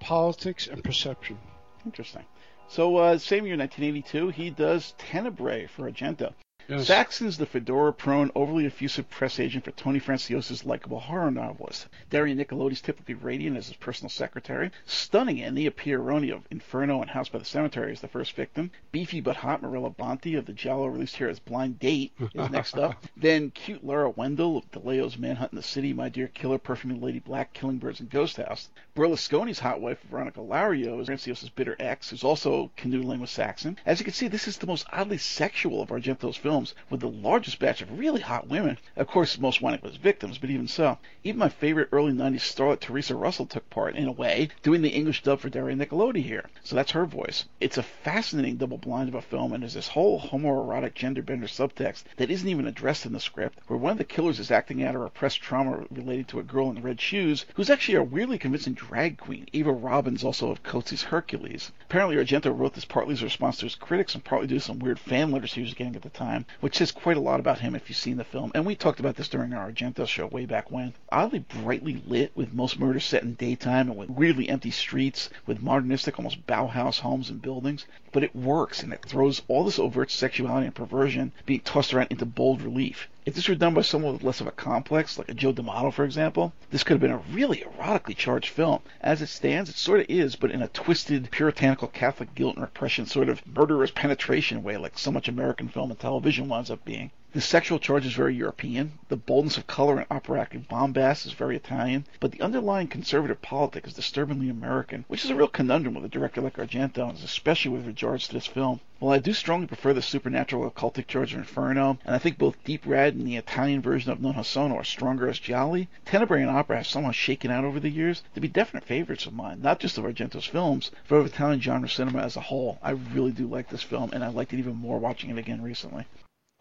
politics, and perception. Interesting. So, uh, same year, 1982, he does Tenebrae for Argento. Yes. Saxon's the fedora-prone, overly effusive press agent for Tony Franciosa's likable horror novelist. Daria Nicolodi's typically radiant as his personal secretary. Stunning Ania Pieroni of Inferno and House by the Cemetery is the first victim. Beefy but hot Mirella Banti of the Jello, released here as Blind Date is next up. then cute Lara Wendel of DeLeo's Manhunt in the City, My Dear Killer, Perfuming Lady Black, Killing Birds, and Ghost House. Berlusconi's hot wife, Veronica Lario, is Franciosa's bitter ex, who's also canoodling with Saxon. As you can see, this is the most oddly sexual of Argento's films with the largest batch of really hot women. Of course, most wound up as victims, but even so. Even my favorite early 90s starlet, Theresa Russell, took part, in a way, doing the English dub for Daria Nicolodi here. So that's her voice. It's a fascinating double blind of a film, and there's this whole homoerotic gender bender subtext that isn't even addressed in the script, where one of the killers is acting out a repressed trauma related to a girl in red shoes, who's actually a weirdly convincing drag queen. Eva Robbins, also of Cozzi's Hercules. Apparently, Argento wrote this partly as a response to his critics and partly due to some weird fan letters he was getting at the time time, which says quite a lot about him if you've seen the film. And we talked about this during our Argento show way back when. Oddly brightly lit, with most murders set in daytime and with weirdly empty streets, with modernistic, almost Bauhaus homes and buildings. But it works, and it throws all this overt sexuality and perversion being tossed around into bold relief. If this were done by someone with less of a complex, like a Joe D'Amato, for example, this could have been a really erotically charged film. As it stands, it sort of is, but in a twisted, puritanical Catholic guilt and repression sort of murderous penetration way, like so much American film and television winds up being. The sexual charge is very European. The boldness of color and operatic bombast is very Italian. But the underlying conservative politic is disturbingly American, which is a real conundrum with a director like Argento, and especially with regards to this film. While I do strongly prefer the supernatural occultic charge of Inferno, and I think both Deep Red and the Italian version of Non Sono are stronger as Gialli, Tenebrae and Opera have somehow shaken out over the years to be definite favorites of mine, not just of Argento's films, but of Italian genre cinema as a whole. I really do like this film, and I liked it even more watching it again recently.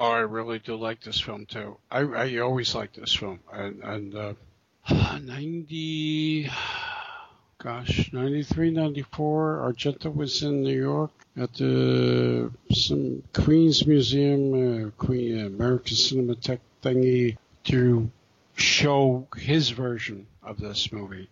Oh, I really do like this film too. I, I always like this film, and, and uh, 90, gosh, 93, 94, Argento was in New York at the some Queens Museum, uh, Queen American Cinematheque thingy to show his version of this movie.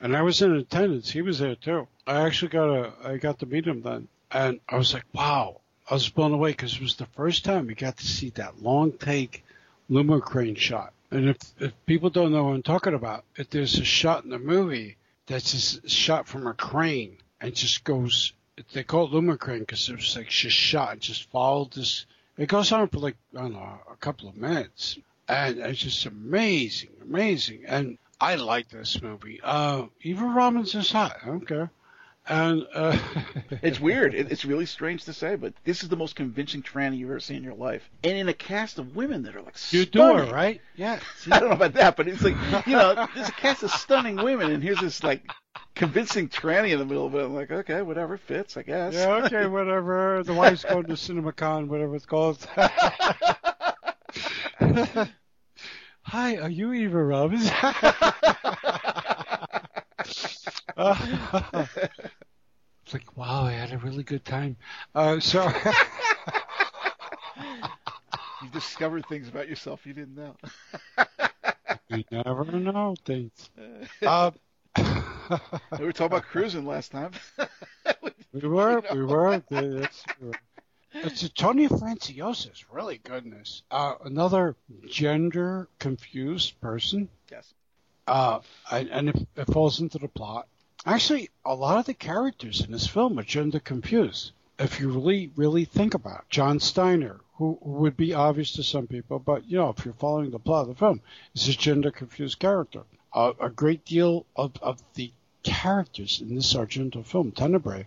And I was in attendance. He was there too. I actually got a, I got to meet him then, and I was like, wow, I was blown away because it was the first time we got to see that long take Louma crane shot. And if, if people don't know what I'm talking about, if there's a shot in the movie that's just shot from a crane and just goes, they call it Louma crane because it was like just shot and just followed this. It goes on for like, I don't know, a couple of minutes. And it's just amazing, amazing. And I like this movie. Uh, Eva Robbins is hot. I don't care. And uh, it's weird. It, it's really strange to say, but this is the most convincing tranny you've ever seen in your life, and in a cast of women that are like you stunning. do it right? Yeah. I don't know about that, but it's like you know, there's a cast of stunning women, and here's this like convincing tranny in the middle of it. I'm like, okay, whatever fits, I guess. Yeah, okay, whatever. The wife's going to CinemaCon, whatever it's called. Hi, are you Eva Robbins? Uh, it's like, wow, I had a really good time. Uh, so you discovered things about yourself you didn't know. you never know things. Uh, we were talking about cruising last time. we were, we were. That's, it's a Tony Franciosa is really goodness. Uh, another gender confused person. Yes. Uh, and, and it, it falls into the plot. Actually, a lot of the characters in this film are gender confused. If you really, really think about it. John Steiner, who, would be obvious to some people, but you know, if you're following the plot of the film, is a gender confused character. Uh, a great deal of, of the characters in this Argento film, Tenebrae,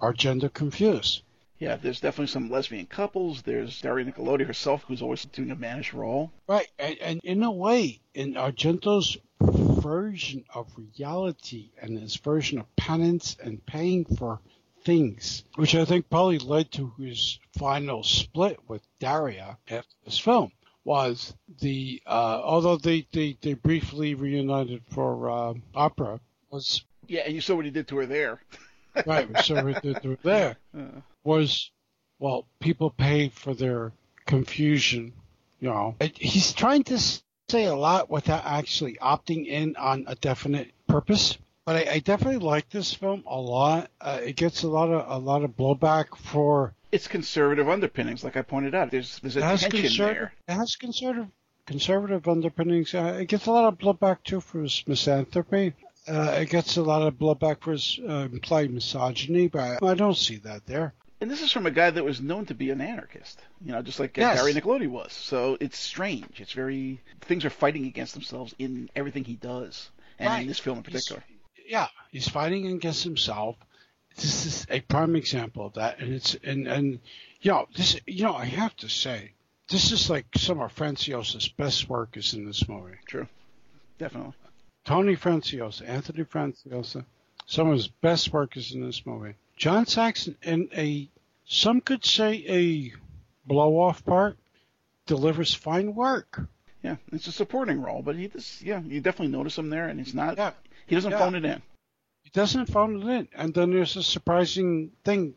are gender confused. Yeah, there's definitely some lesbian couples. There's Daria Nicolodi herself, who's always doing a mannish role. Right, and, and in a way, in Argento's version of reality and his version of penance and paying for things, which I think probably led to his final split with Daria after this film, was the uh, although they, they, they briefly reunited for uh, opera was yeah, and you saw what he did to her there. right, we saw what he did to her there uh. Was well, people pay for their confusion. You know, he's trying to say a lot without actually opting in on a definite purpose. But I, I definitely like this film a lot. Uh, it gets a lot of a lot of blowback for its conservative underpinnings, like I pointed out. There's there's a tension there. It has conservative conservative underpinnings. Uh, it gets a lot of blowback too for its misanthropy. Uh, it gets a lot of blowback for its uh, implied misogyny, but I don't see that there. And this is from a guy that was known to be an anarchist, you know, just like yes. Daria Nicolodi was. So it's strange. It's very things are fighting against themselves in everything he does, and right. in this film in particular. He's, yeah, he's fighting against himself. This is a prime example of that, and it's and and you know this. You know, I have to say, this is like some of Franciosa's best work is in this movie. True, definitely. Tony Franciosa, Anthony Franciosa, some of his best work is in this movie. John Saxon in a some could say a blow off part delivers fine work. Yeah, it's a supporting role, but he just yeah, you definitely notice him there, and he's not. Yeah. He doesn't yeah. phone it in. He doesn't phone it in, and then there's a surprising thing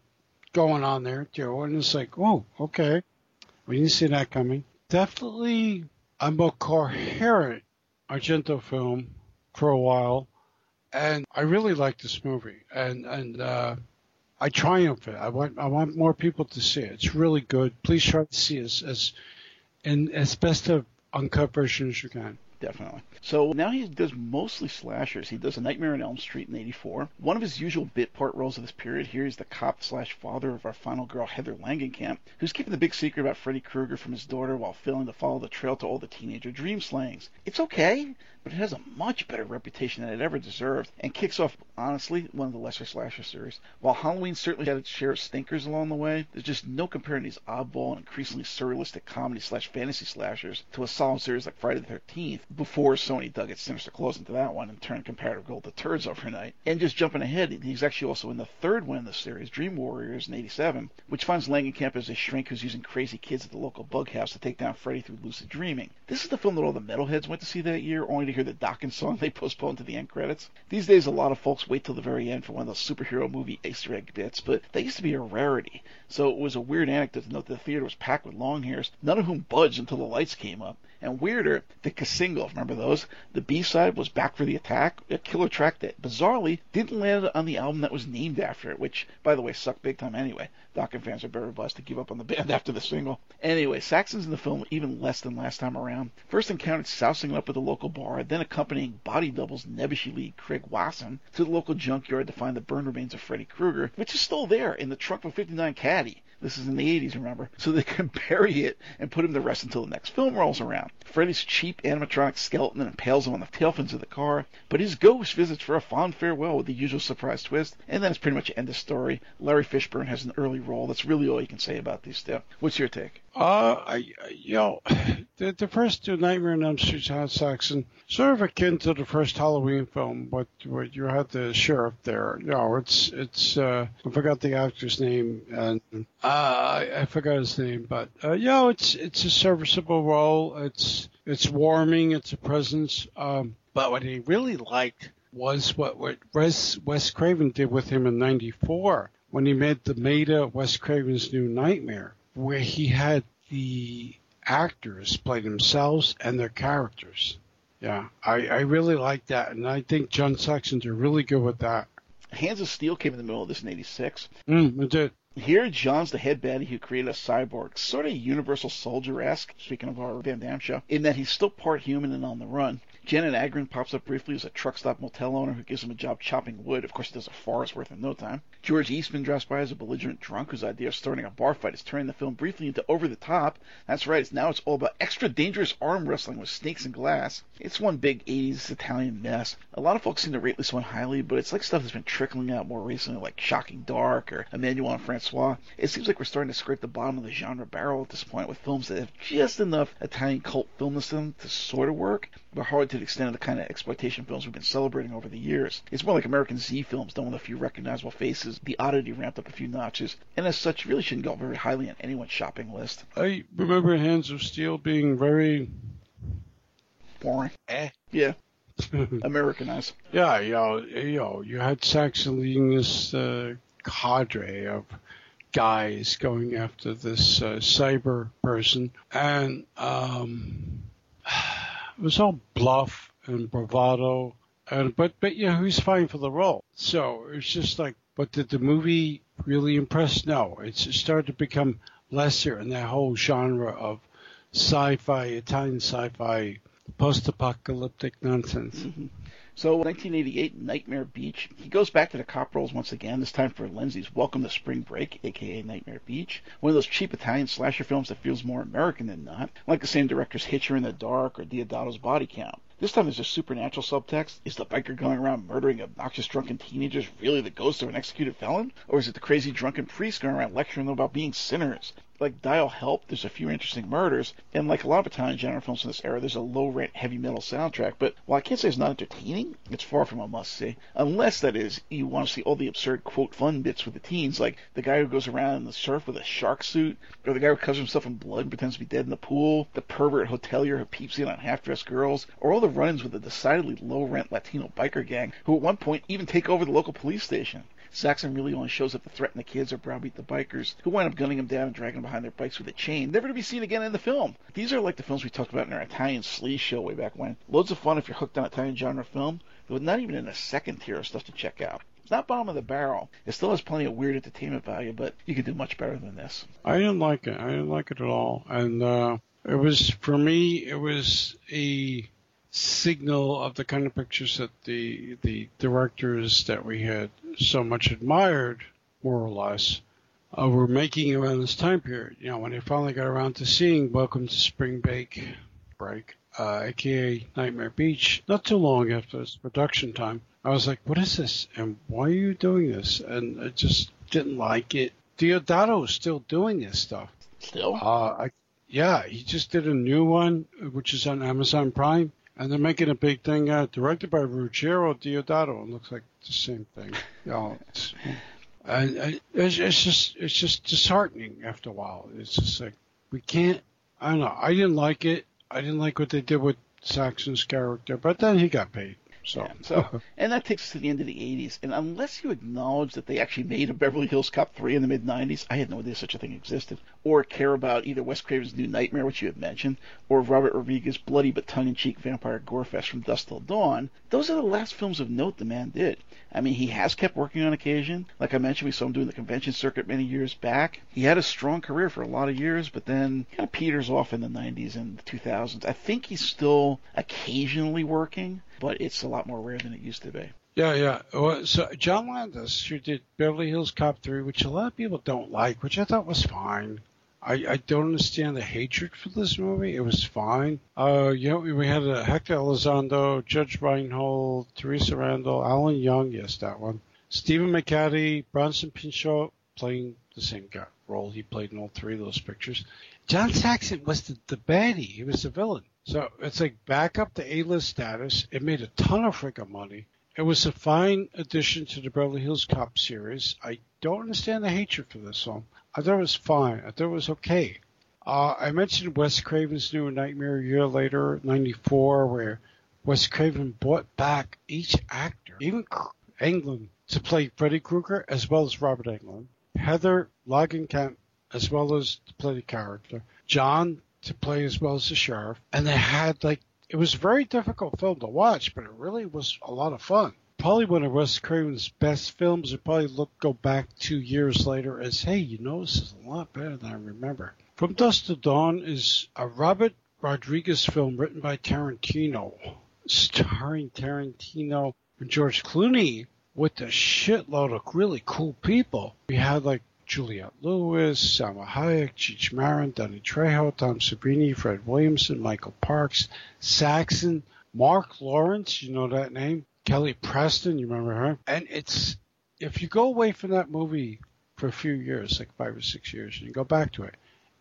going on there too, and it's like, oh, okay, we didn't see that coming. Definitely a more coherent Argento film for a while, and I really like this movie, and and uh, I triumph it. I want I want more people to see it. It's really good. Please try to see it as as in as best a uncut version as you can. Definitely. So now he does mostly slashers. He does A Nightmare on Elm Street in '84. One of his usual bit part roles of this period here is the cop slash father of our final girl Heather Langenkamp, who's keeping the big secret about Freddy Krueger from his daughter while failing to follow the trail to all the teenager dream slayings. It's okay but it has a much better reputation than it ever deserved, and kicks off, honestly, one of the lesser slasher series. While Halloween certainly had its share of stinkers along the way, there's just no comparing these oddball and increasingly surrealistic comedy slash fantasy slashers to a solid series like Friday the 13th, before Sony dug its sinister claws into that one and turned comparative gold to turds overnight. And just jumping ahead, he's actually also in the third one in the series, Dream Warriors in 87, which finds Langenkamp as a shrink who's using crazy kids at the local bug house to take down Freddy through lucid dreaming. This is the film that all the metalheads went to see that year, only to hear the Dokken song they postponed to the end credits. These days, a lot of folks wait till the very end for one of those superhero movie Easter egg bits, but that used to be a rarity. So it was a weird anecdote to note that the theater was packed with long hairs, none of whom budged until the lights came up. And weirder, the cassingle, remember those? The B-side was Back for the Attack, a killer track that, bizarrely, didn't land on the album that was named after it, which, by the way, sucked big time anyway. Dokken fans are very blessed to give up on the band after the single. Anyway, Saxon's in the film even less than last time around. First encountered sousing up at the local bar, then accompanying body doubles Nebuchadnezzar lead Craig Wasson to the local junkyard to find the burned remains of Freddy Krueger, which is still there in the trunk of a 59 Caddy. This is in the 80s, remember? So they can bury it and put him to rest until the next film rolls around. Freddy's cheap animatronic skeleton impales him on the tail fins of the car, but his ghost visits for a fond farewell with the usual surprise twist, and then it's pretty much end of story. Larry Fishburne has an early role. That's really all you can say about these two. What's your take? Uh, I, you know, the, the first two Nightmare on Elm Street John Saxon, sort of akin to the first Halloween film, but what you had the sheriff there. You know, it's it's uh, I forgot the actor's name and uh, I, I forgot his name, but uh, you know, it's it's a serviceable role. It's it's warming. It's a presence. Um, but what I really liked was what, what Wes, Wes Craven did with him in 94 when he made the Maida Wes Craven's New Nightmare, where he had the actors play themselves and their characters. Yeah, I, I really like that, and I think John Saxon did really good with that. Hands of Steel came in the middle of this in '86. Mm, it did. Here, John's the head baddie who created a cyborg, sort of Universal Soldier-esque, speaking of our Van Damme show, in that he's still part human and on the run. Janet Agren pops up briefly as a truck stop motel owner who gives him a job chopping wood. Of course, he does a forest worth in no time. George Eastman drops by as a belligerent drunk whose idea of starting a bar fight is turning the film briefly into over the top. That's right, it's now it's all about extra dangerous arm wrestling with snakes and glass. It's one big 80s Italian mess. A lot of folks seem to rate this one highly, but it's like stuff that's been trickling out more recently, like Shocking Dark or Emmanuel and Francois. It seems like we're starting to scrape the bottom of the genre barrel at this point with films that have just enough Italian cult them to sort of work, but hard to the extent of the kind of exploitation films we've been celebrating over the years. It's more like American Z films, done with a few recognizable faces. The oddity ramped up a few notches, and as such, really shouldn't go very highly on anyone's shopping list. I remember Hands of Steel being very boring. Eh. Yeah. Americanized. Yeah, you know, you know, you had Saxon leading this uh, cadre of guys going after this uh, cyber person, and um, it was all bluff and bravado. And but but yeah, he's fine for the role. So it's just like, but did the movie really impress? No, it's it started to become lesser in that whole genre of sci-fi, Italian sci-fi, post-apocalyptic nonsense. Mm-hmm. So, 1988, Nightmare Beach. He goes back to the cop roles once again, this time for Lenzi's Welcome to Spring Break, aka Nightmare Beach. One of those cheap Italian slasher films that feels more American than not, like the same director's Hitcher in the Dark or Deodato's Body Count. This time there's a supernatural subtext. Is the biker going around murdering obnoxious drunken teenagers really the ghost of an executed felon? Or is it the crazy drunken priest going around lecturing them about being sinners? Like Dial Help, there's a few interesting murders, and like a lot of Italian genre films in this era, there's a low-rent heavy metal soundtrack. But while I can't say it's not entertaining, it's far from a must-see. Unless that is you want to see all the absurd quote fun bits with the teens, like the guy who goes around in the surf with a shark suit, or the guy who covers himself in blood and pretends to be dead in the pool, the pervert hotelier who peeps in on half-dressed girls, or all the run-ins with the decidedly low-rent Latino biker gang who at one point even take over the local police station. Saxon really only shows up to threaten the kids or browbeat the bikers, who wind up gunning him down and dragging behind their bikes with a chain, never to be seen again in the film. These are like the films we talked about in our Italian sleaze show way back when. Loads of fun if you're hooked on Italian genre film, but not even in a second tier of stuff to check out. It's not bottom of the barrel. It still has plenty of weird entertainment value, but you can do much better than this. I didn't like it. I didn't like it at all. And uh, it was, for me, it was a signal of the kind of pictures that the the directors that we had so much admired, more or less, uh, were making around this time period. You know, when they finally got around to seeing Welcome to Spring Break, break, uh, aka Nightmare Beach, not too long after its production time, I was like, "What is this? And why are you doing this?" And I just didn't like it. Deodato is still doing this stuff. Still? Uh, I, yeah, he just did a new one, which is on Amazon Prime and they're making a big thing out, directed by Ruggero Deodato. It looks like the same thing. You know, it's, and, and it's, it's just it's just disheartening after a while. It's just like we can't. I don't know. I didn't like it. I didn't like what they did with Saxon's character, but then he got paid. So, yeah, so and that takes us to the end of the 80s. And unless you acknowledge that they actually made a Beverly Hills Cop 3 in the mid 90s, I had no idea such a thing existed, or care about either Wes Craven's New Nightmare, which you had mentioned, or Robert Rodriguez's bloody but tongue-in-cheek vampire gorefest from Dusk Till Dawn, those are the last films of note the man did. I mean, he has kept working on occasion. Like I mentioned, we saw him doing the convention circuit many years back. He had a strong career for a lot of years, but then kind of peters off in the 90s and the 2000s. I think he's still occasionally working, but it's a lot more rare than it used to be. Yeah, yeah. Well, so John Landis, who did Beverly Hills Cop 3, which a lot of people don't like, which I thought was fine. I, I don't understand the hatred for this movie. It was fine. Uh, you know, we had uh, Hector Elizondo, Judge Reinhold, Theresa Randle, Alan Young, yes, that one. Stephen McHattie, Bronson Pinchot playing the same guy, role he played in all three of those pictures. John Saxon was the, the baddie. He was the villain. So it's like back up to A-list status. It made a ton of freaking money. It was a fine addition to the Beverly Hills Cop series. I don't understand the hatred for this film. I thought it was fine. I thought it was okay. Uh, I mentioned Wes Craven's New Nightmare a year later, 94, where Wes Craven brought back each actor, even Englund, to play Freddy Krueger as well as Robert Englund, Heather Langenkamp as well as to play the character, John to play as well as the sheriff, and they had like it was a very difficult film to watch, but it really was a lot of fun. Probably one of Wes Craven's best films. You probably look go back two years later as, hey, you know, this is a lot better than I remember. From Dusk to Dawn is a Robert Rodriguez film written by Tarantino, starring Tarantino and George Clooney with a shitload of really cool people. We had like Juliette Lewis, Salma Hayek, Cheech Marin, Danny Trejo, Tom Savini, Fred Williamson, Michael Parks, Saxon, Mark Lawrence, you know that name, Kelly Preston, you remember her? And it's if you go away from that movie for a few years, like five or six years, and you go back to it,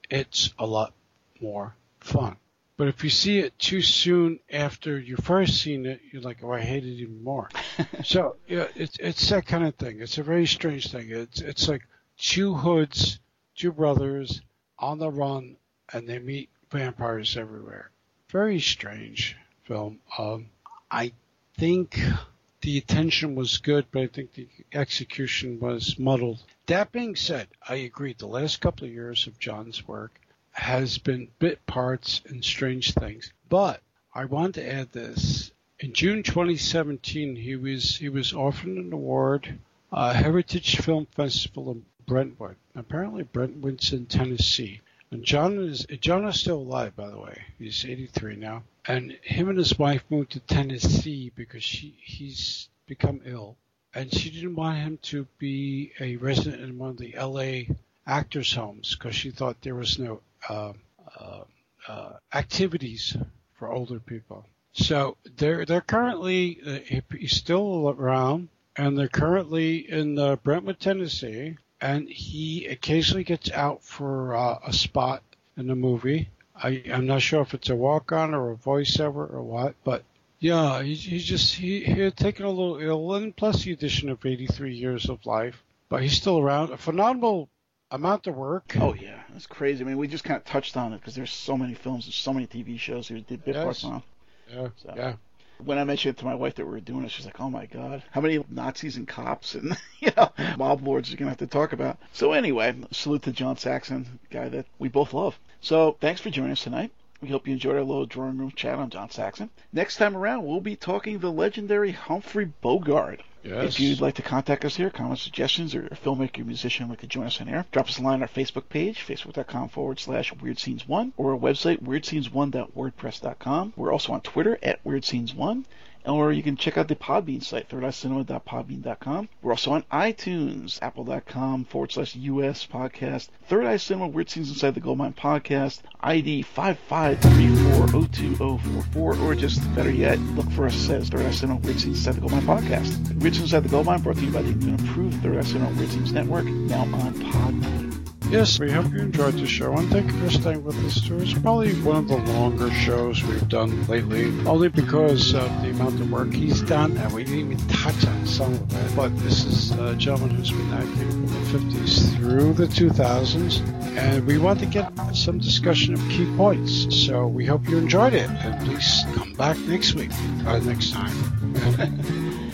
it's a lot more fun. But if you see it too soon after you first seen it, you're like, oh, I hate it even more. so yeah, it's it's that kind of thing. It's a very strange thing. It's it's like two hoods, two brothers on the run, and they meet vampires everywhere. Very strange film. Um, I think the attention was good, but I think the execution was muddled. That being said, I agree. The last couple of years of John's work has been bit parts and strange things. But I want to add this. In June 2017, he was he was offered an award, uh, Heritage Film Festival Brentwood. Apparently, Brentwood's in Tennessee. And John is John is still alive, by the way. He's 83 now. And him and his wife moved to Tennessee because she he's become ill, and she didn't want him to be a resident in one of the L.A. actors' homes because she thought there was no uh, uh, uh, activities for older people. So they're they're currently uh, he's still around, and they're currently in uh, Brentwood, Tennessee and he occasionally gets out for uh, a spot in the movie. I, I'm not sure if it's a walk on or a voiceover or what, but yeah, he, he's just he, he had taken a little ill, and plus the addition of 83 years of life, but he's still around. A phenomenal amount of work. Oh yeah, that's crazy. I mean, we just kind of touched on it because there's so many films, and so many TV shows he did bit yes. parts on. Yeah, so. yeah when I mentioned it to my wife that we were doing it, she's like, "Oh my God, how many Nazis and cops and you know mob lords are gonna have to talk about?" So anyway, salute to John Saxon, guy that we both love. So thanks for joining us tonight. We hope you enjoyed our little drawing room chat on John Saxon. Next time around, we'll be talking the legendary Humphrey Bogart. Yes. If you'd like to contact us here, comment suggestions, or a filmmaker, musician like to join us on air, drop us a line on our Facebook page, facebook.com forward slash Weird Scenes One, or our website, weirdscenes1.wordpress.com. We're also on Twitter at Weird Scenes One or you can check out the Podbean site, thirdeyecinema.podbean.com. We're also on iTunes, apple.com forward slash US podcast, Third Eye Cinema, Weird Scenes Inside the Goldmine podcast, ID 5534020044, or just better yet, look for us as Third Eye Cinema, Weird Scenes Inside the Goldmine podcast. Weird Scenes Inside the Goldmine brought to you by the new approved Third Eye Cinema Weird Scenes Network, now on Podbean. Yes, we hope you enjoyed the show, and thank you for staying with us too. It's probably one of the longer shows we've done lately, only because of the amount of work he's done, and we didn't even touch on some of it. But this is a gentleman who's been acting from the 50s through the 2000s, and we want to get some discussion of key points. So we hope you enjoyed it, and please come back next week, or next time.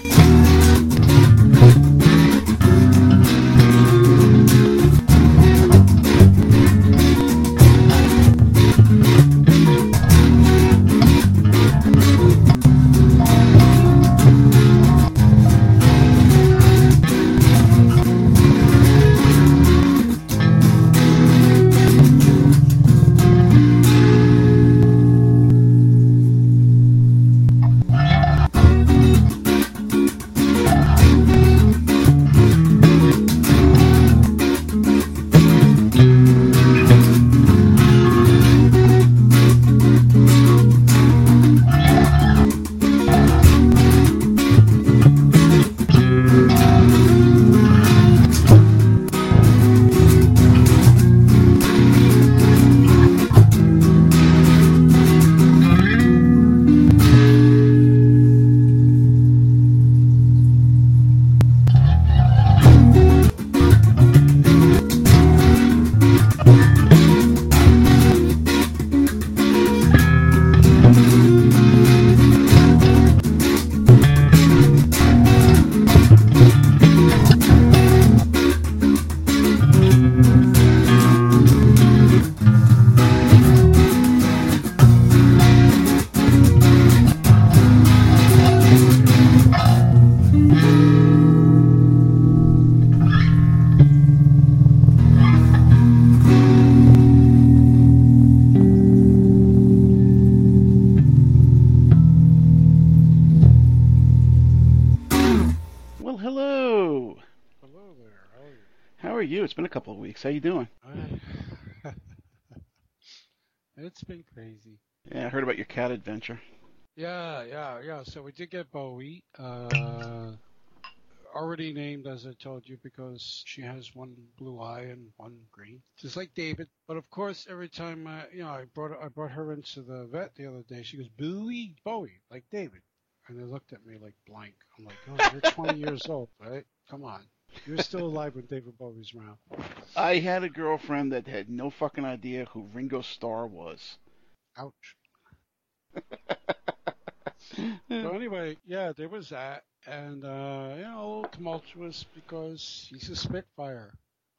adventure. Yeah, yeah, yeah. So we did get Bowie. Uh, already named, as I told you, because she has one blue eye and one green, just like David. But of course, every time uh, you know, I brought I brought her into the vet the other day, she goes Bowie, Bowie, like David, and they looked at me like blank. I'm like, oh, you're 20 years old, right? Come on. You're still alive when David Bowie's around. I had a girlfriend that had no fucking idea who Ringo Starr was. Ouch. so anyway, yeah, there was that, and uh, you know, a little tumultuous because she's a Spitfire.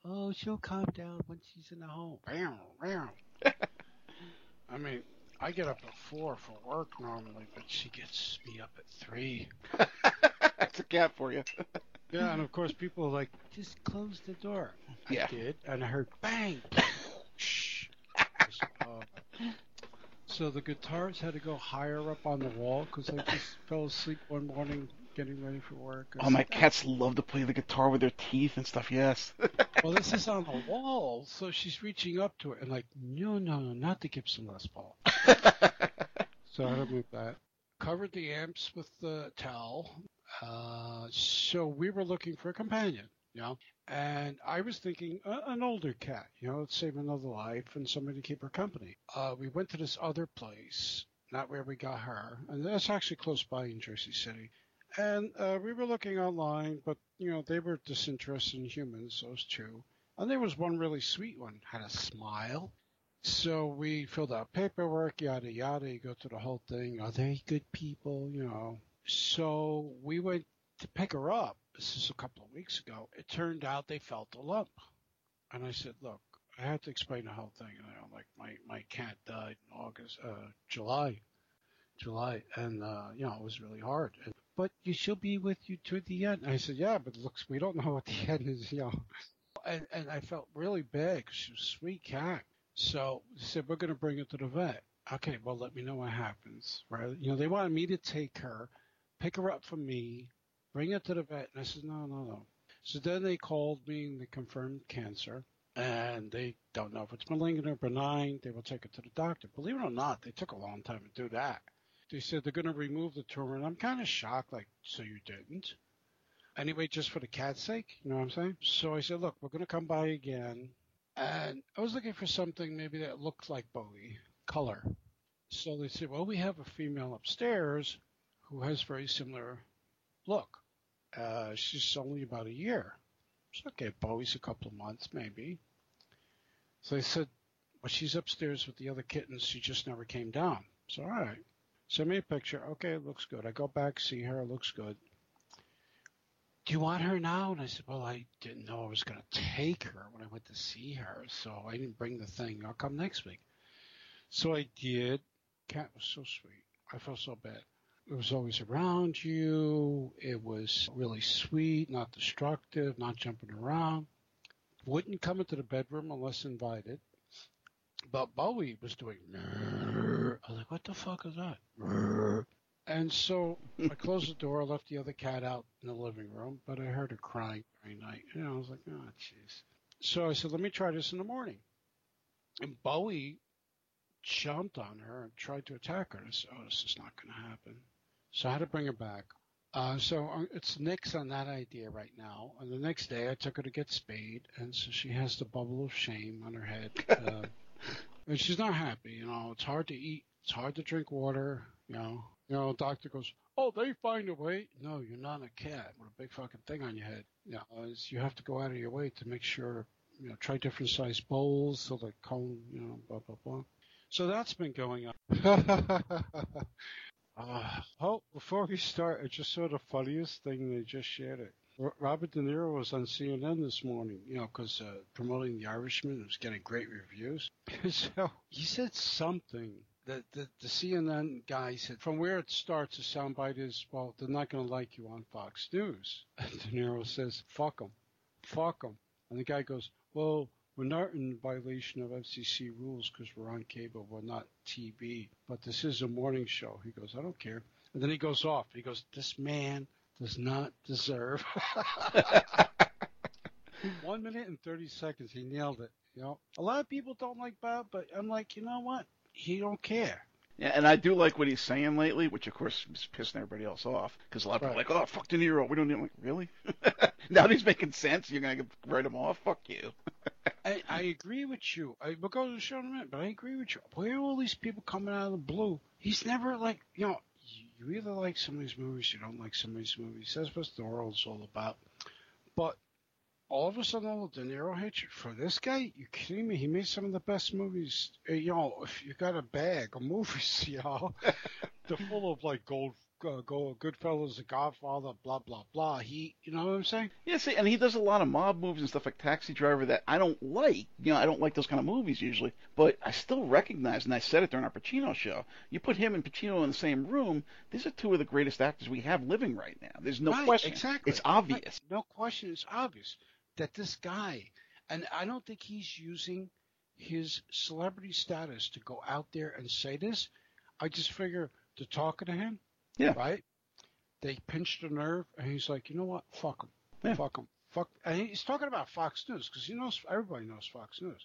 Oh, she'll calm down when she's in the home. Bam, bam. I mean, I get up at four for work normally, but she gets me up at three. That's a cat for you. yeah, and of course people are like, just close the door. Yeah. I did, and I heard bang. Shh. Uh, so the guitars had to go higher up on the wall because I just fell asleep one morning getting ready for work. Oh, my cats love to play the guitar with their teeth and stuff. Yes. well, this is on the wall, so she's reaching up to it and like, no, no, no, not the Gibson Les Paul. so I had to move that. Covered the amps with the towel. Uh, so we were looking for a companion, you know, and I was thinking uh, an older cat, you know, let's save another life and somebody to keep her company. Uh, we went to this other place, not where we got her, and that's actually close by in Jersey City. And uh, we were looking online, but you know they were disinterested in humans, those two. And there was one really sweet one, had a smile. So we filled out paperwork, yada yada. You go through the whole thing. Are they good people? You know. So we went to pick her up. This is a couple of weeks ago. It turned out they felt a lump, and I said, "Look, I had to explain the whole thing. You know, like my my cat died in August, uh, July, July, and uh, you know it was really hard. And, but you she'll be with you to the end. And I said, yeah, but looks we don't know what the end is, you know. And and I felt really bad because she was a sweet cat. So they said we're going to bring her to the vet. Okay, well let me know what happens. Right? You know they wanted me to take her, pick her up from me, bring it to the vet, and I said no, no, no. So then they called me and they confirmed cancer and they don't know if it's malignant or benign. They will take it to the doctor. Believe it or not, they took a long time to do that. They said they're going to remove the tumor, and I'm kind of shocked, like, so you didn't? Anyway, just for the cat's sake, you know what I'm saying? So I said, look, we're going to come by again. And I was looking for something maybe that looked like Bowie, color. So they said, well, we have a female upstairs who has very similar look. Uh, she's only about a year. So, okay, Bowie's a couple of months, maybe. So they said, well, she's upstairs with the other kittens. She just never came down. So, all right. Send me a picture. Okay, it looks good. I go back, see her, it looks good. Do you want her now? And I said, Well, I didn't know I was going to take her when I went to see her, so I didn't bring the thing. I'll come next week. So I did. Cat was so sweet. I felt so bad. It was always around you. It was really sweet, not destructive, not jumping around. Wouldn't come into the bedroom unless invited. But Bowie was doing. I was like, what the fuck is that? And so I closed the door, left the other cat out in the living room, but I heard her crying during night. And I was like, oh, jeez. So I said, let me try this in the morning. And Bowie jumped on her and tried to attack her. I said, oh, this is not going to happen. So I had to bring her back. Uh, so uh, it's nix on that idea right now. And the next day I took her to get spayed, and so she has the bubble of shame on her head. Uh, and she's not happy. You know, it's hard to eat. It's hard to drink water. You know, you know. Doctor goes, "Oh, they find a way." No, you're not a cat with a big fucking thing on your head. You know, you have to go out of your way to make sure. You know, try different size bowls so the cone. You know, blah blah blah. So that's been going on. uh, oh, before we start, I just saw the funniest thing they just shared it. Robert De Niro was on CNN this morning, you know, because uh, promoting The Irishman was getting great reviews. so he said something that the, the CNN guy said, from where it starts, the soundbite is, well, they're not going to like you on Fox News. And De Niro says, fuck them. Fuck them. And the guy goes, well, we're not in violation of FCC rules because we're on cable. We're not TV. But this is a morning show. He goes, I don't care. And then he goes off. He goes, this man does not deserve. One minute and thirty seconds, he nailed it. You know, a lot of people don't like Bob, but I'm like, you know what? He don't care. Yeah, and I do like what he's saying lately, which of course is pissing everybody else off because a lot of people are like, "Oh, fuck De Niro, we don't need." Like, really? now that he's making sense, you're gonna write him off? Fuck you. I, I agree with you. I, we'll go to the show in a minute, but I agree with you. Where are all these people coming out of the blue? He's never like, you know, you either like some of these movies, you don't like some of these movies. That's what the world's all about. But all of a sudden, all the De Niro hatred for this guy, you kidding me? He made some of the best movies. Uh, You know, if you got a bag of movies, you know, they're full of like gold, uh, gold, Goodfellas, The Godfather, blah blah blah. He, you know what I'm saying? Yeah, see, and he does a lot of mob movies and stuff like Taxi Driver that I don't like. You know, I don't like those kind of movies usually, but I still recognize, and I said it during our Pacino show. You put him and Pacino in the same room; these are two of the greatest actors we have living right now. There's no Right, question. Exactly. It's obvious. Right. No question. It's obvious that this guy, and I don't think he's using his celebrity status to go out there and say this. I just figure they're talking to him. Yeah. Right? They pinched a nerve, and he's like, you know what? Fuck him. Yeah. Fuck him. Fuck. And he's talking about Fox News because he knows everybody knows Fox News.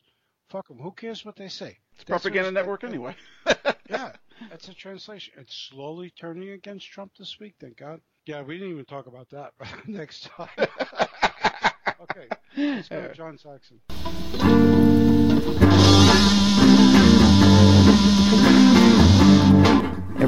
Fuck them. Who cares what they say? It's That's propaganda network that- anyway. Yeah, that's a translation. It's slowly turning against Trump this week, thank God. Yeah, we didn't even talk about that next time. okay, let's go to John Saxon.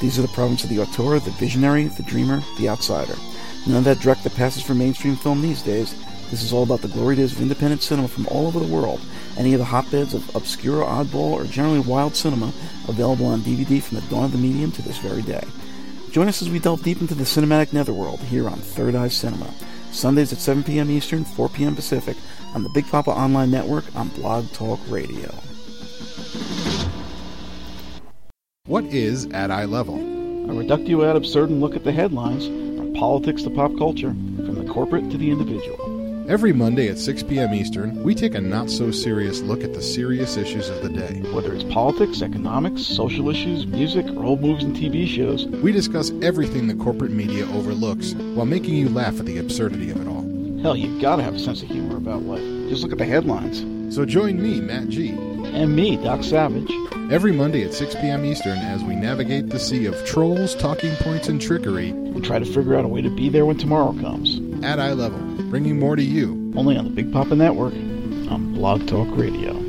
These are the province of the auteur, the visionary, the dreamer, the outsider. None of that dreck that passes for mainstream film these days. This is all about the glory days of independent cinema from all over the world, any of the hotbeds of obscure, oddball, or generally wild cinema available on DVD from the dawn of the medium to this very day. Join us as we delve deep into the cinematic netherworld here on Third Eye Cinema. Sundays at 7 p.m. Eastern, 4 p.m. Pacific on the Big Papa Online Network on Blog Talk Radio. What is at eye level? A reductio ad absurdum look at the headlines, from politics to pop culture, from the corporate to the individual. Every Monday at 6 p.m. Eastern, we take a not so serious look at the serious issues of the day. Whether it's politics, economics, social issues, music, or old movies and TV shows, We discuss everything the corporate media overlooks while making you laugh at the absurdity of it all. Hell, you gotta have a sense of humor about life. Just look at the headlines. So join me, Matt G, And me, Doc Savage. every Monday at 6 p.m. Eastern as we navigate the sea of trolls, talking points, and trickery and try to figure out a way to be there when tomorrow comes. at eye level, bringing more to you. Only on the Big Papa Network on Blog Talk Radio.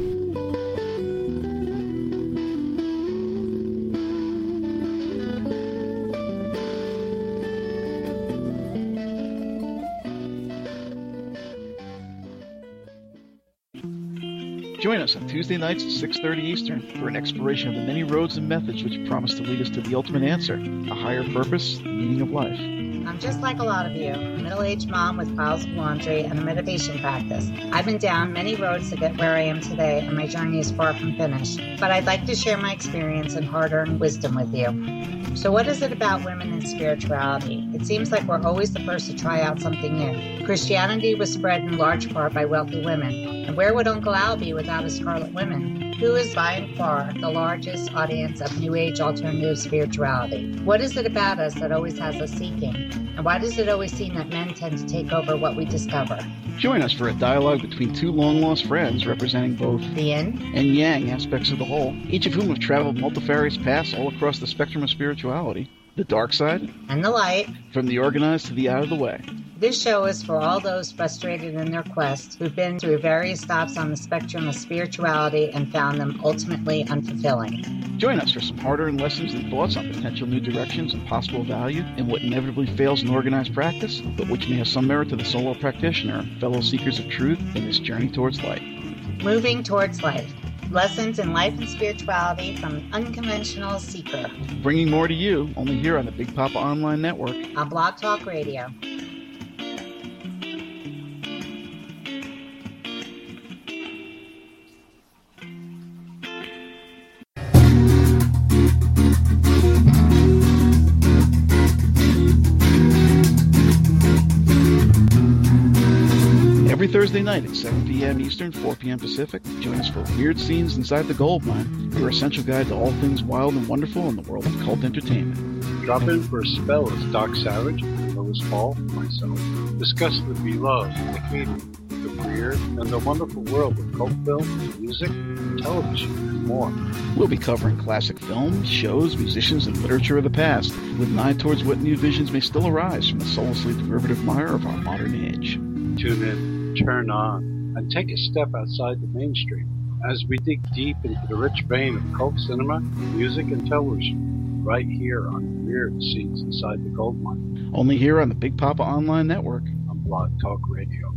Join us on Tuesday nights at 6:30 Eastern for an exploration of the many roads and methods which promise to lead us to the ultimate answer, a higher purpose, the meaning of life. I'm just like a lot of you, a middle-aged mom with piles of laundry and a meditation practice. I've been down many roads to get where I am today, and my journey is far from finished. But I'd like to share my experience and hard-earned wisdom with you. So what is it about women and spirituality? It seems like we're always the first to try out something new. Christianity was spread in large part by wealthy women. And where would Uncle Al be without his Scarlet Women? Who is by and far the largest audience of New Age alternative spirituality? What is it about us that always has us seeking? And why does it always seem that men tend to take over what we discover? Join us for a dialogue between two long lost friends representing both The yin and yang aspects of the whole, each of whom have traveled multifarious paths all across the spectrum of spirituality. The dark side, and the light. from the organized to the out of the way. This show is for all those frustrated in their quest who've been through various stops on the spectrum of spirituality and found them ultimately unfulfilling. Join us for some hard earned lessons and thoughts on potential new directions and possible value in what inevitably fails in organized practice, but which may have some merit to the solo practitioner fellow seekers of truth in this journey towards light. Moving towards life. Lessons in life and spirituality from an unconventional seeker Bringing more to you only here on the Big Papa Online Network. on Blog Talk Radio. Every Thursday night at 7 p.m. Eastern, 4 p.m. Pacific, join us for Weird Scenes Inside the Gold Mine, your essential guide to all things wild and wonderful in the world of cult entertainment. Drop in for a spell with Doc Savage, Lois Hall, myself, discuss the beloved, the hated, the weird, and the wonderful world of cult film, music, television, and more. We'll be covering classic films, shows, musicians, and literature of the past, with an eye towards what new visions may still arise from the soullessly derivative mire of our modern age. Tune in, turn on, and take a step outside the mainstream as we dig deep into the rich vein of cult cinema, music, and television, right here on Weird Scenes Inside the Gold Mine Only here on the Big Papa Online Network. on Blog Talk Radio.